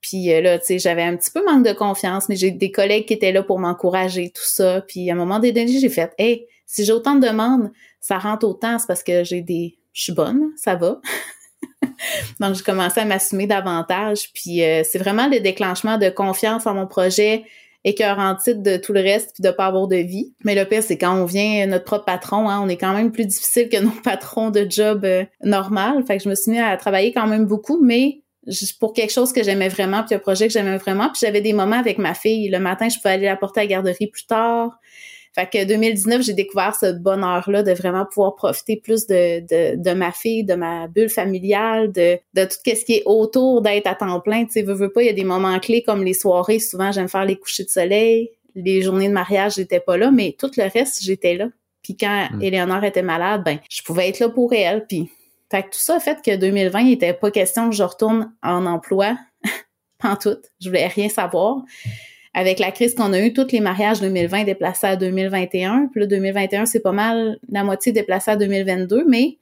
Speaker 2: Puis euh, là, tu sais, j'avais un petit peu manque de confiance, mais j'ai des collègues qui étaient là pour m'encourager, tout ça. Puis à un moment donné, j'ai fait, hey, si j'ai autant de demandes, ça rentre autant, c'est parce que j'ai des, je suis bonne, ça va. Donc, j'ai commencé à m'assumer davantage. Puis, euh, c'est vraiment le déclenchement de confiance en mon projet écœurant titre de tout le reste puis de pas avoir de vie. Mais le pire, c'est quand on vient notre propre patron, hein, on est quand même plus difficile que nos patrons de job euh, normal. Fait que je me suis mis à travailler quand même beaucoup, mais pour quelque chose que j'aimais vraiment, puis un projet que j'aimais vraiment. Puis j'avais des moments avec ma fille. Le matin, je pouvais aller la porter à la garderie plus tard. Fait que 2019, j'ai découvert ce bonheur-là de vraiment pouvoir profiter plus de, de, de, ma fille, de ma bulle familiale, de, de tout ce qui est autour d'être à temps plein. Tu sais, veux, veux pas, il y a des moments clés comme les soirées. Souvent, j'aime faire les couchers de soleil. Les journées de mariage, j'étais pas là, mais tout le reste, j'étais là. Puis quand mm. Éléonore était malade, ben, je pouvais être là pour elle. Puis, fait que tout ça a fait que 2020, il était pas question que je retourne en emploi. en tout. Je voulais rien savoir avec la crise qu'on a eue, tous les mariages 2020 déplacés à 2021. Puis là, 2021, c'est pas mal la moitié déplacé à 2022, mais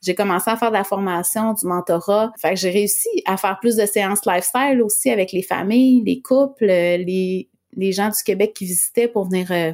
Speaker 2: j'ai commencé à faire de la formation, du mentorat. Fait que j'ai réussi à faire plus de séances lifestyle aussi avec les familles, les couples, les, les gens du Québec qui visitaient pour venir euh,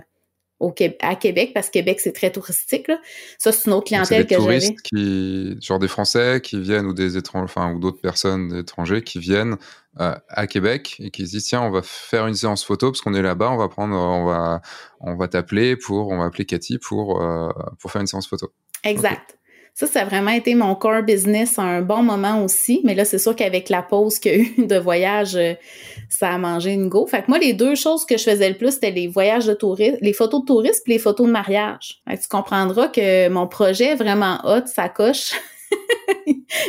Speaker 2: au, à Québec, parce que Québec, c'est très touristique. Là. Ça, c'est une autre clientèle que j'avais.
Speaker 1: qui, genre des Français qui viennent ou des étrangers, enfin, ou d'autres personnes étrangers qui viennent euh, à Québec et qui se disent tiens, on va faire une séance photo parce qu'on est là-bas, on va prendre, on va, on va t'appeler pour, on va appeler Cathy pour, euh, pour faire une séance photo.
Speaker 2: Exact. Ça, ça a vraiment été mon core business à un bon moment aussi. Mais là, c'est sûr qu'avec la pause qu'il y a eu de voyage, euh, ça a mangé une go. Fait que moi, les deux choses que je faisais le plus, c'était les voyages de tourisme, les photos de tourisme et les photos de mariage. tu comprendras que mon projet est vraiment hot, ça coche.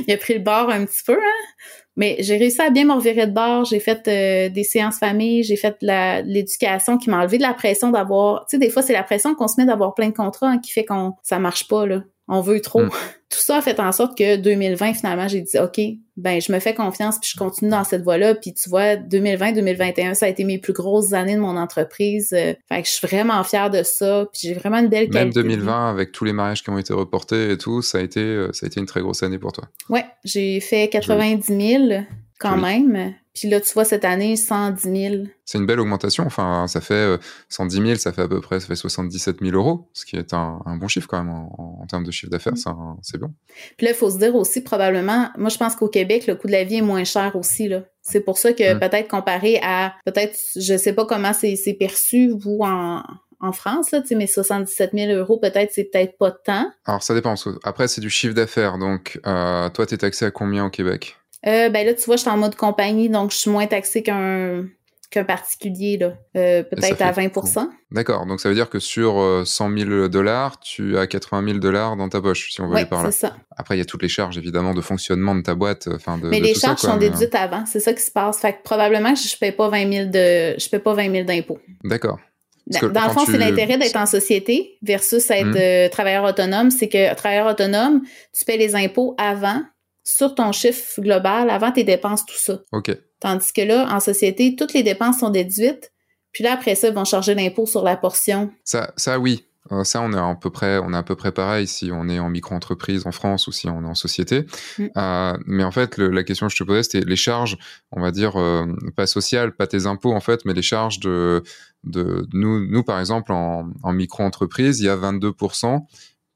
Speaker 2: Il a pris le bord un petit peu, hein? Mais j'ai réussi à bien me revirer de bord. J'ai fait euh, des séances famille, j'ai fait l'éducation qui m'a enlevé de la pression d'avoir. Tu sais, des fois, c'est la pression qu'on se met d'avoir plein de contrats hein, qui fait qu'on ça marche pas là on veut trop. Hmm. Tout ça a fait en sorte que 2020, finalement, j'ai dit, OK, ben, je me fais confiance puis je continue dans cette voie-là. Puis tu vois, 2020, 2021, ça a été mes plus grosses années de mon entreprise. Euh, fait que je suis vraiment fière de ça. Puis j'ai vraiment une belle
Speaker 1: Même 2020, avec tous les mariages qui ont été reportés et tout, ça a été, euh, ça a été une très grosse année pour toi.
Speaker 2: Ouais, j'ai fait 90 000 quand même. Puis là, tu vois, cette année, 110 000.
Speaker 1: C'est une belle augmentation. Enfin, ça fait 110 euh, 000, ça fait à peu près ça fait 77 000 euros, ce qui est un, bon chiffre quand même en, termes de chiffre d'affaires. Mm. C'est bon.
Speaker 2: Puis là, il faut se dire aussi, probablement, moi, je pense qu'au Québec, le coût de la vie est moins cher aussi. là. C'est pour ça que mm. peut-être comparé à, peut-être, je sais pas comment c'est perçu, vous, en, en France, là, mais 77 000 euros, peut-être, c'est peut-être pas tant.
Speaker 1: Alors, ça dépend. Après, c'est du chiffre d'affaires. Donc, euh, toi, tu es taxé à combien au Québec?
Speaker 2: Euh, ben là, tu vois, je suis en mode compagnie, donc je suis moins taxée qu'un qu'un particulier, là. Euh, peut-être à 20%
Speaker 1: D'accord. Donc, ça veut dire que sur 100 euh, 000 dollars, tu as 80 000 dollars dans ta poche, si on veut
Speaker 2: ouais,
Speaker 1: par là.
Speaker 2: c'est ça.
Speaker 1: Après, il y a toutes les charges, évidemment, de fonctionnement de ta boîte. Enfin, de,
Speaker 2: mais les charges sont déduites avant. C'est ça qui se passe. Fait que probablement que je ne paie pas 20 000 de, je paie pas 20 000 d'impôts.
Speaker 1: D'accord.
Speaker 2: Dans, le fond, c'est l'intérêt d'être en société versus être hmm. travailleur autonome. C'est que travailleur autonome, tu paies les impôts avant sur ton chiffre global avant tes dépenses, tout ça.
Speaker 1: OK.
Speaker 2: Tandis que là, en société, toutes les dépenses sont déduites. Puis là, après ça, ils vont charger l'impôt sur la portion.
Speaker 1: Ça, ça oui. Euh, ça, on est à peu près, on est à peu près pareil si on est en micro-entreprise en France ou si on est en société. Mm. Euh, mais en fait, la question que je te posais, c'était les charges, on va dire euh, pas sociales, pas tes impôts en fait, mais les charges de, de nous, nous par exemple en, en micro-entreprise, il y a 22%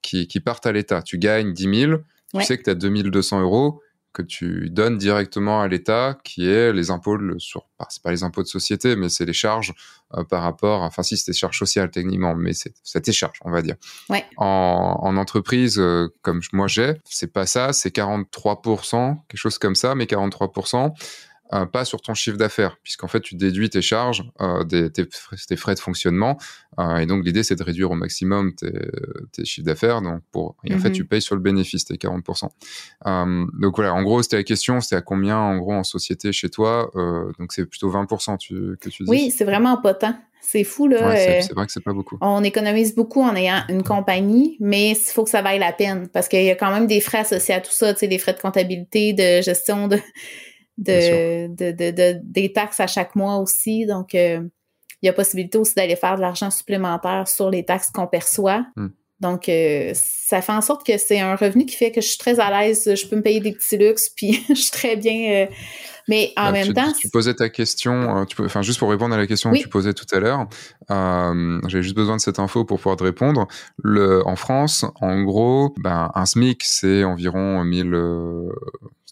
Speaker 1: qui, qui partent à l'État. Tu gagnes 10 000, tu sais que tu as 2200 euros que tu donnes directement à l'État, qui est les impôts sur, bah, c'est pas les impôts de société, mais c'est les charges euh, par rapport, enfin si c'est des charges sociales techniquement, mais c'est tes charges, on va dire.
Speaker 2: Ouais.
Speaker 1: En, en, entreprise, euh, comme moi j'ai, c'est pas ça, c'est 43%, quelque chose comme ça, mais 43%. Euh, pas sur ton chiffre d'affaires, puisqu'en fait, tu déduis tes charges, euh, des, tes, frais de fonctionnement. Euh, et donc, l'idée, c'est de réduire au maximum tes, tes chiffres d'affaires. Donc, pour, et en fait, mhm. tu payes sur le bénéfice, tes 40%. donc, voilà, en gros, c'était la question, c'était à combien, en gros, en société chez toi Donc, c'est plutôt 20% tu, que tu dis.
Speaker 2: Oui, c'est vraiment pas tant. C'est fou, là.
Speaker 1: c'est vrai que c'est pas beaucoup.
Speaker 2: On économise beaucoup en ayant une compagnie, mais il faut que ça vaille la peine parce qu'il y a quand même des frais associés à tout ça, tu sais, des frais de comptabilité, de gestion de de, de, de, des taxes à chaque mois aussi. Donc, euh, il y a possibilité aussi d'aller faire de l'argent supplémentaire sur les taxes qu'on perçoit.
Speaker 1: Hmm.
Speaker 2: Donc, euh, ça fait en sorte que c'est un revenu qui fait que je suis très à l'aise, je peux me payer des petits luxes, puis je suis très bien. Euh, mais en
Speaker 1: Bah,
Speaker 2: même
Speaker 1: tu,
Speaker 2: temps,
Speaker 1: tu posais ta question, tu peux, enfin juste pour répondre à la question
Speaker 2: Oui.
Speaker 1: que tu posais tout à l'heure, euh, j'avais juste besoin de cette info pour pouvoir te répondre. Le, en France, en gros, ben, un SMIC c'est environ 1000,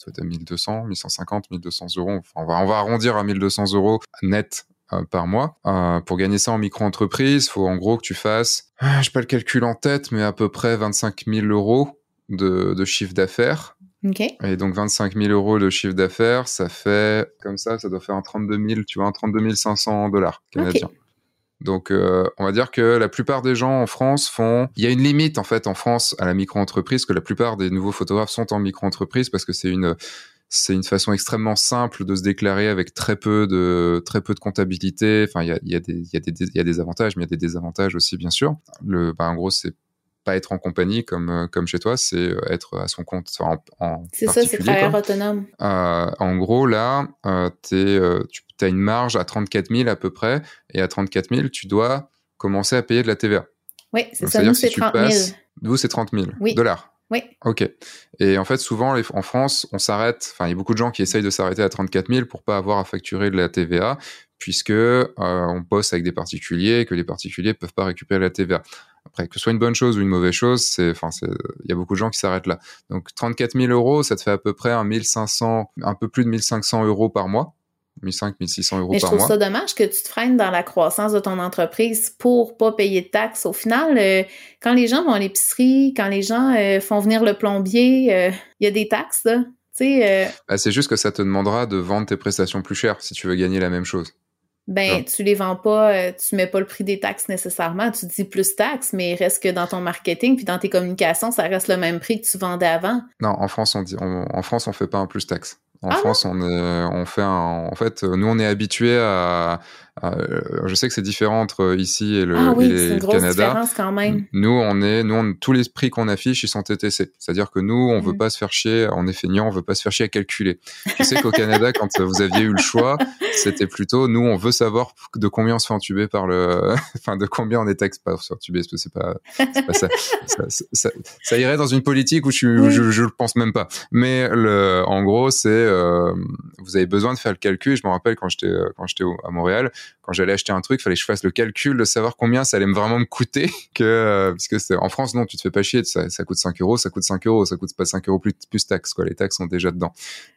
Speaker 1: euh, ça doit être à 1200, 1150, 1200 euros. Enfin, on va, on va arrondir à 1200 euros net euh, par mois. Euh, pour gagner ça en micro-entreprise, faut en gros que tu fasses, ah, je pas le calcul en tête, mais à peu près 25 000 euros de, de chiffre d'affaires.
Speaker 2: OK.
Speaker 1: Et donc 25 000 euros de chiffre d'affaires, ça fait comme ça, ça doit faire un 32 000, tu vois, un 32 500 dollars canadiens. Donc euh, on va dire que la plupart des gens en France font. Il y a une limite en fait en France à la micro-entreprise que la plupart des nouveaux photographes sont en micro-entreprise parce que c'est une c'est une façon extrêmement simple de se déclarer avec très peu de très peu de comptabilité. Enfin il y a, y a y y a des avantages mais il y a des désavantages aussi bien sûr. Le bah, en gros c'est pas être en compagnie comme euh, comme chez toi, c'est euh, être à son compte enfin, en, en
Speaker 2: C'est ça, c'est travailleur
Speaker 1: quoi.
Speaker 2: autonome.
Speaker 1: Euh, en gros, là, euh, tu as une marge à 34 000 à peu près, et à 34 000, tu dois commencer à payer de la TVA.
Speaker 2: Oui, c'est ça. Nous,
Speaker 1: si
Speaker 2: c'est
Speaker 1: tu
Speaker 2: 30 000.
Speaker 1: passes- Vous, c'est 30 000
Speaker 2: Oui.
Speaker 1: dollars.
Speaker 2: Oui.
Speaker 1: Ok. Et en fait, souvent, les- en France, on s'arrête. Enfin, il y a beaucoup de gens qui essayent de s'arrêter à 34 000 pour pas avoir à facturer de la TVA, puisque euh, on bosse avec des particuliers et que les particuliers peuvent pas récupérer la TVA. Après, que ce soit une bonne chose ou une mauvaise chose, c'est, enfin, c'est, il y a beaucoup de gens qui s'arrêtent là. Donc, 34 000 euros, ça te fait à peu près un 1500, un peu plus de 1500 euros par mois. 1500, 1600 euros
Speaker 2: Mais je
Speaker 1: par
Speaker 2: trouve
Speaker 1: mois.
Speaker 2: ça dommage que tu te freines dans la croissance de ton entreprise pour pas payer de taxes. Au final, euh, quand les gens vont à l'épicerie, quand les gens euh, font venir le plombier, euh, il y a des taxes, là. Euh,
Speaker 1: Bah, c'est juste que ça te demandera de vendre tes prestations plus chères si tu veux gagner la même chose.
Speaker 2: Ben,
Speaker 1: Non.
Speaker 2: tu les vends pas, euh, tu mets pas le prix des taxes nécessairement. Tu dis plus taxes, mais il reste que dans ton marketing puis dans tes communications, ça reste le même prix que tu vendais avant.
Speaker 1: Non, en France, on dit, on- en France, on fait pas un plus taxe. En
Speaker 2: Ah
Speaker 1: France, on est, on fait un, en fait, euh, nous, on est habitué à, je sais que c'est différent entre ici et le,
Speaker 2: ah
Speaker 1: et
Speaker 2: oui, une
Speaker 1: le Canada.
Speaker 2: différence quand même.
Speaker 1: Nous, on est, nous, on- tous les prix qu'on affiche, ils sont TTC. C'est-à-dire que nous, on veut
Speaker 2: Mm.
Speaker 1: pas se faire chier, on est feignant, on veut pas se faire chier à calculer. Je sais qu'au Canada, quand vous aviez eu le choix, c'était plutôt, nous, on veut savoir de combien on se fait entuber par le, enfin, de combien on est taxe pas se entuber, parce que c'est pas, pas ça. ça, ça- ça- ça irait dans une politique où je, où
Speaker 2: Oui.
Speaker 1: je, je le pense même pas. Mais le, en gros, c'est, euh, vous avez besoin de faire le calcul. Je me rappelle quand j'étais, euh, quand j'étais à Montréal, quand j'allais acheter un truc, fallait que je fasse le calcul de savoir combien ça allait me vraiment me coûter. Que euh, parce que c'est en France, non, tu te fais pas chier, ça, ça coûte 5 euros, ça coûte 5 euros, ça coûte pas 5 euros plus plus taxes quoi. Les taxes sont déjà dedans.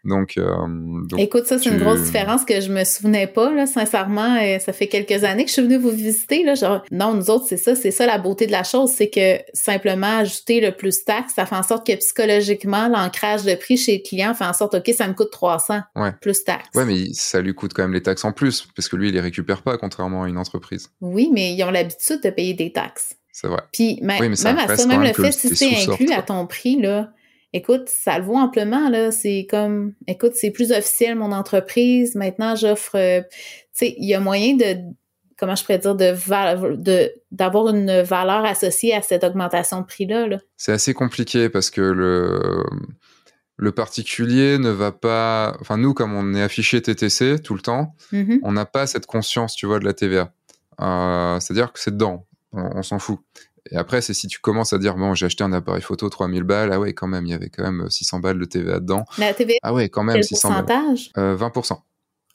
Speaker 1: Donc, euh, donc
Speaker 2: Écoute, ça, c'est une grosse différence que je me souvenais pas, là, sincèrement. Ça fait quelques années que je suis venue vous visiter, là. Genre, non, nous autres, c'est ça, c'est ça la beauté de la chose, c'est que simplement ajouter le plus taxe, ça fait en sorte que psychologiquement, l'ancrage de prix chez le client fait en sorte, OK, ça me coûte 300
Speaker 1: Ouais.
Speaker 2: plus taxe.
Speaker 1: ouais, mais ça lui coûte quand même les taxes en plus parce que lui, il les récupère pas, contrairement à une entreprise.
Speaker 2: Oui, mais ils ont l'habitude de payer des taxes.
Speaker 1: C'est vrai.
Speaker 2: Puis même,
Speaker 1: Oui, mais ça
Speaker 2: même à ça, même le fait si c'est inclus à ton prix, là, écoute, ça le vaut amplement, là. C'est comme, écoute, c'est plus officiel, mon entreprise. Maintenant, j'offre, euh, tu sais, il y a moyen de, comment je pourrais dire, de, val- de, d'avoir une valeur associée à cette augmentation de prix-là, là.
Speaker 1: C'est assez compliqué parce que le, le particulier ne va pas. Enfin, nous, comme on est affiché TTC tout le temps,
Speaker 2: Mhm.
Speaker 1: on n'a pas cette conscience, tu vois, de la TVA. Euh, C'est-à-dire que c'est dedans, on, on s'en fout. Et après, c'est si tu commences à dire, bon, j'ai acheté un appareil photo 3000 balles, ah ouais, quand même, il y avait quand même 600 balles de TVA dedans.
Speaker 2: La TVA,
Speaker 1: Ah ouais, quand même,
Speaker 2: quel
Speaker 1: 600 balles.
Speaker 2: pourcentage?
Speaker 1: Euh, 20%.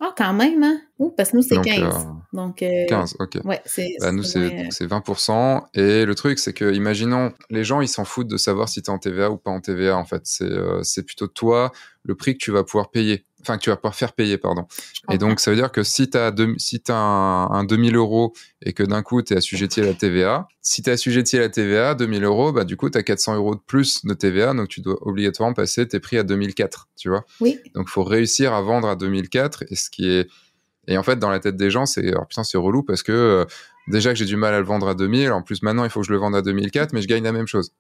Speaker 2: Ah, quand même, hein? Ouh, parce que nous, c'est
Speaker 1: Donc,
Speaker 2: 15.
Speaker 1: euh,
Speaker 2: Donc, euh,
Speaker 1: 15, ok.
Speaker 2: ouais, c'est,
Speaker 1: Bah, nous,
Speaker 2: c'est
Speaker 1: c'est
Speaker 2: moins, euh,
Speaker 1: c'est 20%. Et le truc, c'est que, imaginons, les gens, ils s'en foutent de savoir si tu es en TVA ou pas en TVA, en fait. C'est euh, c'est plutôt toi, le prix que tu vas pouvoir payer. Enfin, que tu vas pouvoir faire payer, pardon. Et donc, ça veut dire que si tu as, si as un, un 2000 euros et que d'un coup, tu es assujetti à la TVA, si tu es assujetti à la TVA, 2000 euros, bah, du coup, tu as 400 euros de plus de TVA. Donc, tu dois obligatoirement passer tes prix à 2004, tu vois.
Speaker 2: Oui.
Speaker 1: Donc, faut réussir à vendre à 2004. Et ce qui est, et en fait, dans la tête des gens, c'est, putain, c'est relou parce que, euh, déjà que j'ai du mal à le vendre à 2000. En plus, maintenant, il faut que je le vende à 2004, mais je gagne la même chose.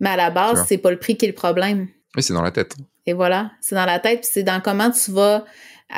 Speaker 2: Mais à la base, c'est pas le prix qui est le problème.
Speaker 1: Oui, c'est dans la tête.
Speaker 2: Et voilà, c'est dans la tête, puis c'est dans comment tu vas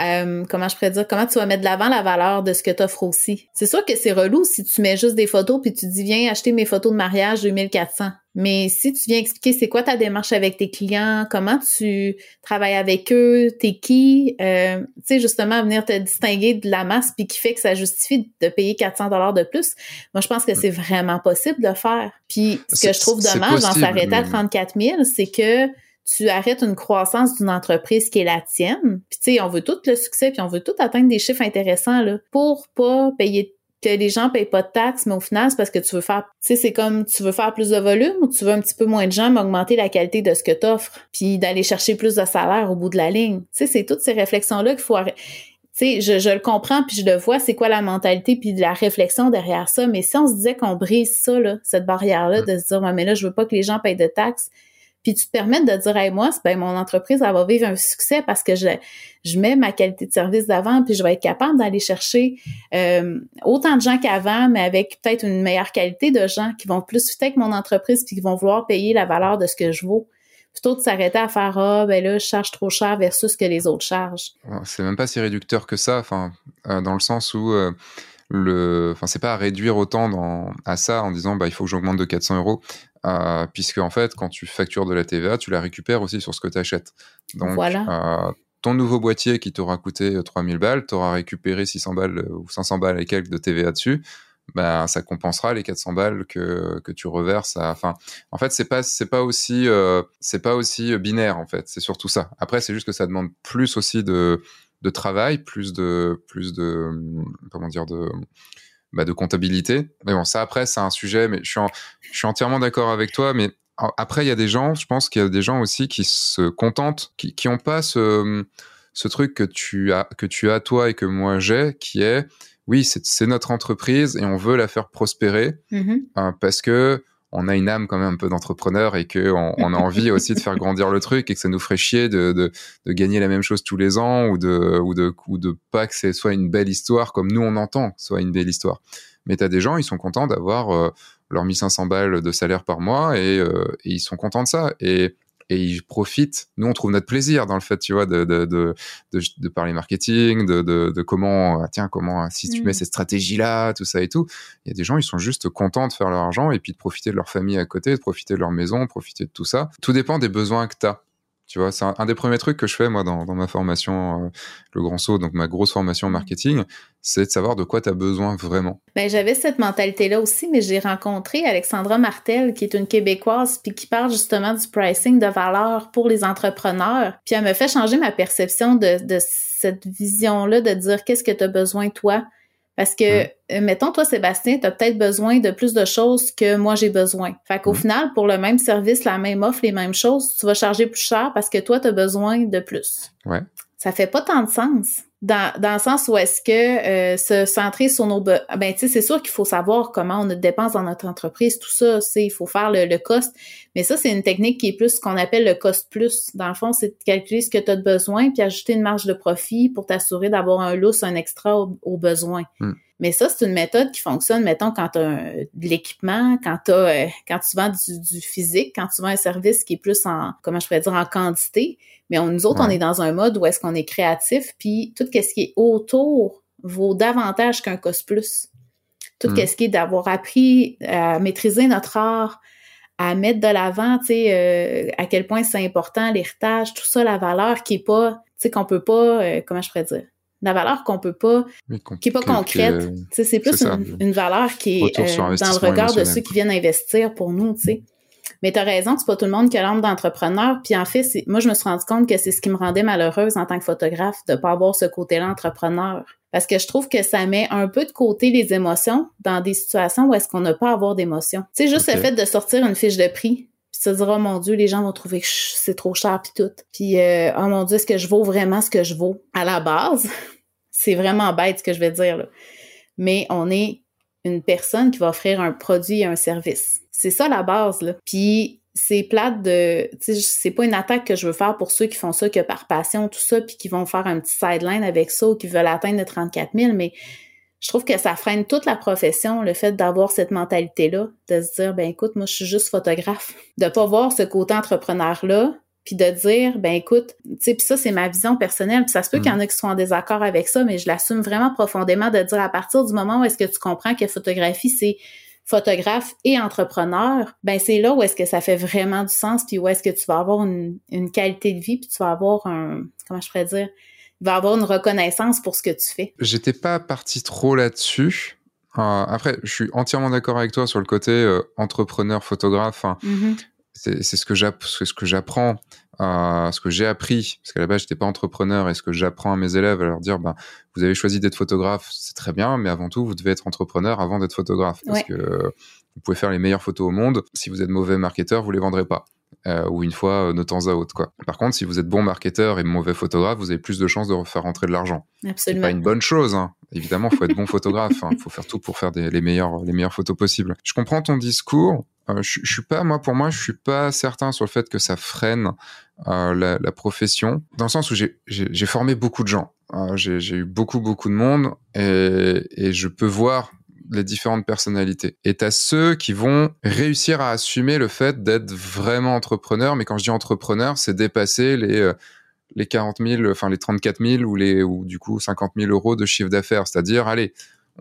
Speaker 2: euh, comment je pourrais dire, comment tu vas mettre de l'avant la valeur de ce que tu offres aussi. C'est sûr que c'est relou si tu mets juste des photos puis tu dis viens acheter mes photos de mariage 2400. Mais si tu viens expliquer c'est quoi ta démarche avec tes clients, comment tu travailles avec eux, t'es qui, euh, tu sais justement venir te distinguer de la masse puis qui fait que ça justifie de payer 400 dollars de plus. Moi je pense que c'est vraiment possible de faire. Puis ce que je trouve dommage dans s'arrêter à 34 000, c'est que tu arrêtes une croissance d'une entreprise qui est la tienne. Puis tu sais, on veut tout le succès, puis on veut tout atteindre des chiffres intéressants là, pour pas payer que les gens payent pas de taxes, mais au final, c'est parce que tu veux faire, tu sais, c'est comme tu veux faire plus de volume ou tu veux un petit peu moins de gens, mais augmenter la qualité de ce que tu offres, puis d'aller chercher plus de salaire au bout de la ligne. Tu sais, c'est toutes ces réflexions-là qu'il faut arrêter. Tu sais, je, je, le comprends puis je le vois, c'est quoi la mentalité puis la réflexion derrière ça. Mais si on se disait qu'on brise ça, là, cette barrière-là, de se dire, mais là, je veux pas que les gens payent de taxes, puis tu te permets de dire, hey, moi, ben, mon entreprise, elle va vivre un succès parce que je, je mets ma qualité de service d'avant, puis je vais être capable d'aller chercher euh, autant de gens qu'avant, mais avec peut-être une meilleure qualité de gens qui vont plus fitter avec mon entreprise, puis qui vont vouloir payer la valeur de ce que je vaux. Plutôt de s'arrêter à faire Ah, ben là, je charge trop cher versus ce que les autres chargent.
Speaker 1: C'est même pas si réducteur que ça, enfin, euh, dans le sens où. Euh, le, enfin, c'est pas à réduire autant dans, à ça en disant bah il faut que j'augmente de 400 euros. Euh, puisque en fait, quand tu factures de la TVA, tu la récupères aussi sur ce que tu achètes. Donc, euh, ton nouveau boîtier qui t'aura coûté 3000 balles, tu auras récupéré 600 balles euh, ou 500 balles et quelques de TVA dessus. Ben, ça compensera les 400 balles que, que tu reverses. Enfin, en fait, c'est pas c'est pas aussi c'est pas aussi binaire en fait. C'est surtout ça. Après, c'est juste que ça demande plus aussi de de travail, plus de plus de comment dire de bah, de comptabilité. Mais bon, ça après, c'est un sujet, mais je suis, je suis entièrement d'accord avec toi. Mais après, il y a des gens, je pense qu'il y a des gens aussi qui se contentent, qui n'ont pas ce, ce truc que tu, as, que tu as toi et que moi j'ai, qui est, oui, c'est notre entreprise et on veut la faire prospérer mm-hmm. hein, parce que on a une âme quand même un peu d'entrepreneur et que on, a envie aussi de faire grandir le truc et que ça nous ferait chier de, de, de, gagner la même chose tous les ans ou de ou de ou de pas que ce soit une belle histoire comme nous on entend soit une belle histoire. Mais tu as des gens, ils sont contents d'avoir euh, leurs 1500 balles de salaire par mois et, euh, et, ils sont contents de ça. Et et ils profitent. Nous, on trouve notre plaisir dans le fait, tu vois, de, de, de, de, parler marketing, de, de, comment, ah, tiens, comment, si tu mets mm. cette stratégie-là, tout ça et tout. Il y a des gens, ils sont juste contents de faire leur argent et puis de profiter de leur famille à côté, de profiter de leur maison, profiter de tout ça. Tout dépend des besoins que tu as. Tu vois, c'est un, des premiers trucs que je fais moi dans, ma formation, euh, le grand saut, donc ma grosse formation marketing, c'est de savoir de quoi tu as besoin vraiment.
Speaker 2: Ben, j'avais cette mentalité-là aussi, mais j'ai rencontré Alexandra Martel, qui est une Québécoise, puis qui parle justement du pricing de valeur pour les entrepreneurs. Puis elle me fait changer ma perception de, de cette vision-là, de dire qu'est-ce que tu as besoin toi? Parce que, euh, mettons, toi, Sébastien, tu as peut-être besoin de plus de choses que moi, j'ai besoin. Fait qu'au final, pour le même service, la même offre, les mêmes choses, tu vas charger plus cher parce que toi, tu as besoin de plus.
Speaker 1: Ouais.
Speaker 2: Ça fait pas tant de sens dans, dans le sens où est-ce que euh, se centrer sur nos ben tu c'est sûr qu'il faut savoir comment on dépense dans notre entreprise tout ça c'est il faut faire le, le cost. Mais ça c'est une technique qui est plus ce qu'on appelle le cost plus. Dans le fond c'est de calculer ce que tu as de besoin puis ajouter une marge de profit pour t'assurer d'avoir un lousse un extra au, besoin. Hmm. Mais ça, c'est une méthode qui fonctionne, mettons, quand tu as de l'équipement, quand, euh, quand tu vends du, du, physique, quand tu vends un service qui est plus en, comment je pourrais dire, en quantité. Mais nous autres, on est dans un mode où est-ce qu'on est créatif, puis tout ce qui est autour vaut davantage qu'un cost plus. Tout mm. ce qui est d'avoir appris à maîtriser notre art, à mettre de l'avant, tu sais, euh, à quel point c'est important, l'héritage, tout ça, la valeur qui est pas, tu sais, qu'on peut pas, euh, comment je pourrais dire, la valeur qu'on peut pas, qui est pas concrète. c'est plus une, valeur qui est euh, dans le regard de ceux qui viennent investir pour nous, tu sais. Mais tu as raison, c'est pas tout le monde qui a l'âme d'entrepreneur. Puis en fait, moi, je me suis rendu compte que c'est ce qui me rendait malheureuse en tant que photographe de pas avoir ce côté-là entrepreneur. Parce que je trouve que ça met un peu de côté les émotions dans des situations où est-ce qu'on n'a pas à avoir d'émotions. Tu sais, juste le fait de sortir une fiche de prix, puis se dire, oh mon Dieu, les gens vont trouver que c'est trop cher, puis tout. Puis, euh, oh mon Dieu, est-ce que je vaux vraiment ce que je vaux? À la base, c'est vraiment bête ce que je vais dire, là. Mais on est une personne qui va offrir un produit et un service. C'est ça la base, là. Puis, c'est plate de, c'est pas une attaque que je veux faire pour ceux qui font ça que par passion, tout ça, puis qui vont faire un petit sideline avec ça ou qui veulent atteindre les 34 000, mais je trouve que ça freine toute la profession, le fait d'avoir cette mentalité-là, de se dire, ben écoute, moi, je suis juste photographe. De pas voir ce côté entrepreneur-là, puis de dire ben écoute, tu sais puis ça c'est ma vision personnelle, puis ça se peut qu'il y en a qui soient en désaccord avec ça, mais je l'assume vraiment profondément de dire à partir du moment où est-ce que tu comprends que photographie c'est photographe et entrepreneur, ben c'est là où est-ce que ça fait vraiment du sens, puis où est-ce que tu vas avoir une, une qualité de vie, puis tu vas avoir un comment je pourrais dire, il va avoir une reconnaissance pour ce que tu fais.
Speaker 1: J'étais pas parti trop là-dessus. Euh, après, je suis entièrement d'accord avec toi sur le côté euh, entrepreneur, photographe. Mm-hmm. C'est ce que j'apprends, euh, ce que j'ai appris, parce qu'à la base, j'étais pas entrepreneur, et ce que j'apprends à mes élèves, à leur dire, bah, vous avez choisi d'être photographe, c'est très bien, mais avant tout, vous devez être entrepreneur avant d'être photographe, parce que vous pouvez faire les meilleures photos au monde. Si vous êtes mauvais marketeur, vous les vendrez pas. Euh, ou une fois euh, de temps à autre. Quoi. Par contre, si vous êtes bon marketeur et mauvais photographe, vous avez plus de chances de refaire rentrer de l'argent. C'est pas une bonne chose. Hein. Évidemment, il faut être bon photographe. Il hein. faut faire tout pour faire des, les, meilleures, les meilleures photos possibles. Je comprends ton discours. Euh, je, suis pas, moi, pour moi, je suis pas certain sur le fait que ça freine euh, la, profession, dans le sens où j'ai formé beaucoup de gens. Euh, j'ai eu beaucoup, beaucoup de monde et, et je peux voir les différentes personnalités. Et t'as ceux qui vont réussir à assumer le fait d'être vraiment entrepreneur. Mais quand je dis entrepreneur, c'est dépasser les les 40 000, enfin les 34 000 ou les ou du coup 50 000 euros de chiffre d'affaires. C'est-à-dire, allez,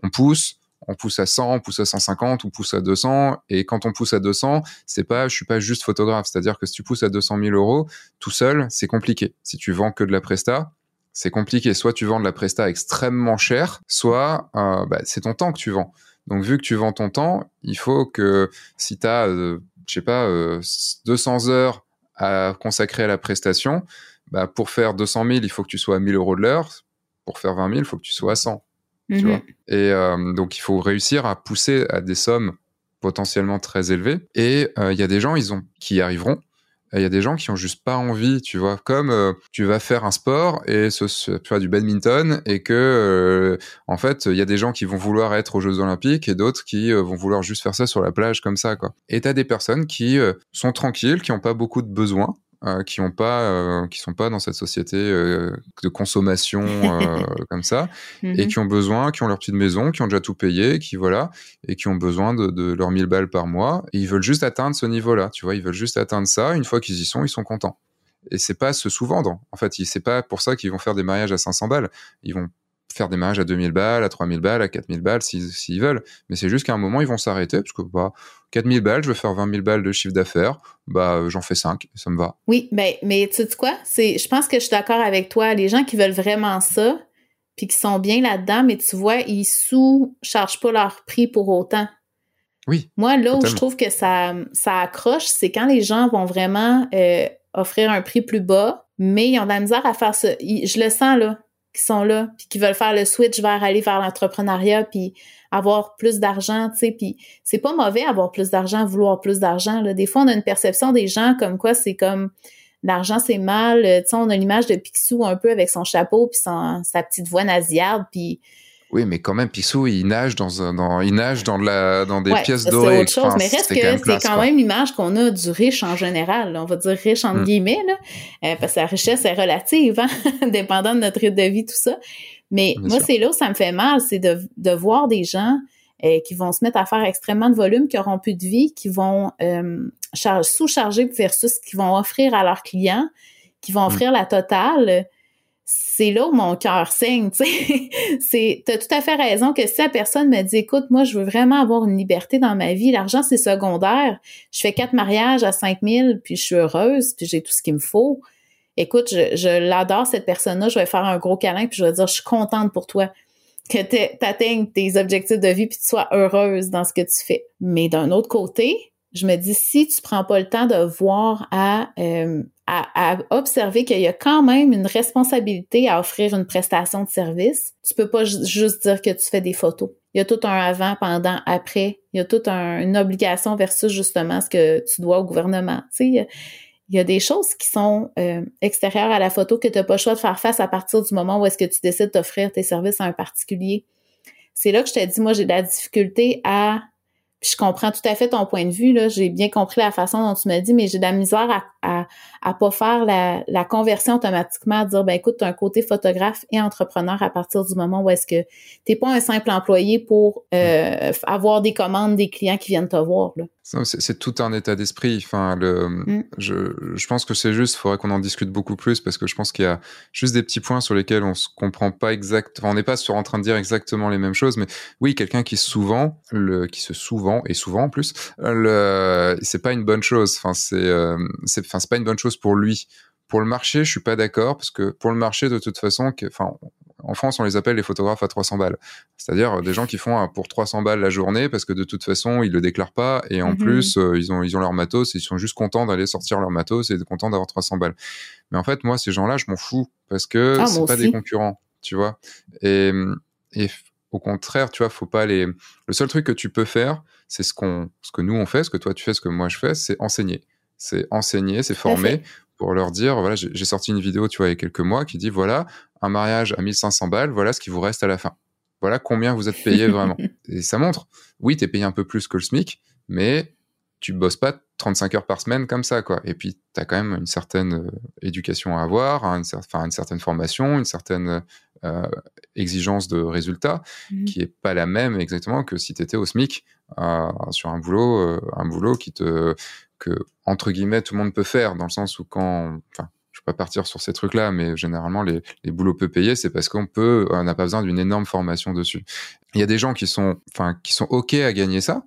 Speaker 1: on pousse, on pousse à 100, on pousse à 150, on pousse à 200. Et quand on pousse à 200, c'est pas, je suis pas juste photographe. C'est-à-dire que si tu pousses à 200 000 euros tout seul, c'est compliqué. Si tu vends que de la presta, c'est compliqué. Soit tu vends de la presta extrêmement cher, soit euh, bah, c'est ton temps que tu vends. Donc vu que tu vends ton temps, il faut que si tu as, euh, je sais pas, 200 euh, heures à consacrer à la prestation, bah, pour faire 200 000, il faut que tu sois à 1000 euros de l'heure. Pour faire 20 000, il faut que tu sois à 100. Tu mhm. vois Et donc il faut réussir à pousser à des sommes potentiellement très élevées. Et il y a des gens, ils ont, qui y arriveront, il y a des gens qui ont juste pas envie, tu vois, comme euh, tu vas faire un sport et ce, tu vois du badminton et que euh, en fait il y a des gens qui vont vouloir être aux Jeux Olympiques et d'autres qui euh, vont vouloir juste faire ça sur la plage comme ça quoi. Et t'as des personnes qui sont tranquilles, qui ont pas beaucoup de besoins euh, qui ont pas, euh, qui sont pas dans cette société euh, de consommation comme ça, et mm-hmm. qui ont besoin, qui ont leur petite maison, qui ont déjà tout payé, qui voilà, et qui ont besoin de, de leurs 1000 balles par mois. Et ils veulent juste atteindre ce niveau-là, tu vois, ils veulent juste atteindre ça. Une fois qu'ils y sont, ils sont contents. Et c'est pas se sous-vendre. En fait, c'est pas pour ça qu'ils vont faire des mariages à 500 balles. Ils vont faire des mariages à 2000 balles, à 3000 balles, à 4000 balles s'ils veulent. Mais c'est juste qu'à un moment, ils vont s'arrêter parce que bah, 4000 balles, je veux faire 20 000 balles de chiffre d'affaires, bah, j'en fais 5, ça me va.
Speaker 2: Oui, ben, mais tu sais quoi? C'est, je pense que je suis d'accord avec toi. Les gens qui veulent vraiment ça, puis qui sont bien là-dedans, mais tu vois, ils sous-chargent pas leur prix pour autant.
Speaker 1: Oui.
Speaker 2: Moi, là où je trouve que ça, ça accroche, c'est quand les gens vont vraiment euh, offrir un prix plus bas, mais ils ont de la misère à faire ça. je le sens, là qui sont là, puis qui veulent faire le switch vers aller vers l'entrepreneuriat, puis avoir plus d'argent, tu sais, puis c'est pas mauvais avoir plus d'argent, vouloir plus d'argent. Des fois, on a une perception des gens comme quoi c'est comme l'argent c'est mal, tu sais, on a l'image de Picsou un peu avec son chapeau puis sa petite voix nasillarde, puis
Speaker 1: oui, mais quand même, Picsou, il nage dans, un, dans, il nage dans, la, dans des pièces dorées. C'est
Speaker 2: autre chose, mais reste que c'est quand même l'image qu'on a du riche en général. On va dire riche entre mm. guillemets, là, euh, parce que la richesse est relative, hein, dépendant de notre rythme de vie, tout ça. Mais moi, c'est là où ça me fait mal, c'est de, de voir des gens euh, qui vont se mettre à faire extrêmement de volume, qui auront plus de vie, qui vont euh, sous-charger versus qui vont offrir à leurs clients, qui vont mm. offrir la totale c'est là où mon cœur saigne, c'est, t'as tout à fait raison que si la personne me dit, écoute, moi, je veux vraiment avoir une liberté dans ma vie, l'argent, c'est secondaire. Je fais quatre mariages à 5000, puis je suis heureuse, puis j'ai tout ce qu'il me faut. Écoute, je, je l'adore, cette personne-là. Je vais faire un gros câlin, puis je vais dire, je suis contente pour toi que tu atteignes tes objectifs de vie, puis tu sois heureuse dans ce que tu fais. Mais d'un autre côté, je me dis, si tu prends pas le temps de voir à, euh, à, observer qu'il y a quand même une responsabilité à offrir une prestation de service, tu peux pas juste dire que tu fais des photos. Il y a tout un avant, pendant, après. Il y a toute une obligation versus justement ce que tu dois au gouvernement. Tu sais, il y a des choses qui sont euh, extérieures à la photo que tu n'as pas le choix de faire face à partir du moment où est-ce que tu décides d'offrir tes services à un particulier. C'est là que je t'ai dit, moi, j'ai de la difficulté à je comprends tout à fait ton point de vue. Là. J'ai bien compris la façon dont tu m'as dit, mais j'ai de la misère à à, à pas faire la, la conversion automatiquement, à dire, ben écoute, tu as un côté photographe et entrepreneur à partir du moment où est-ce que t'es pas un simple employé pour euh, avoir des commandes des clients qui viennent te voir. Là.
Speaker 1: C'est tout un état d'esprit. Enfin, le, mm. je, je, pense que c'est juste, il faudrait qu'on en discute beaucoup plus parce que je pense qu'il y a juste des petits points sur lesquels on se comprend pas exactement. on n'est pas sur en train de dire exactement les mêmes choses, mais oui, quelqu'un qui souvent, le, qui se souvent et souvent en plus, le, c'est pas une bonne chose. Enfin, c'est, euh, c'est, enfin, c'est pas une bonne chose pour lui. Pour le marché, je suis pas d'accord parce que pour le marché, de toute façon, enfin, en France, on les appelle les photographes à 300 balles. C'est-à-dire euh, des gens qui font pour 300 balles la journée parce que de toute façon, ils le déclarent pas et en mhm. plus, euh, ils ont ils ont leur matos, et ils sont juste contents d'aller sortir leur matos et contents d'avoir 300 balles. Mais en fait, moi, ces gens-là, je m'en fous parce que ah, c'est pas des concurrents, tu vois. Et, et au contraire, tu vois, faut pas les. Le seul truc que tu peux faire, c'est ce qu'on, ce que nous on fait, ce que toi tu fais, ce que moi je fais, c'est enseigner. C'est enseigner, c'est former pour leur dire, voilà, j'ai sorti une vidéo, tu vois, il y a quelques mois, qui dit, voilà, un mariage à 1500 balles, voilà ce qui vous reste à la fin. Voilà combien vous êtes payé vraiment. Et ça montre, oui, tu es payé un peu plus que le SMIC, mais tu bosses pas 35 heures par semaine comme ça, quoi. Et puis, tu as quand même une certaine euh, éducation à avoir, une, une certaine formation, une certaine euh, exigence de résultat mmh. qui est pas la même exactement que si tu étais au SMIC euh, sur un boulot, un boulot qui te que entre guillemets tout le monde peut faire dans le sens où quand enfin je vais pas partir sur ces trucs là mais généralement les, les boulots peu payés c'est parce qu'on peut on n'a pas besoin d'une énorme formation dessus il y a des gens qui sont enfin qui sont ok à gagner ça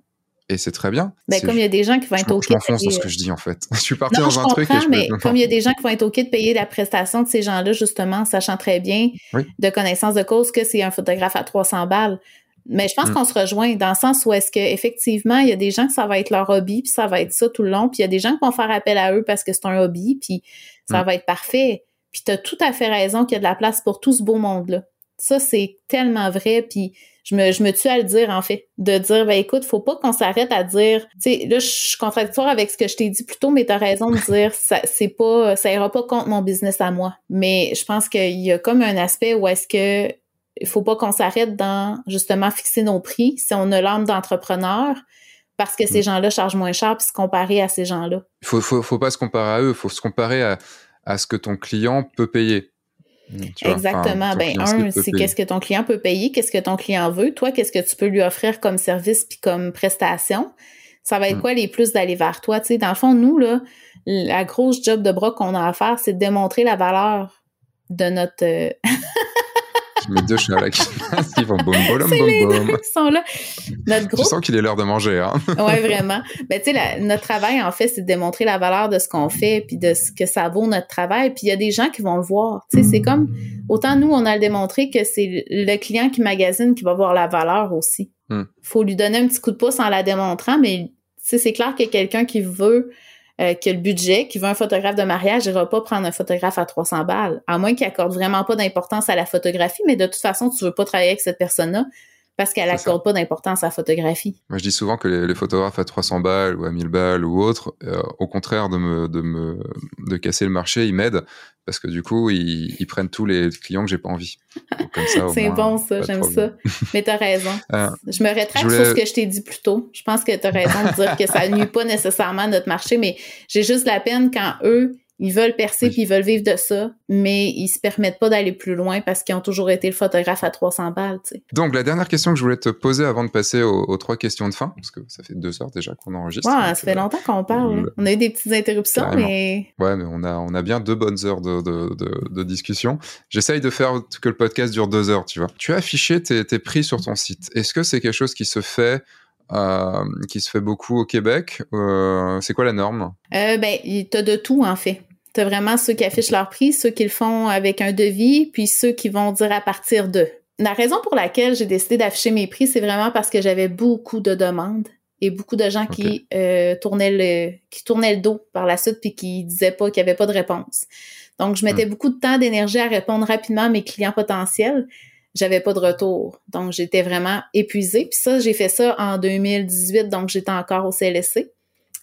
Speaker 1: et c'est très bien.
Speaker 2: Ben, comme il y a des gens qui vont être OK.
Speaker 1: Je m'enfonce dans ce que je dis, en fait. je suis parti dans un truc
Speaker 2: et je mais comme il y a des gens qui vont être OK de payer la prestation de ces gens-là, justement, sachant très bien, de connaissance de cause, que c'est un photographe à 300 balles. Mais je pense mm. qu'on se rejoint dans le sens où est-ce que effectivement il y a des gens que ça va être leur hobby puis ça va être ça tout le long puis il y a des gens qui vont faire appel à eux parce que c'est un hobby puis ça mm. va être parfait. Puis tu as tout à fait raison qu'il y a de la place pour tout ce beau monde là. Ça c'est tellement vrai puis je me, je me tue à le dire en fait, de dire ben écoute, faut pas qu'on s'arrête à dire, tu sais, là je suis contradictoire avec ce que je t'ai dit plus tôt, mais tu as raison de dire ça c'est pas ça ira pas contre mon business à moi. Mais je pense qu'il y a comme un aspect où est-ce que il faut pas qu'on s'arrête dans justement fixer nos prix si on a l'âme d'entrepreneur parce que ces mm. gens-là chargent moins cher puis se comparer à ces gens-là.
Speaker 1: Il faut, faut, faut pas se comparer à eux, il faut se comparer à, à ce que ton client peut payer.
Speaker 2: Mm, Exactement. ben, un, c'est qu'est-ce que ton client peut payer, qu'est-ce que ton client veut. Toi, qu'est-ce que tu peux lui offrir comme service puis comme prestation. Ça va être mm. quoi les plus d'aller vers toi? Tu sais, dans le fond, nous, là, la grosse job de bras qu'on a à faire, c'est de démontrer la valeur de notre.
Speaker 1: Mes deux chiens là qui, vont boum, boum,
Speaker 2: boum, boum. sont là.
Speaker 1: Notre groupe. Je sens qu'il est l'heure de manger, hein.
Speaker 2: ouais, vraiment. Ben, tu sais, notre travail, en fait, c'est de démontrer la valeur de ce qu'on fait, puis de ce que ça vaut notre travail. Puis il y a des gens qui vont le voir. Tu sais, c'est comme, autant nous, on a le démontré que c'est le client qui magasine qui va voir la valeur aussi. Il hmm. Faut lui donner un petit coup de pouce en la démontrant, mais tu sais, c'est clair que quelqu'un qui veut euh, que le budget, qui veut un photographe de mariage, il va pas prendre un photographe à 300 balles, à moins qu'il accorde vraiment pas d'importance à la photographie, mais de toute façon, tu veux pas travailler avec cette personne-là parce qu'elle accorde pas d'importance à la photographie.
Speaker 1: Moi, je dis souvent que les, photographes à 300 balles ou à 1000 balles ou autres, euh, au contraire de me, de me de casser le marché, ils m'aident parce que du coup, ils, ils prennent tous les clients que j'ai pas envie.
Speaker 2: C'est bon ça, j'aime ça. Mais tu as raison. Euh, je me rétracte sur ce que je t'ai dit plus tôt. Je pense que tu as raison de dire que ça nuit pas nécessairement à notre marché, mais j'ai juste la peine quand eux, ils veulent percer puis ils veulent vivre de ça, mais ils se permettent pas d'aller plus loin parce qu'ils ont toujours été le photographe à 300 balles.
Speaker 1: Donc la dernière question que je voulais te poser avant de passer aux, trois questions de fin, parce que ça fait deux heures déjà qu'on enregistre.
Speaker 2: Ouais, ça fait longtemps qu'on parle. On a eu des petites interruptions, mais
Speaker 1: ouais, mais on a on a bien deux bonnes heures de, de, de, de discussion. J'essaye de faire que le podcast dure deux heures, tu vois. Tu as affiché tes, tes prix sur ton site. Est-ce que c'est quelque chose qui se fait euh, qui se fait beaucoup au Québec? Euh, c'est quoi la norme?
Speaker 2: Euh, ben, t'as de tout, en fait. T'as vraiment ceux qui affichent leur prix, ceux qui le font avec un devis, puis ceux qui vont dire à partir de. La raison pour laquelle j'ai décidé d'afficher mes prix, c'est vraiment parce que j'avais beaucoup de demandes et beaucoup de gens qui euh, tournaient le qui tournaient le dos par la suite puis qui disaient pas qu'il y avait pas de réponse. Donc je mettais hmm. beaucoup de temps d'énergie à répondre rapidement à mes clients potentiels j'avais pas de retour. Donc, j'étais vraiment épuisée. Puis ça, j'ai fait ça en 2018, donc j'étais encore au CLSC.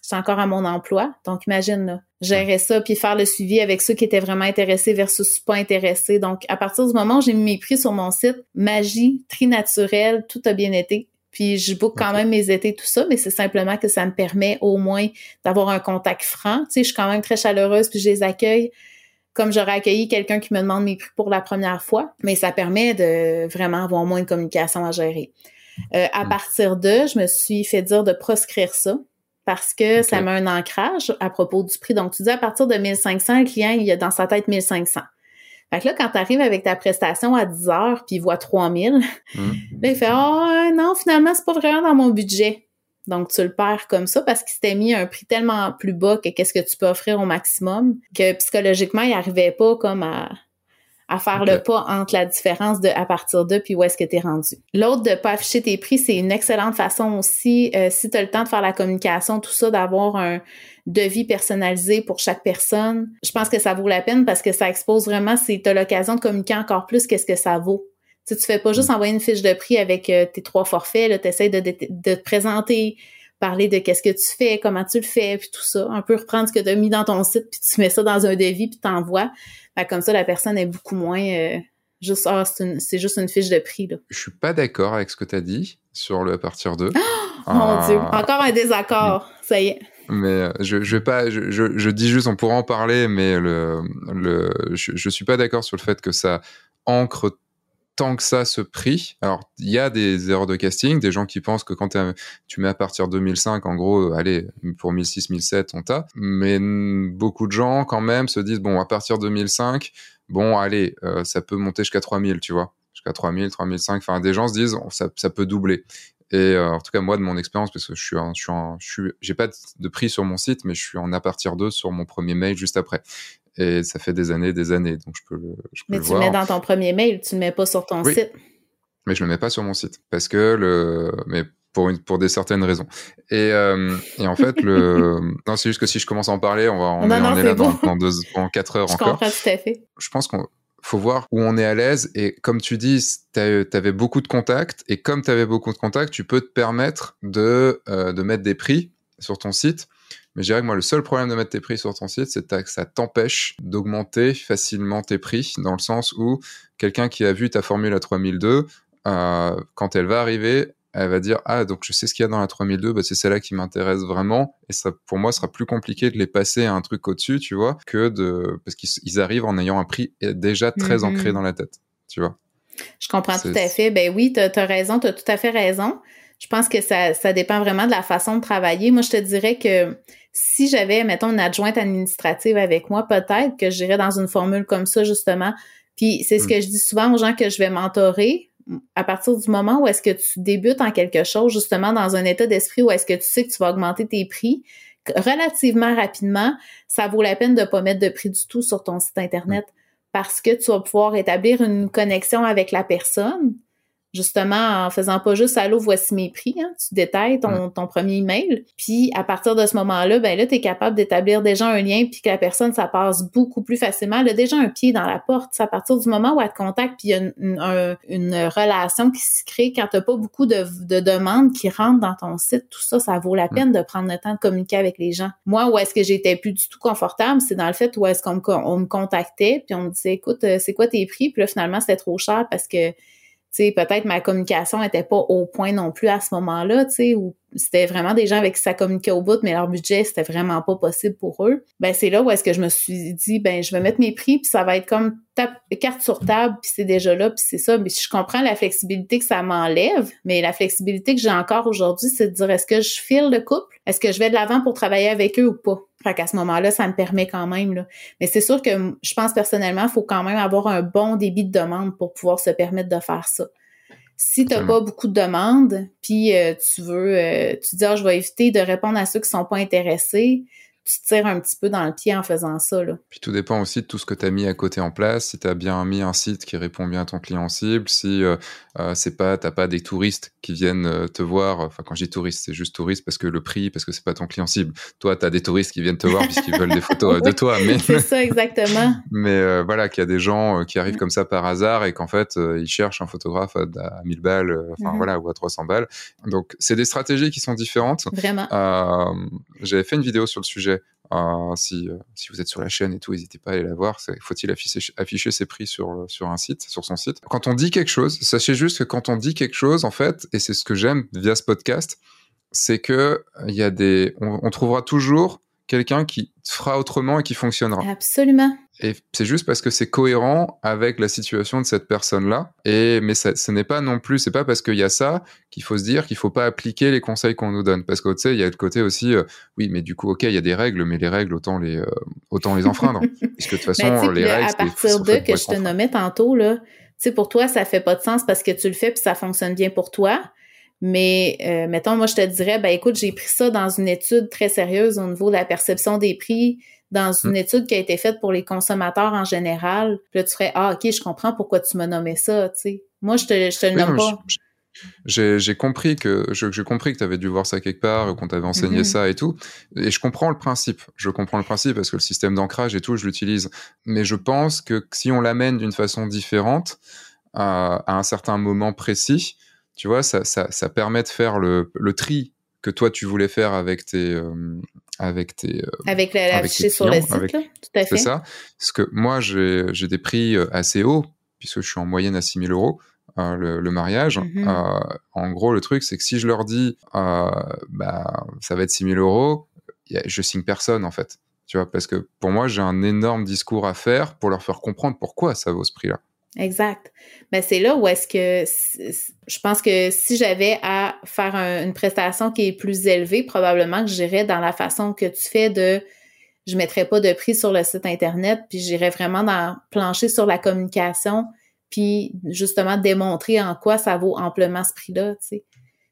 Speaker 2: J'étais encore à mon emploi. Donc, imagine, là, gérer ça, puis faire le suivi avec ceux qui étaient vraiment intéressés versus pas intéressés. Donc, à partir du moment où j'ai mis mes prix sur mon site, magie, tri naturel, tout a bien été. Puis je book quand même mes étés, tout ça, mais c'est simplement que ça me permet au moins d'avoir un contact franc. Tu sais, je suis quand même très chaleureuse, puis je les accueille comme j'aurais accueilli quelqu'un qui me demande mes prix pour la première fois, mais ça permet de vraiment avoir moins de communication à gérer. Euh, à mm. partir de, je me suis fait dire de proscrire ça parce que ça met un ancrage à propos du prix. Donc, tu dis à partir de 1500, le client, il a dans sa tête 1500. Fait que là, quand tu arrives avec ta prestation à 10 heures puis il voit 3000, mm. là, il fait « Oh non, finalement, c'est pas vraiment dans mon budget. » Donc, tu le perds comme ça parce qu'il s'était mis un prix tellement plus bas que qu'est-ce que tu peux offrir au maximum que psychologiquement, il arrivait pas comme à, à faire le pas entre la différence de à partir de puis où est-ce que tu es rendu. L'autre de pas afficher tes prix, c'est une excellente façon aussi euh, si tu as le temps de faire la communication, tout ça d'avoir un devis personnalisé pour chaque personne. Je pense que ça vaut la peine parce que ça expose vraiment si tu as l'occasion de communiquer encore plus qu'est-ce que ça vaut. Tu, tu fais pas juste mm. envoyer une fiche de prix avec euh, tes trois forfaits, tu essaies de, de, te présenter, parler de qu'est-ce que tu fais, comment tu le fais, puis tout ça. Un peu reprendre ce que tu as mis dans ton site, puis tu mets ça dans un devis, puis t'envoies. Fait comme ça, la personne est beaucoup moins euh, juste ah, c'est juste une fiche de prix. Là.
Speaker 1: Je suis pas d'accord avec ce que tu as dit sur le partir de.
Speaker 2: Oh, mon Dieu, ah. encore un désaccord. Ça y est.
Speaker 1: Mais euh, je, je vais pas, je, je, dis juste, on pourra en parler, mais le, le, je, je suis pas d'accord sur le fait que ça ancre tant que ça ce prix. Alors, il y a des erreurs de casting, des gens qui pensent que quand tu mets à partir de 2005, en gros, euh, allez, pour 1006, 1007, on t'a. Mais beaucoup de gens, quand même, se disent, bon, à partir de 2005, bon, allez, euh, ça peut monter jusqu'à 3000, tu vois. Jusqu'à 3000, 3005. Enfin, des gens se disent, ça, peut doubler. Et euh, en tout cas, moi, de mon expérience, parce que je suis, je suis, je suis, j'ai pas de prix sur mon site, mais je suis en à partir de sur mon premier mail juste après et ça fait des années, des années, donc je peux le, je peux
Speaker 2: Mais tu le mets dans ton premier mail, tu le mets pas sur ton site.
Speaker 1: Mais je le mets pas sur mon site parce que le, mais pour une, pour des certaines raisons. Et, euh, et en fait, le, non, c'est juste que si je commence à en parler, on va, on, est, là dans, dans, deux, dans quatre heures
Speaker 2: je
Speaker 1: encore.
Speaker 2: Comprends tout à fait.
Speaker 1: Je pense qu'on faut voir où on est à l'aise et comme tu dis, tu avais beaucoup de contacts et comme tu avais beaucoup de contacts, tu peux te permettre de, euh, de mettre des prix sur ton site mais je dirais que moi, le seul problème de mettre tes prix sur ton site, c'est que ça t'empêche d'augmenter facilement tes prix, dans le sens où quelqu'un qui a vu ta formule à 3002, euh, quand elle va arriver, elle va dire ah donc je sais ce qu'il y a dans la 3002 bah c'est celle-là qui m'intéresse vraiment. Et ça pour moi sera plus compliqué de les passer à un truc au-dessus tu vois que de parce qu'ils arrivent en ayant un prix déjà très mm-hmm. ancré dans la tête tu vois.
Speaker 2: Je comprends tout à fait. Ben oui tu as, raison tu as tout à fait raison je pense que ça, ça dépend vraiment de la façon de travailler moi je te dirais que si j'avais, mettons, une adjointe administrative avec moi, peut-être que j'irais dans une formule comme ça, justement. Puis c'est ce mm. que je dis souvent aux gens que je vais mentorer. À partir du moment où est-ce que tu débutes en quelque chose, justement, dans un état d'esprit où est-ce que tu sais que tu vas augmenter tes prix, relativement rapidement, ça vaut la peine de pas mettre de prix du tout sur ton site Internet mm. parce que tu vas pouvoir établir une connexion avec la personne justement en faisant pas juste allô voici mes prix hein, tu détailles ton, ton premier email. Puis à partir de ce moment-là ben là tu es capable d'établir déjà un lien puis que la personne ça passe beaucoup plus facilement. Elle a déjà un pied dans la porte. À partir du moment où elle te contacte puis il y a une, une, relation qui se crée quand tu pas beaucoup de, de, demandes qui rentrent dans ton site tout ça ça vaut la peine de prendre le temps de communiquer avec les gens. Moi où est-ce que j'étais plus du tout confortable c'est dans le fait où est-ce qu'on me, on me contactait puis on me disait écoute euh, c'est quoi tes prix? Puis là finalement c'était trop cher parce que sais, peut-être ma communication était pas au point non plus à ce moment-là, tu sais, ou c'était vraiment des gens avec qui ça communiquait au bout, mais leur budget, c'était vraiment pas possible pour eux. Ben, c'est là où est-ce que je me suis dit, ben, je vais mettre mes prix, puis ça va être comme carte sur table, puis c'est déjà là, puis c'est ça. Mais je comprends la flexibilité que ça m'enlève, mais la flexibilité que j'ai encore aujourd'hui, c'est de dire, est-ce que je file le couple? Est-ce que je vais de l'avant pour travailler avec eux ou pas? Fait qu'à ce moment-là, ça me permet quand même, là. Mais c'est sûr que je pense personnellement, il faut quand même avoir un bon débit de demande pour pouvoir se permettre de faire ça. Si tu n'as pas beaucoup de demandes, puis euh, tu veux, euh, tu dis, ah, je vais éviter de répondre à ceux qui sont pas intéressés, tu tires un petit peu dans le pied en faisant ça. Là.
Speaker 1: Puis tout dépend aussi de tout ce que tu as mis à côté en place, si tu as bien mis un site qui répond bien à ton client cible, si euh, euh c'est pas t'as pas des touristes qui viennent euh, te voir, enfin quand je dis touristes, c'est juste touristes parce que le prix, parce que c'est pas ton client cible. Toi, tu as des touristes qui viennent te voir puisqu'ils veulent des photos euh, de toi. Mais...
Speaker 2: c'est ça exactement.
Speaker 1: mais voilà, qu'il y a des gens qui arrivent comme ça par hasard et qu'en fait, ils cherchent un photographe à, 1000 balles, enfin mm-hmm. voilà, ou à 300 balles. Donc c'est des stratégies qui sont différentes.
Speaker 2: Vraiment.
Speaker 1: J'avais fait une vidéo sur le sujet si, si vous êtes sur la chaîne et tout, n'hésitez pas à aller la voir. Faut-il afficher, ses prix sur, sur un site, sur son site? Quand on dit quelque chose, sachez juste que quand on dit quelque chose, en fait, et c'est ce que j'aime via ce podcast, c'est que il y a des, on trouvera toujours quelqu'un qui fera autrement et qui fonctionnera.
Speaker 2: Absolument.
Speaker 1: Et c'est juste parce que c'est cohérent avec la situation de cette personne-là. Et mais ça, ce n'est pas non plus, c'est pas parce qu'il y a ça qu'il faut se dire qu'il faut pas appliquer les conseils qu'on nous donne. Parce que tu sais, il y a le côté aussi, euh, oui, mais du coup, ok, il y a des règles, mais les règles autant les euh, autant les enfreindre. parce que de toute façon, ben, les règles.
Speaker 2: À partir de que je te nommais tantôt là, tu sais, pour toi, ça fait pas de sens parce que tu le fais puis ça fonctionne bien pour toi. Mais euh, mettons, moi, je te dirais, ben écoute, j'ai pris ça dans une étude très sérieuse au niveau de la perception des prix, dans une mm. étude qui a été faite pour les consommateurs en général. Puis là, tu ferais, ah, OK, je comprends pourquoi tu m'as nommé ça, tu sais. Moi, je te, je te le nomme pas.
Speaker 1: J'ai compris que j'ai compris que tu avais dû voir ça quelque part, qu'on t'avait enseigné mm-hmm. ça et tout. Et je comprends le principe. Je comprends le principe parce que le système d'ancrage et tout, je l'utilise. Mais je pense que si on l'amène d'une façon différente, à un certain moment précis, tu vois, ça, ça, ça, permet de faire le, le, tri que toi tu voulais faire avec tes euh, avec tes
Speaker 2: euh, avec l'affiché sur le site tout à fait.
Speaker 1: c'est ça. Parce que moi j'ai des prix euh, assez hauts puisque je suis en moyenne à 6000 euros le, le, mariage. Mm-hmm. en gros le truc c'est que si je leur dis bah ça va être 6000 euros je signe personne en fait. Tu vois parce que pour moi j'ai un énorme discours à faire pour leur faire comprendre pourquoi ça vaut ce prix là
Speaker 2: Exact. Mais ben, c'est là où est-ce que je pense que si j'avais à faire une prestation qui est plus élevée, probablement que j'irais dans la façon que tu fais de je mettrais pas de prix sur le site internet, puis j'irais vraiment dans plancher sur la communication, puis justement démontrer en quoi ça vaut amplement ce prix-là, tu sais.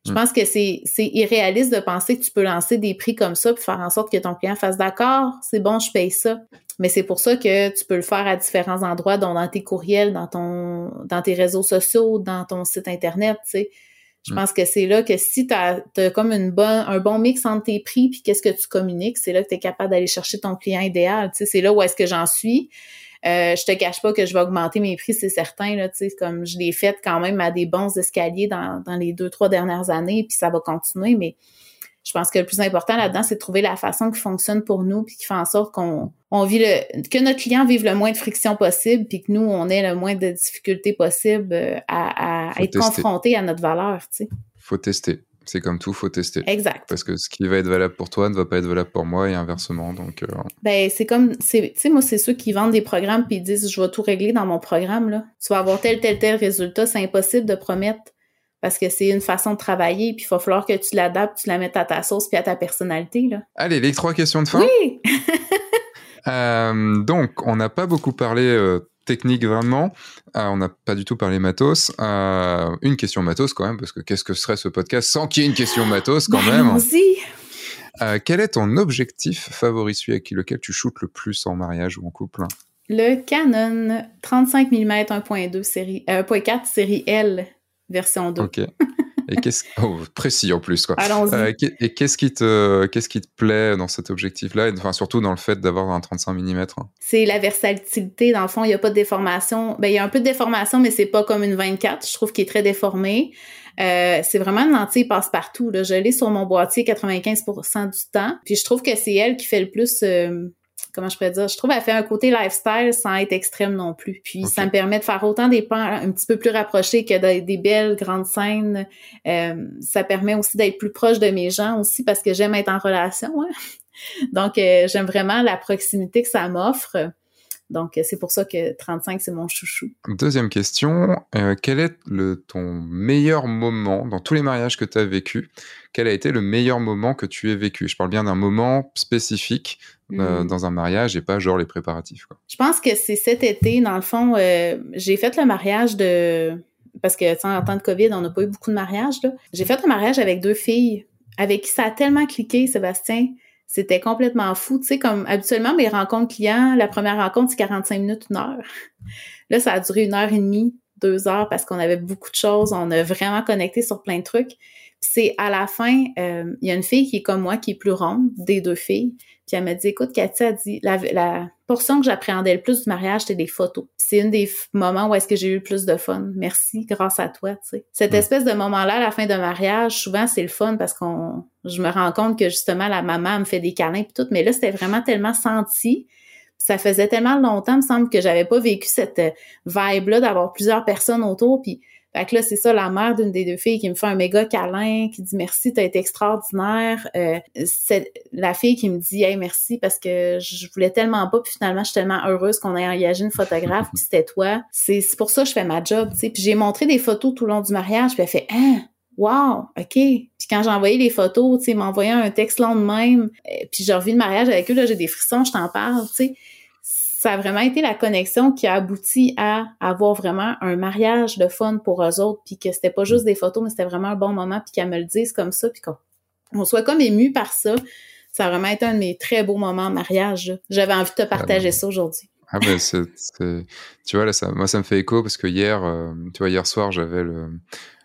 Speaker 2: Je mm. pense que c'est irréaliste de penser que tu peux lancer des prix comme ça puis faire en sorte que ton client fasse d'accord, c'est bon, je paye ça. Mais c'est pour ça que tu peux le faire à différents endroits, dont dans tes courriels, dans ton dans tes réseaux sociaux, dans ton site internet, tu sais. Je mm. pense que c'est là que si tu as, comme une bonne, un bon mix entre tes prix puis qu'est-ce que tu communiques, c'est là que tu es capable d'aller chercher ton client idéal. Tu sais, c'est là où est-ce que j'en suis. Euh, je te cache pas que je vais augmenter mes prix, c'est certain. Là, comme je l'ai fait quand même à des bons escaliers dans, dans les deux, trois dernières années, puis ça va continuer, mais je pense que le plus important là-dedans, c'est de trouver la façon qui fonctionne pour nous, puis qui fait en sorte qu'on on vit le, que notre client vive le moins de friction possible, puis que nous, on ait le moins de difficultés possible euh, à, à être confronté à notre valeur. Tu sais.
Speaker 1: Faut tester. C'est comme tout, faut tester.
Speaker 2: Exact.
Speaker 1: Parce que ce qui va être valable pour toi ne va pas être valable pour moi et inversement. Donc, euh,
Speaker 2: ben c'est comme, tu sais, moi c'est ceux qui vendent des programmes puis ils disent je vais tout régler dans mon programme là. Tu vas avoir tel tel tel résultat, c'est impossible de promettre parce que c'est une façon de travailler puis il va falloir que tu l'adaptes, tu la mettes à ta sauce puis à ta personnalité là.
Speaker 1: Allez, les trois questions de fin.
Speaker 2: Oui.
Speaker 1: euh, donc, on n'a pas beaucoup parlé euh, technique vraiment. Euh, on n'a pas du tout parlé matos. Euh, une question matos quand même, parce que qu'est-ce que serait ce podcast sans qu'il y ait une question matos quand
Speaker 2: ben,
Speaker 1: même
Speaker 2: aussi.
Speaker 1: Euh, quel est ton objectif favori, celui avec lequel tu shootes le plus en mariage ou en couple?
Speaker 2: Le Canon 35 mm 1.2 série 1.4 série L version 2.
Speaker 1: Ok. Et qu'est-ce oh, précis en plus quoi.
Speaker 2: Euh,
Speaker 1: et qu'est-ce qui te qu'est-ce qui te plaît dans cet objectif-là, enfin surtout dans le fait d'avoir un 35 mm.
Speaker 2: C'est la versatilité dans le fond. Il y a pas de déformation. Ben il y a un peu de déformation, mais c'est pas comme une 24. Je trouve qu'il est très déformé. Euh, c'est vraiment une lentille passe-partout. Je l'ai sur mon boîtier 95% du temps. Puis je trouve que c'est elle qui fait le plus euh, comment je pourrais dire, je trouve qu'elle fait un côté lifestyle sans être extrême non plus. Puis ça me permet de faire autant des pans un petit peu plus rapprochés que des, belles grandes scènes. Euh, ça permet aussi d'être plus proche de mes gens aussi parce que j'aime être en relation. Hein. Donc euh, j'aime vraiment la proximité que ça m'offre. Donc, c'est pour ça que 35, c'est mon chouchou.
Speaker 1: Deuxième question, euh, quel est le, ton meilleur moment dans tous les mariages que tu as vécu? Quel a été le meilleur moment que tu aies vécu? Je parle bien d'un moment spécifique hmm. dans un mariage et pas genre les préparatifs. Quoi.
Speaker 2: Je pense que c'est cet été, dans le fond, euh, j'ai fait le mariage de... Parce que, en temps de COVID, on n'a pas eu beaucoup de mariages. J'ai fait le mariage avec deux filles avec qui ça a tellement cliqué, Sébastien. C'était complètement fou. Tu sais, comme habituellement, mes rencontres clients, la première rencontre, c'est 45 minutes, une heure. Là, ça a duré une heure et demie deux heures parce qu'on avait beaucoup de choses. On a vraiment connecté sur plein de trucs. c'est à la fin, euh, il y a une fille qui est comme moi, qui est plus ronde des deux filles. Puis elle m'a dit, écoute, Cathy a dit, la, la portion que j'appréhendais le plus du mariage, c'était des photos. C'est une des moments où est-ce que j'ai eu le plus de fun. Merci, grâce à toi, tu sais. Cette espèce de moment-là, à la fin d'un mariage, souvent, c'est le fun parce qu'on, je me rends compte que justement, la maman me fait des câlins et tout. Mais là, c'était vraiment tellement senti ça faisait tellement longtemps, il me semble, que j'avais pas vécu cette euh, vibe-là d'avoir plusieurs personnes autour. Puis, fait que là, c'est ça, la mère d'une des deux filles qui me fait un méga câlin, qui dit merci, t'as été extraordinaire. Euh, c'est la fille qui me dit hey merci parce que je voulais tellement pas, puis finalement, je suis tellement heureuse qu'on ait engagé une photographe, puis c'était toi. C'est pour ça que je fais ma job, tu sais. Puis j'ai montré des photos tout le long du mariage, puis elle fait hein, Wow, OK. Puis quand j'ai envoyé les photos, tu sais, m'envoyer un texte long de même, puis j'ai revu le mariage avec eux, là, j'ai des frissons, je t'en parle, tu sais. Ça a vraiment été la connexion qui a abouti à avoir vraiment un mariage de fun pour eux autres, puis que c'était pas juste des photos, mais c'était vraiment un bon moment, puis qu'elles me le disent comme ça, puis qu'on soit comme ému par ça. Ça a vraiment été un de mes très beaux moments en mariage. J'avais envie de te partager ah ça aujourd'hui.
Speaker 1: Ah ben tu vois là, ça, moi ça me fait écho parce que hier, euh, tu vois hier soir j'avais le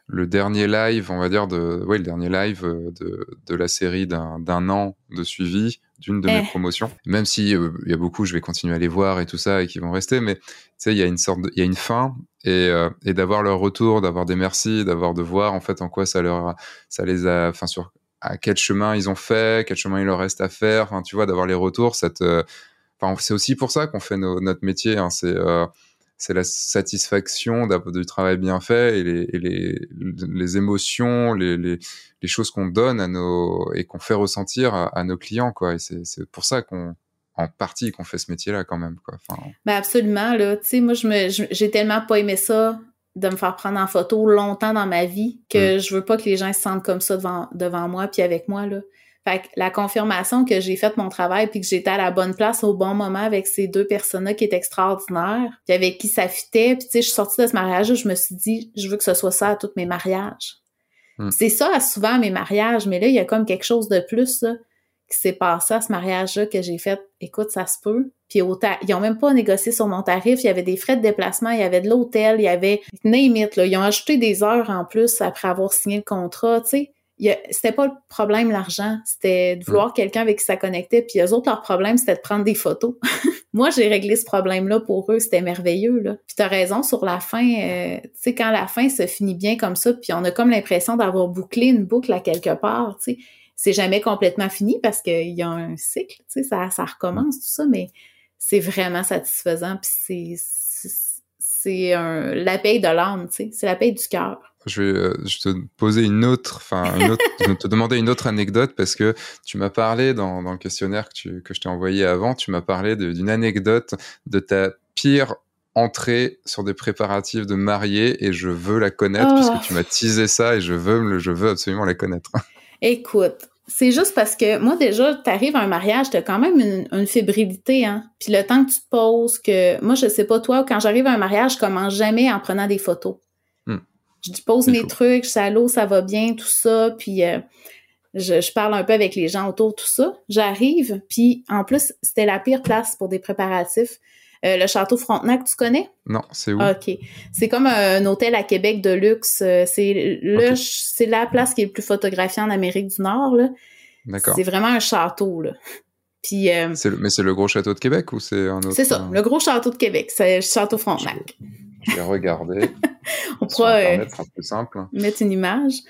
Speaker 1: le dernier live, on va dire, de, ouais, le dernier live euh, de, de la série d'un an de suivi d'une de mes eh. promotions. Même si euh, il y a beaucoup, je vais continuer à les voir et tout ça et qui vont rester, mais tu sais, il y a une sorte, il y a une fin et, euh, et d'avoir leur retour, d'avoir des merci, d'avoir de voir en fait en quoi ça leur, ça les a, enfin sur à quel chemin ils ont fait, quel chemin il leur reste à faire, enfin tu vois, d'avoir les retours, cette, c'est aussi pour ça qu'on fait notre métier, hein, c'est c'est la satisfaction du travail bien fait et les, les, les émotions, les, les, les choses qu'on donne à nos et qu'on fait ressentir à, nos clients quoi. Et c'est pour ça qu'on en partie qu'on fait ce métier-là quand même quoi. Enfin,
Speaker 2: ben absolument là. Tu sais moi je me j'ai tellement pas aimé ça de me faire prendre en photo longtemps dans ma vie que mm. je veux pas que les gens se sentent comme ça devant devant moi puis avec moi là. Fait que la confirmation que j'ai fait mon travail puis que j'étais à la bonne place au bon moment avec ces deux personnes-là qui étaient extraordinaires, puis avec qui ça fitait, puis tu sais, je suis sortie de ce mariage je me suis dit, je veux que ce soit ça à tous mes mariages. Hmm. C'est ça souvent à mes mariages, mais là, il y a comme quelque chose de plus là, qui s'est passé à ce mariage-là que j'ai fait. Écoute, ça se peut. Puis au ils ont même pas négocié sur mon tarif. Il y avait des frais de déplacement, il y avait de l'hôtel, il y avait name it, là. Ils ont ajouté des heures en plus après avoir signé le contrat, tu sais c'était pas le problème l'argent, c'était de vouloir quelqu'un avec qui ça connectait. Puis eux autres, leur problème, c'était de prendre des photos. Moi, j'ai réglé ce problème-là pour eux, c'était merveilleux. Là. Puis t'as raison sur la fin, euh, tu sais, quand la fin se finit bien comme ça, puis on a comme l'impression d'avoir bouclé une boucle à quelque part, tu sais. C'est jamais complètement fini parce qu'il y a un cycle, tu sais, ça, ça recommence, tout ça, mais c'est vraiment satisfaisant, puis c'est c'est la paye de l'âme, tu sais, c'est la paye du cœur
Speaker 1: je vais euh, je te poser une autre, enfin, te demander une autre anecdote parce que tu m'as parlé dans, dans, le questionnaire que, tu, que je t'ai envoyé avant, tu m'as parlé d'une anecdote de ta pire entrée sur des préparatifs de mariée et je veux la connaître puisque oh. tu m'as teasé ça et je veux, je veux absolument la connaître.
Speaker 2: Écoute, c'est juste parce que moi déjà, t'arrives à un mariage, t'as quand même une, une, fébrilité, hein. Puis le temps que tu te poses, que moi je sais pas toi, quand j'arrive à un mariage, je commence jamais en prenant des photos. Je pose mes trucs, je suis l'eau, ça va bien, tout ça, puis euh, je, parle un peu avec les gens autour, tout ça. J'arrive, puis en plus, c'était la pire place pour des préparatifs. Euh, le château Frontenac, tu connais?
Speaker 1: Non, c'est où?
Speaker 2: OK. C'est comme un hôtel à Québec de luxe. Euh, c'est le, c'est la place qui est le plus photographiée en Amérique du Nord, là. D'accord. C'est vraiment un château, là. Puis,
Speaker 1: mais c'est le gros château de Québec ou c'est un autre?
Speaker 2: C'est ça, le gros château de Québec. C'est le château Frontenac.
Speaker 1: Je vais regarder.
Speaker 2: On pourra euh, mettre une image.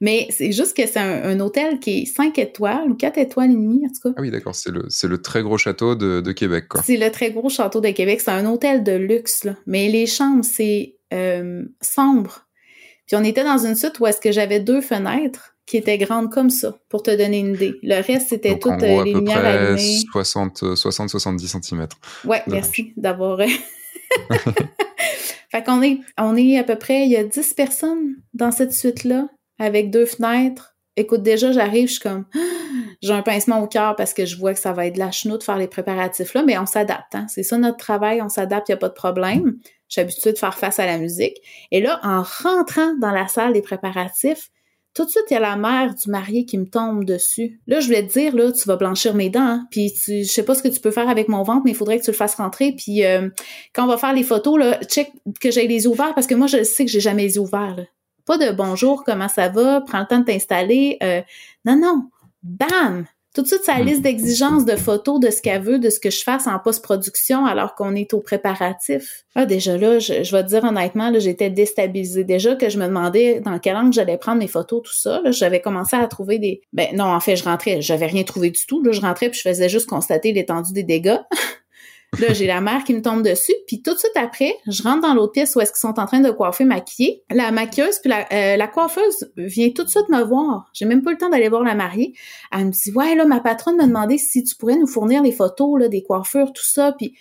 Speaker 2: Mais c'est juste que c'est un, hôtel qui est 5 étoiles ou 4 étoiles et demie, en tout cas.
Speaker 1: Ah oui, d'accord. C'est le, c'est le très gros château de, de Québec, quoi.
Speaker 2: C'est le très gros château de Québec. C'est un hôtel de luxe, là. Mais les chambres, c'est euh, sombre. Puis on était dans une suite où est-ce que j'avais deux fenêtres qui étaient grandes comme ça, pour te donner une idée. Le reste, c'était toutes euh, les lumières allumées.
Speaker 1: 60-70 cm.
Speaker 2: Ouais, merci d'avoir... Fait est, on est à peu près, il y a 10 personnes dans cette suite-là, avec deux fenêtres. Écoute, déjà, j'arrive, je suis comme, j'ai un pincement au cœur parce que je vois que ça va être la chenoute de faire les préparatifs là, mais on s'adapte, hein. C'est ça notre travail, on s'adapte, il n'y a pas de problème. Je suis de faire face à la musique. Et là, en rentrant dans la salle des préparatifs, tout de suite, il y a la mère du marié qui me tombe dessus. Là, je voulais te dire, là, tu vas blanchir mes dents, hein, puis je sais pas ce que tu peux faire avec mon ventre, mais il faudrait que tu le fasses rentrer, puis euh, quand on va faire les photos, là, check que j'ai les ouverts, parce que moi, je sais que j'ai jamais les ouverts. Pas de bonjour, comment ça va, prends le temps de t'installer. Euh, non, non, bam! Tout de suite sa liste d'exigences de photos de ce qu'elle veut, de ce que je fasse en post-production alors qu'on est au préparatif. Ah, déjà là, je, vais te dire honnêtement, j'étais déstabilisée. Déjà que je me demandais dans quel angle j'allais prendre mes photos, tout ça. J'avais commencé à trouver des... Ben non, en fait, je rentrais, j'avais rien trouvé du tout. Là, je rentrais puis je faisais juste constater l'étendue des dégâts. Là, j'ai la mère qui me tombe dessus. Puis tout de suite après, je rentre dans l'autre pièce où est-ce qu'ils sont en train de coiffer, maquiller. La maquilleuse puis la, euh, la coiffeuse vient tout de suite me voir. J'ai même pas le temps d'aller voir la mariée. Elle me dit, ouais, là, ma patronne m'a demandé si tu pourrais nous fournir les photos, là, des coiffures, tout ça. Puis,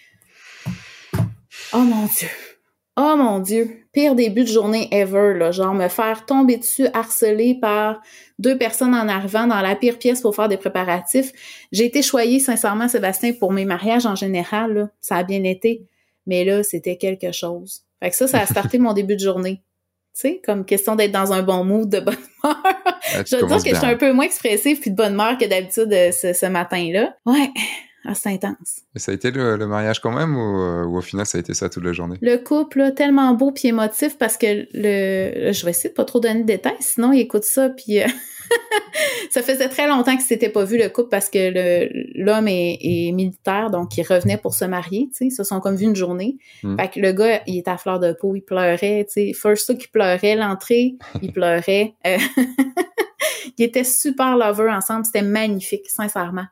Speaker 2: oh mon Dieu. Oh mon Dieu, pire début de journée ever, là. Genre me faire tomber dessus, harcelé par deux personnes en arrivant dans la pire pièce pour faire des préparatifs. J'ai été choyée, sincèrement, Sébastien, pour mes mariages en général, là. Ça a bien été. Mais là, c'était quelque chose. Fait que ça, ça a starté mon début de journée. Tu sais, comme question d'être dans un bon mood, de bonne humeur. je veux dire que j'étais un peu moins expressive puis de bonne humeur que d'habitude euh, ce, ce matin-là. Ouais, ah, c'est intense.
Speaker 1: Et ça a été le, mariage quand même euh, ou, au final ça a été ça toute la journée?
Speaker 2: Le couple, tellement beau puis émotif parce que le, je vais essayer de pas trop donner de détails, sinon il écoute ça puis euh, ça faisait très longtemps qu'il s'était pas vu le couple parce que l'homme est, militaire donc il revenait pour se marier, tu sais, ils se sont comme vu une journée. Hmm. Fait que le gars, il était à fleur de peau, il pleurait, tu sais, first il pleurait, l'entrée, il pleurait. Euh, il était super lover ensemble, c'était magnifique, sincèrement.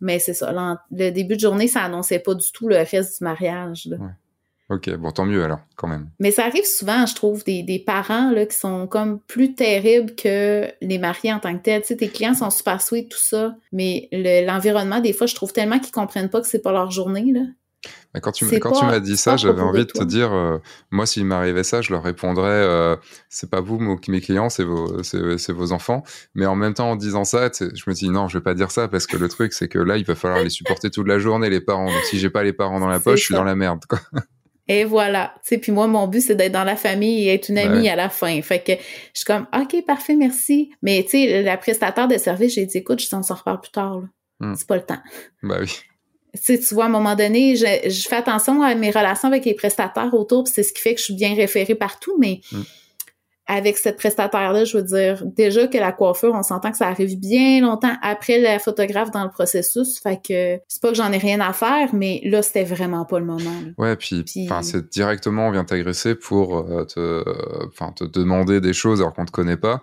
Speaker 2: Mais c'est ça, le début de journée, ça annonçait pas du tout le reste du mariage.
Speaker 1: Ok, bon, tant mieux alors, quand même.
Speaker 2: Mais ça arrive souvent, je trouve, des, des parents là, qui sont comme plus terribles que les mariés en tant que tels. Tu sais, tes clients sont super sweet, tout ça, mais l'environnement, des fois, je trouve tellement qu'ils comprennent pas que c'est pas leur journée. Là.
Speaker 1: Quand tu, m'as dit ça, j'avais envie de te dire, euh, moi, s'il m'arrivait ça, je leur répondrais, euh, c'est pas vous, mes clients, c'est vos, c'est, vos enfants. Mais en même temps, en disant ça, je me dis, non, je vais pas dire ça parce que le truc, c'est que là, il va falloir les supporter toute la journée, les parents. Donc, si j'ai pas les parents dans la poche, je suis dans la merde, quoi.
Speaker 2: Et voilà. Tu puis moi, mon but, c'est d'être dans la famille et être une amie à la fin. Fait que je suis comme, OK, parfait, merci. Mais, tu sais, la prestataire de service, j'ai dit, écoute, je t'en sors reparle plus tard, hmm. C'est pas le temps.
Speaker 1: Bah oui
Speaker 2: tu vois, à un moment donné, je, je, fais attention à mes relations avec les prestataires autour, c'est ce qui fait que je suis bien référée partout, mais mm. avec cette prestataire-là, je veux dire, déjà que la coiffure, on s'entend que ça arrive bien longtemps après la photographe dans le processus, fait que c'est pas que j'en ai rien à faire, mais là, c'était vraiment pas le moment.
Speaker 1: Ouais, puis, enfin, c'est directement, on vient t'agresser pour euh, te, enfin, te demander des choses alors qu'on te connaît pas.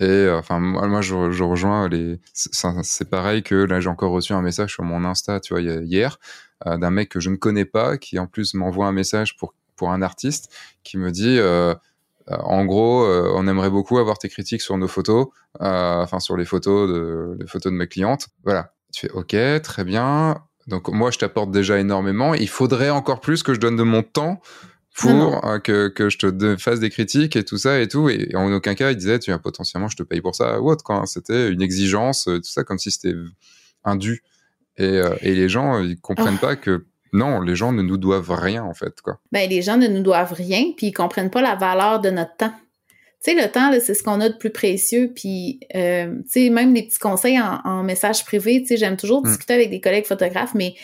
Speaker 1: Et euh, enfin, moi, moi je, rejoins les. C'est pareil que là, j'ai encore reçu un message sur mon Insta, tu vois, hier, euh, d'un mec que je ne connais pas, qui en plus m'envoie un message pour pour un artiste, qui me dit. Euh, en gros, on aimerait beaucoup avoir tes critiques sur nos photos, enfin sur les photos de les photos de mes clientes. Voilà. Tu fais OK, très bien. Donc moi, je t'apporte déjà énormément. Il faudrait encore plus que je donne de mon temps pour euh, que, que, je te fasse des critiques et tout ça et tout. Et en aucun cas, il disait, tu potentiellement, je te paye pour ça ou autre. Quoi. C'était une exigence, euh, tout ça, comme si c'était un dû. Et, euh, et les gens, ils comprennent ah. pas que non, les gens ne nous doivent rien, en fait. Quoi.
Speaker 2: Ben, les gens ne nous doivent rien, puis ils comprennent pas la valeur de notre temps. Tu sais, le temps, c'est ce qu'on a de plus précieux. Puis, euh, tu sais, même les petits conseils en, en message privé, tu sais, j'aime toujours mm. discuter avec des collègues photographes, mais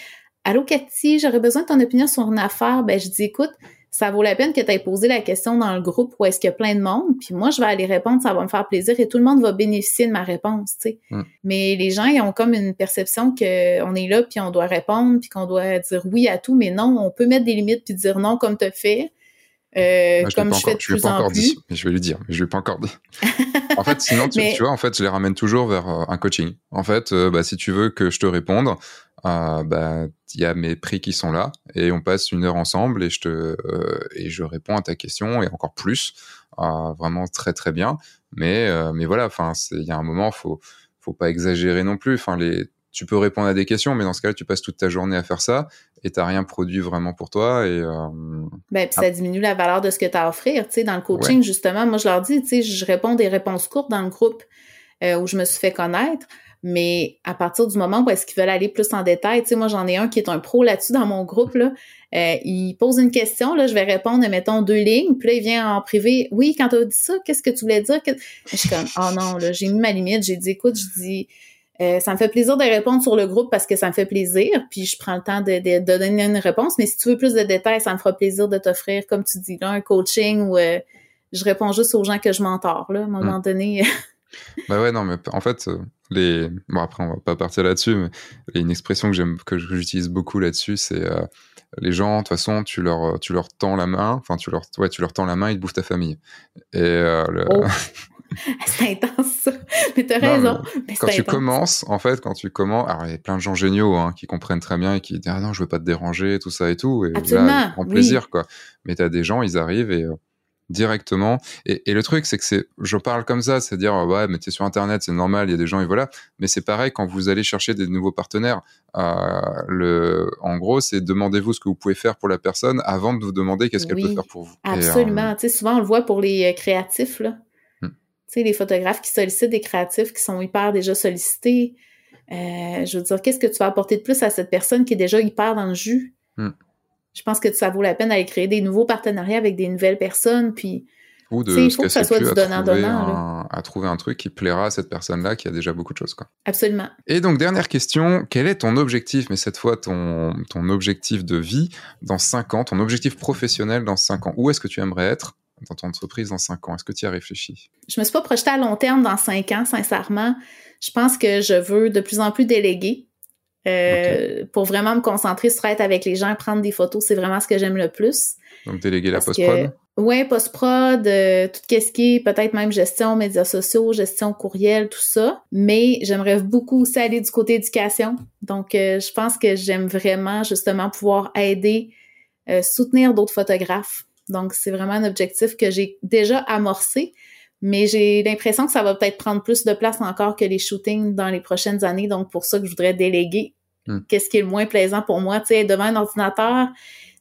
Speaker 2: Allô, Cathy, j'aurais besoin de ton opinion sur une affaire. Ben, je dis, écoute, ça vaut la peine que tu aies posé la question dans le groupe où est-ce qu'il y a plein de monde, puis moi, je vais aller répondre, ça va me faire plaisir et tout le monde va bénéficier de ma réponse, tu sais. Mm. Mais les gens, ils ont comme une perception qu'on est là, puis on doit répondre, puis qu'on doit dire oui à tout, mais non, on peut mettre des limites puis dire non comme tu fait. Euh, comme je, fais de plus en plus.
Speaker 1: Dit, mais je vais lui dire, mais je lui ai pas encore dit. en fait, sinon, tu, vois, en fait, je les ramène toujours vers euh, un coaching. En fait, euh, bah, si tu veux que je te réponde, euh, bah, il y a mes prix qui sont là et on passe une heure ensemble et je te euh, et je réponds à ta question et encore plus, euh, vraiment très très bien. Mais mais voilà, enfin, il y a un moment, faut faut pas exagérer non plus. Enfin, les tu peux répondre à des questions, mais dans ce cas-là, tu passes toute ta journée à faire ça et t'as rien produit vraiment pour toi. Et,
Speaker 2: ben, puis ça diminue la valeur de ce que tu as à offrir. Tu sais, dans le coaching, justement, moi, je leur dis, tu sais, je réponds des réponses courtes dans le groupe où je me suis fait connaître. Mais à partir du moment où est-ce qu'ils veulent aller plus en détail, tu sais, moi j'en ai un qui est un pro là-dessus dans mon groupe, là. Euh, il pose une question, là, je vais répondre, mettons, deux lignes, puis là, il vient en privé. Oui, quand tu as dit ça, qu'est-ce que tu voulais dire? Je suis comme, oh non, là, j'ai mis ma limite, j'ai dit, écoute, je dis, euh, ça me fait plaisir de répondre sur le groupe parce que ça me fait plaisir, puis je prends le temps de, de, donner une réponse. Mais si tu veux plus de détails, ça me fera plaisir de t'offrir, comme tu dis là, un coaching où euh, je réponds juste aux gens que je m'entends là. À un moment mm. donné.
Speaker 1: bah ouais, non, mais en fait, euh, les bon après on va pas partir là-dessus, mais une expression que j'aime, que j'utilise beaucoup là-dessus, c'est les gens, de toute façon, tu leur, tu leur tends la main, enfin tu leur, ouais, tu leur tends la main, ils te bouffent ta famille. Et le...
Speaker 2: oh. c'est intense. Mais t'as raison.
Speaker 1: quand tu commences, en fait, quand tu commences, alors il y a plein de gens géniaux hein, qui comprennent très bien et qui disent ah non, je veux pas te déranger, tout ça et tout. Et
Speaker 2: Absolument, là,
Speaker 1: prend plaisir, quoi. Mais t'as des gens, ils arrivent et euh, directement. Et, le truc, c'est que c'est, je parle comme ça, c'est à dire ouais, mais t'es sur Internet, c'est normal, il y a des gens et voilà. Mais c'est pareil quand vous allez chercher des nouveaux partenaires. Euh, le, en gros, c'est demandez-vous ce que vous pouvez faire pour la personne avant de vous demander qu'est-ce qu'elle peut faire pour vous.
Speaker 2: Absolument. Euh, tu sais, souvent on le voit pour les créatifs là sais, les photographes qui sollicitent des créatifs qui sont hyper déjà sollicités. Euh, je veux dire, qu'est-ce que tu vas apporter de plus à cette personne qui est déjà hyper dans le jus? Hmm. Je pense que ça vaut la peine d'aller créer des nouveaux partenariats avec des nouvelles personnes, puis
Speaker 1: ou de il faut que ça soit du donnant-donnant. À, trouver un truc qui plaira à cette personne-là qui a déjà beaucoup de choses. Quoi.
Speaker 2: Absolument.
Speaker 1: Et donc, dernière question, quel est ton objectif, mais cette fois ton, ton objectif de vie dans 5 ans, ton objectif professionnel dans 5 ans? Où est-ce que tu aimerais être dans ton entreprise dans cinq ans? Est-ce que tu y as réfléchi?
Speaker 2: Je me suis pas projetée à long terme dans cinq ans, sincèrement. Je pense que je veux de plus en plus déléguer. Euh, pour vraiment me concentrer sur être avec les gens, prendre des photos, c'est vraiment ce que j'aime le plus.
Speaker 1: Donc déléguer la post-prod?
Speaker 2: Oui, post-prod, euh, tout ce qui est peut-être même gestion médias sociaux, gestion courriel, tout ça. Mais j'aimerais beaucoup aussi aller du côté éducation. Donc, euh, je pense que j'aime vraiment justement pouvoir aider, soutenir d'autres photographes donc, c'est vraiment un objectif que j'ai déjà amorcé, mais j'ai l'impression que ça va peut-être prendre plus de place encore que les shootings dans les prochaines années. Donc, pour ça que je voudrais déléguer hmm. qu'est-ce qui est le moins plaisant pour moi. Tu sais, devant un ordinateur,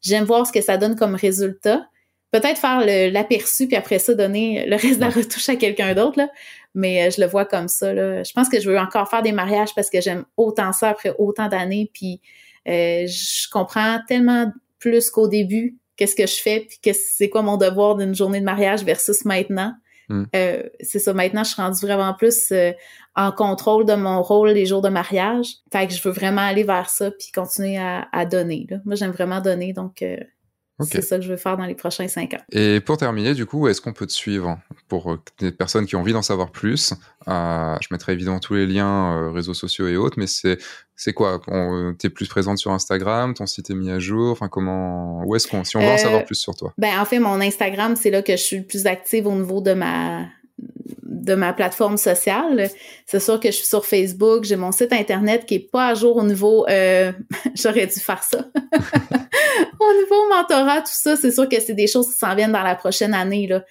Speaker 2: j'aime voir ce que ça donne comme résultat. Peut-être faire l'aperçu, puis après ça, donner le reste de la retouche à quelqu'un d'autre, là. Mais euh, je le vois comme ça, là. Je pense que je veux encore faire des mariages parce que j'aime autant ça après autant d'années, puis euh, je comprends tellement plus qu'au début qu'est-ce que je fais, puis c'est quoi mon devoir d'une journée de mariage versus maintenant. Hmm. Euh, c'est ça, maintenant, je suis rendue vraiment plus euh, en contrôle de mon rôle les jours de mariage. Fait que je veux vraiment aller vers ça puis continuer à, donner. Moi, j'aime vraiment donner, donc euh, c'est ça que je veux faire dans les prochains cinq ans.
Speaker 1: Et pour terminer, du coup, est-ce qu'on peut te suivre? Pour des personnes qui ont envie d'en savoir plus Je mettrai évidemment tous les liens, réseaux sociaux et autres, mais c'est c'est quoi? T'es plus présente sur Instagram? Ton site est mis à jour? Enfin, comment Où est-ce qu'on Si on veut en savoir plus sur toi?
Speaker 2: Ben, en fait, mon Instagram, c'est là que je suis le plus active au niveau de ma de ma plateforme sociale. C'est sûr que je suis sur Facebook, j'ai mon site internet qui est pas à jour au niveau euh, j'aurais dû faire ça. au niveau mentorat, tout ça, c'est sûr que c'est des choses qui s'en viennent dans la prochaine année là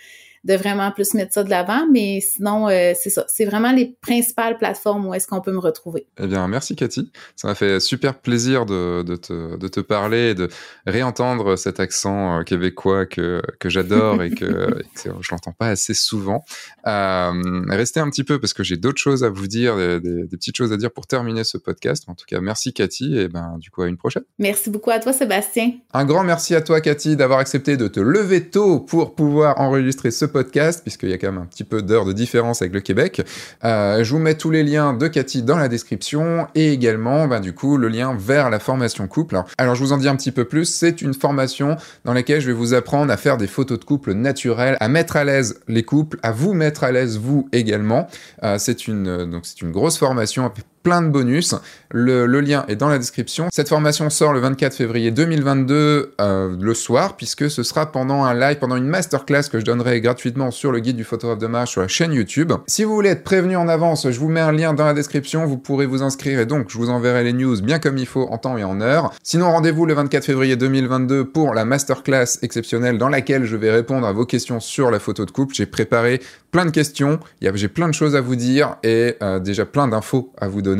Speaker 2: de vraiment plus mettre ça de l'avant. Mais sinon, euh, c'est ça. C'est vraiment les principales plateformes où est-ce qu'on peut me retrouver.
Speaker 1: Eh bien, merci Cathy. Ça m'a fait super plaisir de, de, te, de te parler et de réentendre cet accent euh, québécois que, que j'adore et que, je l'entends pas assez souvent. Euh, restez un petit peu parce que j'ai d'autres choses à vous dire, des, des, petites choses à dire pour terminer ce podcast. En tout cas, merci Cathy et ben du coup à une prochaine.
Speaker 2: Merci beaucoup à toi Sébastien.
Speaker 1: Un grand merci à toi Cathy d'avoir accepté de te lever tôt pour pouvoir enregistrer ce podcast, puisqu'il y a quand même un petit peu d'heures de différence avec le Québec. Euh, je vous mets tous les liens de Cathy dans la description et également, ben, du coup, le lien vers la formation couple. Alors, je vous en dis un petit peu plus. C'est une formation dans laquelle je vais vous apprendre à faire des photos de couple naturelles, à mettre à l'aise les couples, à vous mettre à l'aise vous également. Euh, c'est une, donc c'est une grosse formation plein de bonus. Le, lien est dans la description. Cette formation sort le 24 février 2022 euh, le soir, puisque ce sera pendant un live, pendant une masterclass que je donnerai gratuitement sur le guide du photographe de marche sur la chaîne YouTube. Si vous voulez être prévenu en avance, je vous mets un lien dans la description, vous pourrez vous inscrire et donc je vous enverrai les news bien comme il faut en temps et en heure. Sinon, rendez-vous le 24 février 2022 pour la masterclass exceptionnelle dans laquelle je vais répondre à vos questions sur la photo de couple. J'ai préparé plein de questions, j'ai plein de choses à vous dire et euh, déjà plein d'infos à vous donner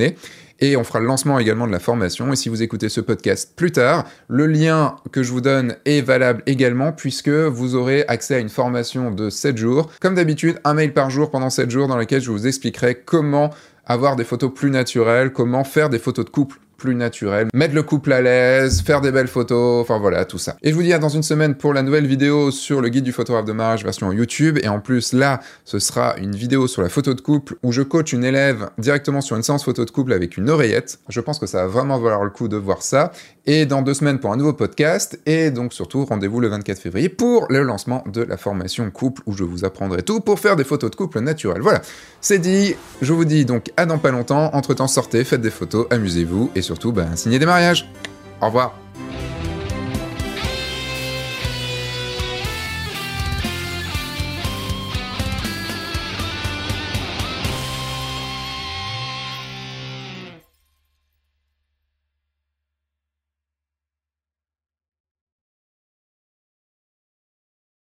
Speaker 1: et on fera le lancement également de la formation. Et si vous écoutez ce podcast plus tard, le lien que je vous donne est valable également puisque vous aurez accès à une formation de 7 jours. Comme d'habitude, un mail par jour pendant 7 jours dans lequel je vous expliquerai comment avoir des photos plus naturelles, comment faire des photos de couple plus naturel, mettre le couple à l'aise, faire des belles photos, enfin voilà, tout ça. Et je vous dis à dans une semaine pour la nouvelle vidéo sur le guide du photographe de mariage version YouTube. Et en plus, là, ce sera une vidéo sur la photo de couple où je coach une élève directement sur une séance photo de couple avec une oreillette. Je pense que ça va vraiment valoir le coup de voir ça. Et dans deux semaines pour un nouveau podcast. Et donc surtout, rendez-vous le 24 février pour le lancement de la formation couple où je vous apprendrai tout pour faire des photos de couple naturelles. Voilà, c'est dit. Je vous dis donc à dans pas longtemps. Entre temps, sortez, faites des photos, amusez-vous et surtout surtout, ben, signez des mariages. Au revoir.